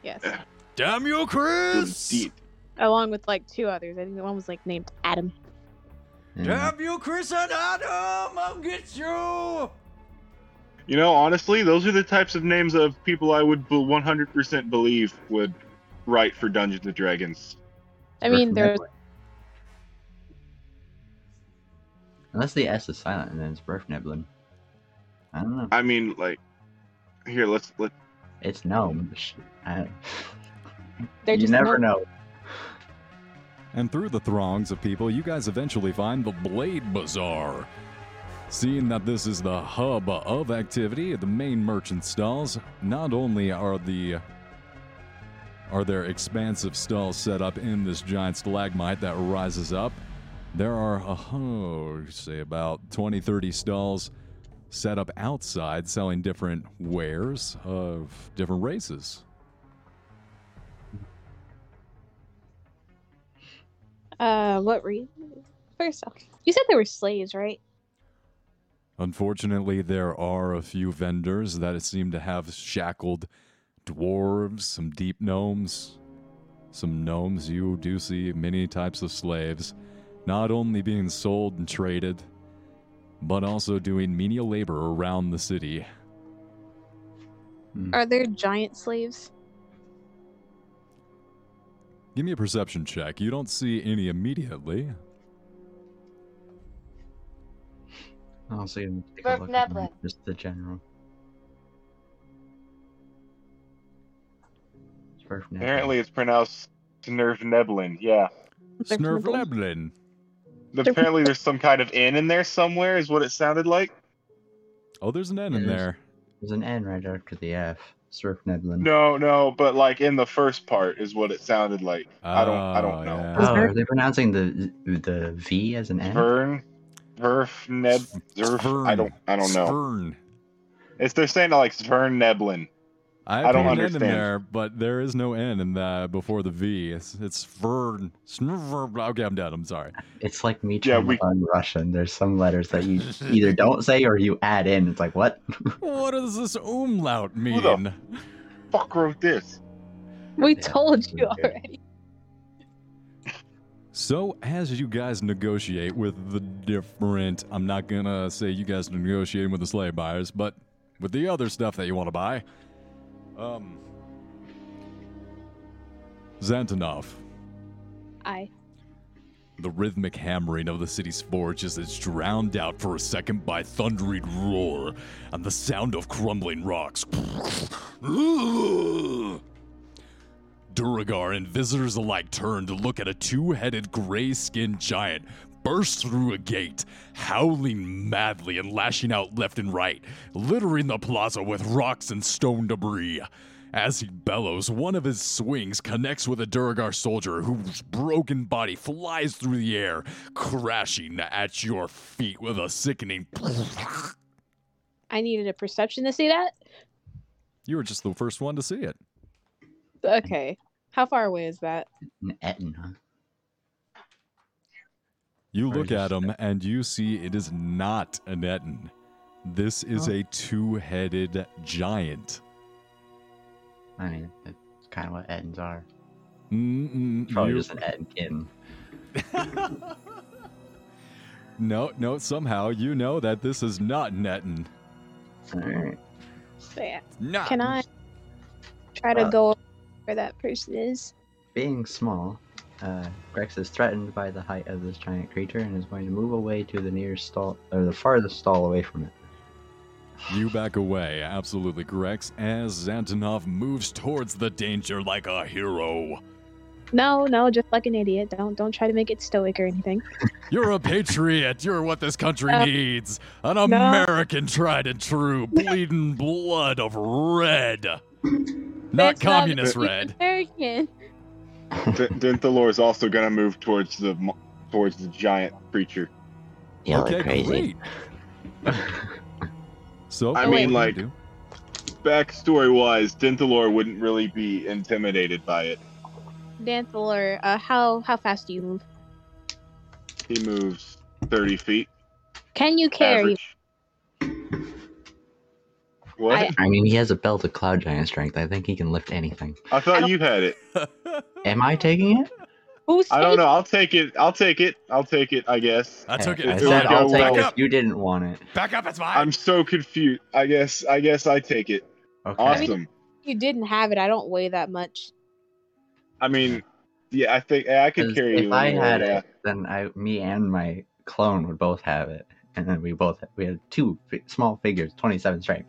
Speaker 2: Yes.
Speaker 1: Damn you, Chris!
Speaker 3: Deep.
Speaker 2: Along with like two others. I think the one was like named Adam.
Speaker 4: Yeah.
Speaker 7: Damn you, Chris and Adam! I'll get you!
Speaker 3: You know, honestly, those are the types of names of people I would 100% believe would write for Dungeons and Dragons.
Speaker 2: I mean, there's
Speaker 4: Unless the S is silent and then it's Verfneblin. I don't know.
Speaker 3: I mean, like, here, let's let.
Speaker 4: It's gnome. I-
Speaker 2: they're
Speaker 4: you
Speaker 2: just
Speaker 4: never
Speaker 2: no-
Speaker 4: know.
Speaker 1: And through the throngs of people, you guys eventually find the Blade Bazaar. Seeing that this is the hub of activity, the main merchant stalls, not only are the are there expansive stalls set up in this giant stalagmite that rises up, there are oh, say about 20 30 stalls set up outside selling different wares of different races.
Speaker 2: Uh, what reason? First off, you said they were slaves, right?
Speaker 1: Unfortunately, there are a few vendors that seem to have shackled dwarves, some deep gnomes, some gnomes. You do see many types of slaves, not only being sold and traded, but also doing menial labor around the city.
Speaker 2: Are there giant slaves?
Speaker 1: Give me a perception check. You don't see any immediately.
Speaker 4: I'll see. him take a look at them, Just the general.
Speaker 3: Apparently, it's pronounced Snurvneblin. Yeah.
Speaker 1: Snurvleblin.
Speaker 3: Apparently, there's some kind of N in there somewhere, is what it sounded like.
Speaker 1: Oh, there's an N in
Speaker 4: Yes.
Speaker 1: there.
Speaker 4: There's an N right after the F. Surfneblin.
Speaker 3: No, no, but like in the first part is what it sounded like. I don't, I don't
Speaker 1: Oh,
Speaker 3: know.
Speaker 1: yeah.
Speaker 4: Oh, are they pronouncing the the V as an N?
Speaker 3: Vern, Verf, Neb, Zerf. I don't, I don't know.
Speaker 1: Svern.
Speaker 3: It's they're saying it like Svern Neblin.
Speaker 1: I,
Speaker 3: I don't
Speaker 1: put an N in
Speaker 3: understand.
Speaker 1: there, but there is no N in the before the V. It's it's Vern. Okay, I'm done. I'm sorry.
Speaker 4: It's like me
Speaker 3: Yeah, we-
Speaker 4: to learn Russian. There's some letters that you either don't say or you add in. It's like what?
Speaker 1: What does this umlaut mean?
Speaker 3: Who
Speaker 1: mean?
Speaker 3: the- Fuck wrote this.
Speaker 2: We
Speaker 4: Yeah,
Speaker 2: told you
Speaker 4: okay.
Speaker 2: already.
Speaker 1: So, as you guys negotiate with the different, I'm not gonna say you guys are negotiating with the slave buyers, but with the other stuff that you want to buy, um, Xantanov,
Speaker 2: I.
Speaker 1: The rhythmic hammering of the city's forges is drowned out for a second by thundering roar and the sound of crumbling rocks. Duergar and visitors alike turn to look at a two headed gray skinned giant burst through a gate, howling madly and lashing out left and right, littering the plaza with rocks and stone debris. As he bellows, one of his swings connects with a Duergar soldier whose broken body flies through the air, crashing at your feet with a sickening.
Speaker 2: I needed a perception to see that.
Speaker 1: You were just the first one to see it.
Speaker 2: Okay. How far away is that?
Speaker 4: An Ettin, huh?
Speaker 1: You
Speaker 4: Or
Speaker 1: look at
Speaker 4: just-
Speaker 1: him and you see it is not a Ettin. This is
Speaker 4: Oh.
Speaker 1: a two headed giant.
Speaker 4: I mean, that's kind of what Ettins are.
Speaker 1: Mm-mm,
Speaker 4: Probably
Speaker 1: you-
Speaker 4: just an Ettenkin.
Speaker 1: no, no, somehow you know that this is not an Ettin.
Speaker 4: Alright.
Speaker 2: So, yeah.
Speaker 1: Not.
Speaker 2: Can I try to
Speaker 4: Uh,
Speaker 2: go where that person is?
Speaker 4: Being small, uh, Grex is threatened by the height of this giant creature and is going to move away to the nearest stall, or the farthest stall away from it.
Speaker 1: You back away, absolutely Grex, as Xantanov moves towards the danger like a hero.
Speaker 2: No, no, just like an idiot. Don't don't try to make it stoic or anything.
Speaker 1: You're a patriot. You're what this country
Speaker 2: Uh,
Speaker 1: needs. An American tried and true, bleeding blood of red. Not
Speaker 2: That's
Speaker 1: communist
Speaker 2: being
Speaker 1: red.
Speaker 2: American.
Speaker 3: D- Denthalor is also gonna move towards the towards the giant creature.
Speaker 4: Y'all
Speaker 1: okay,
Speaker 4: are crazy.
Speaker 1: great. So,
Speaker 3: I
Speaker 1: what
Speaker 3: mean, like-
Speaker 1: do?
Speaker 3: Backstory wise, Denthalor wouldn't really be intimidated by it.
Speaker 2: Denthalor, uh, how how fast do you move?
Speaker 3: He moves thirty feet.
Speaker 2: Can you carry?
Speaker 3: Average. What?
Speaker 2: I-
Speaker 3: I,
Speaker 4: I mean, he has a belt of cloud giant strength. I think he can lift anything.
Speaker 3: I thought you had it.
Speaker 4: Am I taking it?
Speaker 2: Who's
Speaker 3: I don't know. I'll take it. I'll take it. I'll take it. I guess.
Speaker 1: I took it.
Speaker 4: I said I'll take
Speaker 3: well.
Speaker 4: it if you didn't want it.
Speaker 1: Back up, it's mine.
Speaker 3: I'm so confused. I guess. I guess I take it.
Speaker 4: Okay.
Speaker 3: Awesome.
Speaker 2: you didn't have it? I don't weigh that much.
Speaker 3: I mean, yeah. I think I could carry
Speaker 4: if
Speaker 3: you.
Speaker 4: I had
Speaker 3: yeah.
Speaker 4: it, then I, me and my clone would both have it, and then we both we had two fi- small figures, twenty-seven strength.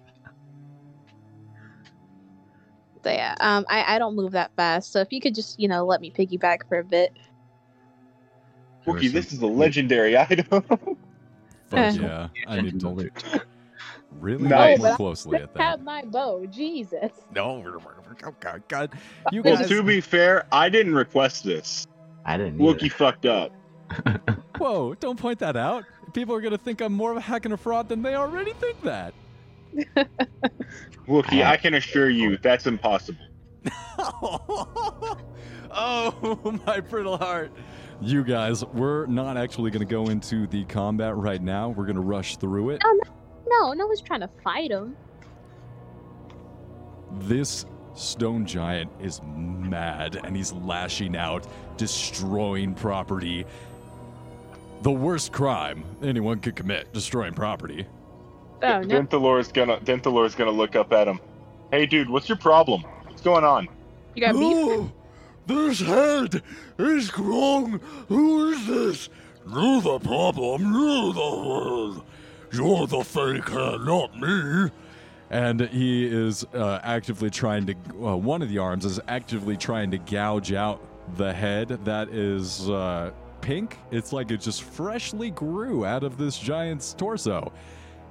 Speaker 2: So yeah, um, I I don't move that fast. So if you could just you know let me piggyback for a bit.
Speaker 3: Wookie, this is a legendary item.
Speaker 1: Fuck
Speaker 2: Uh,
Speaker 1: yeah. I need to
Speaker 4: loot.
Speaker 1: really
Speaker 3: Nice.
Speaker 1: look more closely at that.
Speaker 2: Have my bow, Jesus.
Speaker 1: No, oh God, God. You
Speaker 3: well,
Speaker 1: guys.
Speaker 3: to be fair, I didn't request this.
Speaker 4: I didn't. either.
Speaker 3: Wookie fucked up.
Speaker 1: Whoa! Don't point that out. People are gonna think I'm more of a hack and a fraud than they already think that.
Speaker 3: Wookie,
Speaker 4: I-
Speaker 3: I can assure you that's impossible.
Speaker 1: oh, my brittle heart. You guys, we're not actually going to go into the combat right now. We're going to rush through it.
Speaker 2: No, no one's trying to fight him.
Speaker 1: This stone giant is mad and he's lashing out, destroying property. The worst crime anyone could commit, destroying property.
Speaker 2: Oh no,
Speaker 3: Denthalor's gonna Denthalor's gonna look up at him. Hey, dude, what's your problem? What's going on?
Speaker 2: you got beef.
Speaker 1: this head is wrong. Who is this? You're the problem. You're the world. You're the fake head, not me. And he is uh, actively trying to. Uh, one of the arms is actively trying to gouge out the head that is uh, pink. It's like it just freshly grew out of this giant's torso.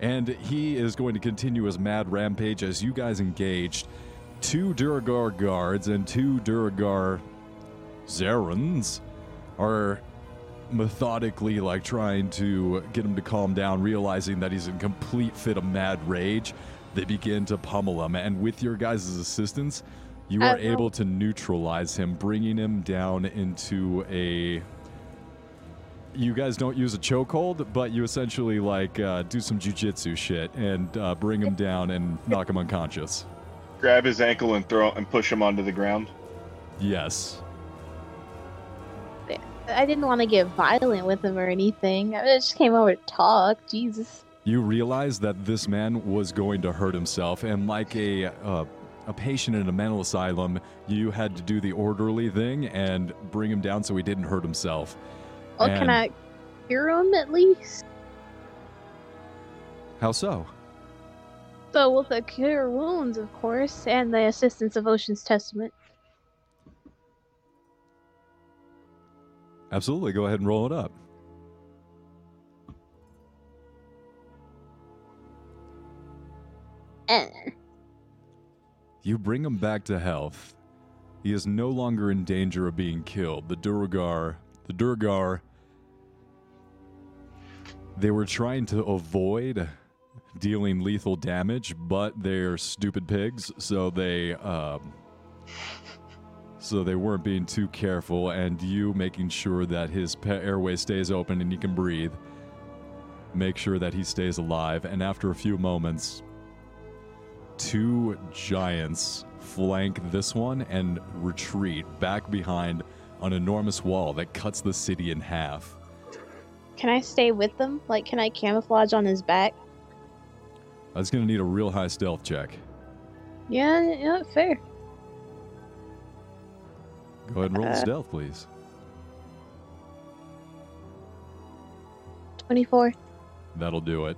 Speaker 1: And he is going to continue his mad rampage as you guys engaged two Duergar guards and two Duergar Zarans are methodically like trying to get him to calm down, realizing that he's in complete fit of mad rage. They begin to pummel him, and with your guys' assistance, you are
Speaker 2: Uh,
Speaker 1: able to neutralize him, bringing him down into a. You guys don't use a chokehold, but you essentially like uh, do some jujitsu shit and uh, bring him down and knock him unconscious.
Speaker 3: Grab his ankle and throw and push him onto the ground.
Speaker 1: Yes.
Speaker 2: I didn't want to get violent with him or anything. I just came over to talk. Jesus.
Speaker 1: You realize that this man was going to hurt himself, and like a uh, a patient in a mental asylum, you had to do the orderly thing and bring him down so he didn't hurt himself.
Speaker 2: Well, can I cure him at least?
Speaker 1: How so?
Speaker 2: So with the cure wounds, of course, and the assistance of Ocean's Testament.
Speaker 1: Absolutely. Go ahead and roll it up.
Speaker 2: Eh.
Speaker 1: You bring him back to health. He is no longer in danger of being killed. The Duergar, the Duergar, they were trying to avoid dealing lethal damage, but they're stupid pigs, so they um, so they weren't being too careful. And you making sure that his airway stays open and he can breathe, make sure that he stays alive. And after a few moments, two giants flank this one and retreat back behind an enormous wall that cuts the city in half.
Speaker 2: Can I stay with them? Like, can I camouflage on his back?
Speaker 1: I was going to need a real high stealth check.
Speaker 2: Yeah, yeah, fair.
Speaker 1: Go ahead and roll the
Speaker 2: Uh,
Speaker 1: stealth, please.
Speaker 2: 24.
Speaker 1: That'll do it.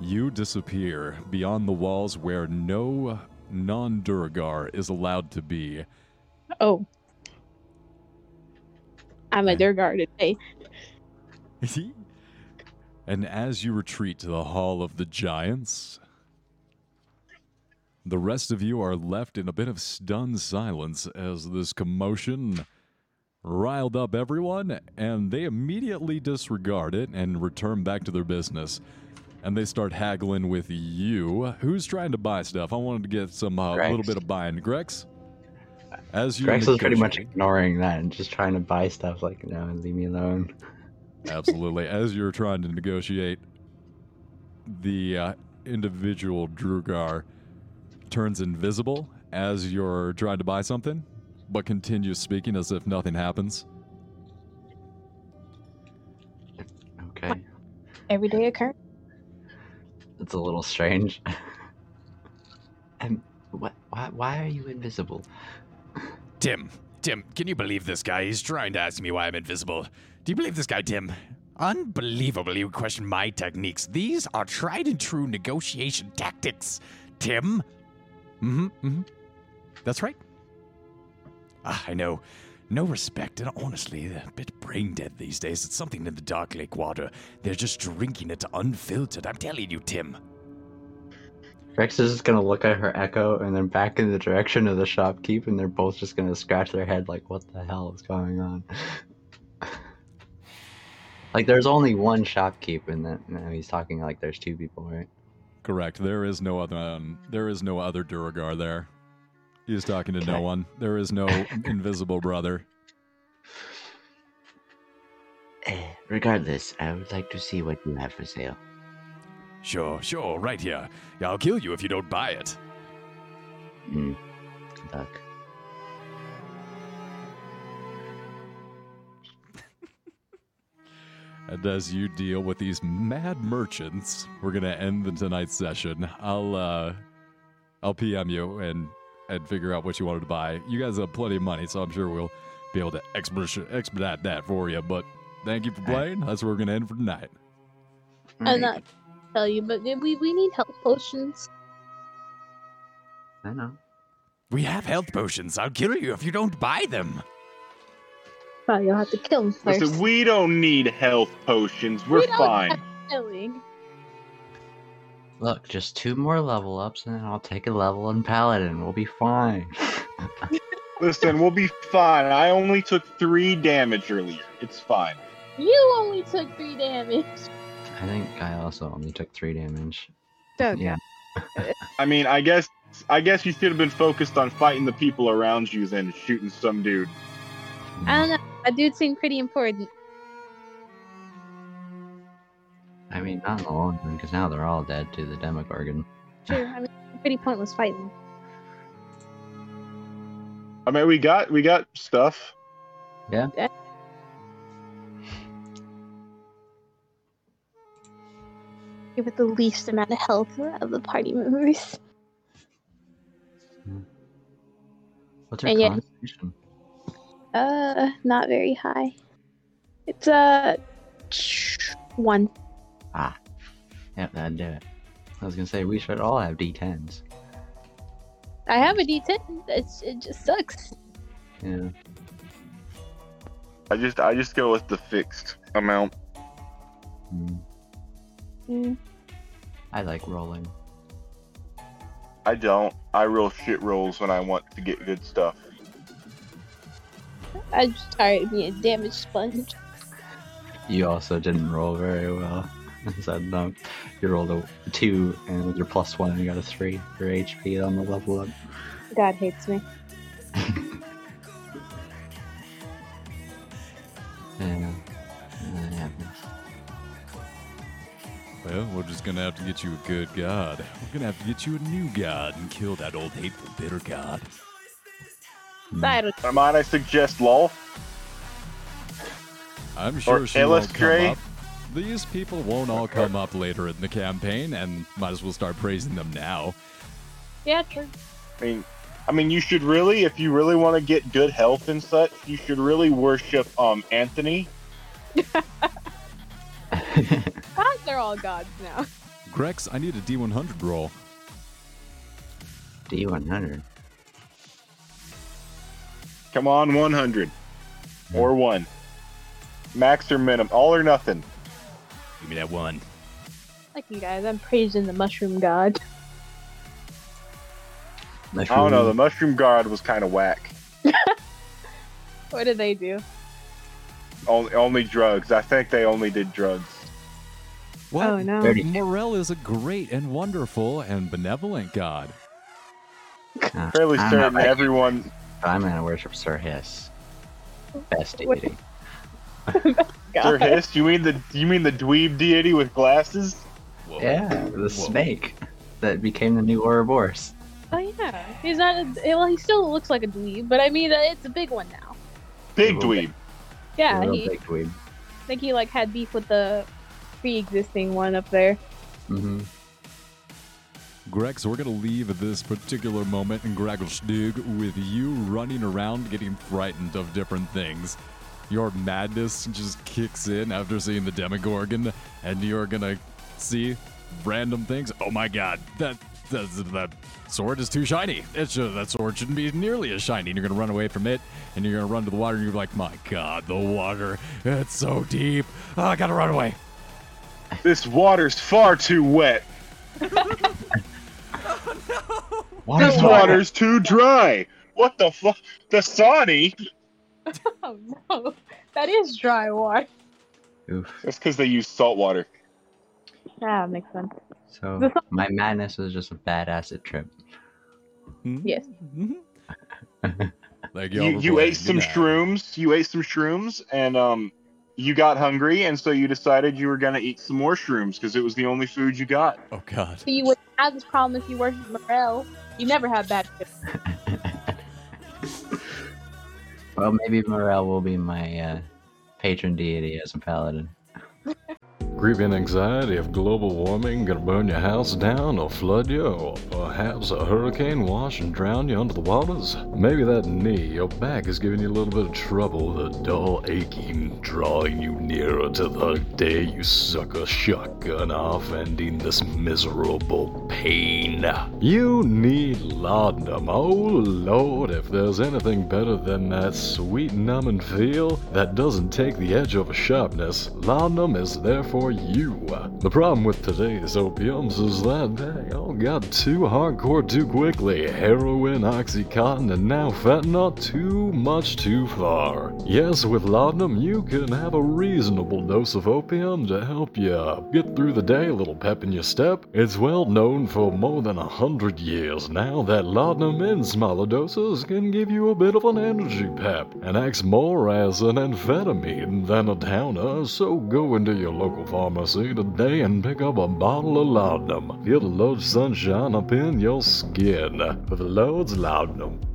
Speaker 1: You disappear beyond the walls where no non Duergar is allowed to be.
Speaker 2: Oh. I'm a Duergar today.
Speaker 1: and as you retreat to the Hall of the Giants, the rest of you are left in a bit of stunned silence as this commotion riled up everyone, and they immediately disregard it and return back to their business. And they start haggling with you. Who's trying to buy stuff? I wanted to get some uh, little bit of buying. Grex? As you
Speaker 4: Grex is pretty much ignoring that and just trying to buy stuff like, no, leave me alone.
Speaker 1: Absolutely. As you're trying to negotiate, the uh, individual Duergar turns invisible as you're trying to buy something, but continues speaking as if nothing happens.
Speaker 4: Okay.
Speaker 2: Everyday occurrence.
Speaker 4: It's a little strange. and what? Why, why are you invisible?
Speaker 8: Tim, Tim, can you believe this guy? He's trying to ask me why I'm invisible. Do you believe this guy, Tim? Unbelievable, you question my techniques. These are tried and true negotiation tactics. Tim? Mm-hmm, mm-hmm. That's right. Ah, I know. No respect, and honestly, they're a bit brain dead these days. It's something in the Dark Lake water. They're just drinking it unfiltered. I'm telling you, Tim.
Speaker 4: Rex is just gonna look at her echo and then back in the direction of the shopkeep, and they're both just gonna scratch their head like, "What the hell is going on?" like, there's only one shopkeep, and then now he's talking like there's two people, right?
Speaker 1: Correct. There is no other. Um, there is no other Duergar there. He's talking to no one. There is no invisible brother.
Speaker 9: Eh, regardless, I would like to see what you have for sale.
Speaker 8: Sure, sure, right here. I'll kill you if you don't buy it.
Speaker 9: Hmm. Good luck.
Speaker 1: And as you deal with these mad merchants, we're gonna end the tonight's session. I'll uh I'll PM you and and figure out what you wanted to buy. You guys have plenty of money, so I'm sure we'll be able to expedite, expedite that for you. But thank you for playing. That's where we're gonna end for tonight.
Speaker 2: I'm not tell you, but we we need health potions.
Speaker 4: I know.
Speaker 8: We have health potions. I'll kill you if you don't buy them.
Speaker 2: Well, you'll have to kill him first.
Speaker 3: Listen, we don't need health potions. We're
Speaker 2: We don't
Speaker 3: fine.
Speaker 2: have.
Speaker 4: Look, just two more level ups, and then I'll take a level in Paladin. We'll be fine.
Speaker 3: Listen, we'll be fine. I only took three damage earlier. It's fine.
Speaker 2: You only took three damage.
Speaker 4: I think I also only took three damage.
Speaker 2: Okay.
Speaker 4: Yeah.
Speaker 3: I mean, I guess I guess you should have been focused on fighting the people around you than shooting some dude.
Speaker 2: I don't mm. know. That dude seemed pretty important.
Speaker 4: I mean, not in the long run, because now they're all dead to the Demogorgon.
Speaker 2: Sure. I mean, pretty pointless fighting.
Speaker 3: I mean, we got we got stuff. Yeah. yeah.
Speaker 2: Give it the least amount of health of the party members. Hmm.
Speaker 4: What's our
Speaker 2: And yet-
Speaker 4: constitution?
Speaker 2: Uh, not very high. It's It's uh one.
Speaker 4: Ah, yep, that'd do it. I was gonna say we should all have D10s.
Speaker 2: I have a D10. It's it just sucks.
Speaker 4: Yeah.
Speaker 3: I just I just go with the fixed amount.
Speaker 4: Mm,
Speaker 2: Mm.
Speaker 4: I like rolling.
Speaker 3: I don't. I roll shit rolls when I want to get good stuff.
Speaker 2: I'm just tired of being a damage sponge.
Speaker 4: You also didn't roll very well. so no, you rolled a two, and with your plus one, you got a three for HP on the level up.
Speaker 2: God hates me.
Speaker 4: Yeah. That happens.
Speaker 1: Well, we're just gonna have to get you a good god. We're gonna have to get you a new god and kill that old hateful bitter god.
Speaker 2: I don't
Speaker 3: Might I suggest LOL?
Speaker 1: I'm sure she
Speaker 3: Ellis
Speaker 1: won't come up. These people won't all come up later in the campaign, and might as well start praising them now.
Speaker 2: Yeah, true.
Speaker 3: I mean, I mean, you should really, if you really want to get good health and such, you should really worship um Anthony.
Speaker 2: God, they're all gods now.
Speaker 1: Grex, I need a D100 roll.
Speaker 4: D100.
Speaker 3: Come on, 100 or one, max or minimum, all or nothing.
Speaker 8: Give me that one.
Speaker 2: Like you guys, I'm praising the mushroom god.
Speaker 3: I don't know. The mushroom god was kind of whack.
Speaker 2: What did they do?
Speaker 3: Only, only drugs. I think they only did drugs.
Speaker 1: Well,
Speaker 2: Oh, no.
Speaker 1: Morel is a great and wonderful and benevolent god.
Speaker 4: Uh,
Speaker 3: Fairly
Speaker 4: I'm
Speaker 3: certain
Speaker 4: right.
Speaker 3: everyone.
Speaker 4: I'm gonna worship Sir Hiss. Best deity.
Speaker 3: Sir
Speaker 2: God.
Speaker 3: Hiss, you mean the you mean the dweeb deity with glasses?
Speaker 8: Whoa.
Speaker 4: Yeah, the
Speaker 8: Whoa.
Speaker 4: snake that became the new Ouroboros.
Speaker 2: Oh yeah, he's not. A, well, he still looks like a dweeb, but I mean, uh, it's a big one now.
Speaker 3: Big
Speaker 4: Little
Speaker 3: dweeb.
Speaker 2: Yeah, he.
Speaker 4: big dweeb.
Speaker 2: I think he like had beef with the pre-existing one up there.
Speaker 4: Hmm
Speaker 1: so we're gonna leave this particular moment in Gracklstugh with you running around getting frightened of different things. Your madness just kicks in after seeing the Demogorgon, and you're gonna see random things. Oh my god, that that, that sword is too shiny. It should, that sword shouldn't be nearly as shiny. And you're gonna run away from it, and you're gonna run to the water, and you're like, my god, the water, it's so deep. Oh, I gotta run away.
Speaker 3: This water's far too wet.
Speaker 4: Why
Speaker 3: This water's too dry. What the fuck? Dasani?
Speaker 2: Oh no, that is dry water.
Speaker 4: Oof.
Speaker 3: That's because they use salt water.
Speaker 2: That makes sense.
Speaker 4: So my madness was just a bad acid trip.
Speaker 2: Yes.
Speaker 1: Mhm. Thank
Speaker 3: You
Speaker 1: y'all for
Speaker 3: you ate some
Speaker 1: Good night.
Speaker 3: shrooms. You ate some shrooms, and um, you got hungry, and so you decided you were gonna eat some more shrooms because it was the only food you got.
Speaker 1: Oh God.
Speaker 2: So you would have this problem if you worked with Morel. You never have bad shit.
Speaker 4: Well, maybe Morel will be my uh, patron deity as a paladin.
Speaker 1: Grieving anxiety of global warming gonna burn your house down or flood you, or perhaps a hurricane wash and drown you under the waters? Maybe that knee, your back is giving you a little bit of trouble, the dull aching drawing you nearer to the day you suck a shotgun off, ending this miserable pain. You need laudanum. Oh lord, if there's anything better than that sweet numbing feel that doesn't take the edge of a sharpness, laudanum is there for you. The problem with today's opiums is that they all oh got too hardcore too quickly. Heroin, oxycontin, and now fentanyl too much too far. Yes, with laudanum you can have a reasonable dose of opium to help you get through the day, a little pep in your step. It's well known for more than a hundred years now that laudanum in smaller doses can give you a bit of an energy pep and acts more as an amphetamine than a downer. So go into your local pharmacy today and pick up a bottle of laudanum. Feel the load sunshine up in your skin with Loads Laudanum.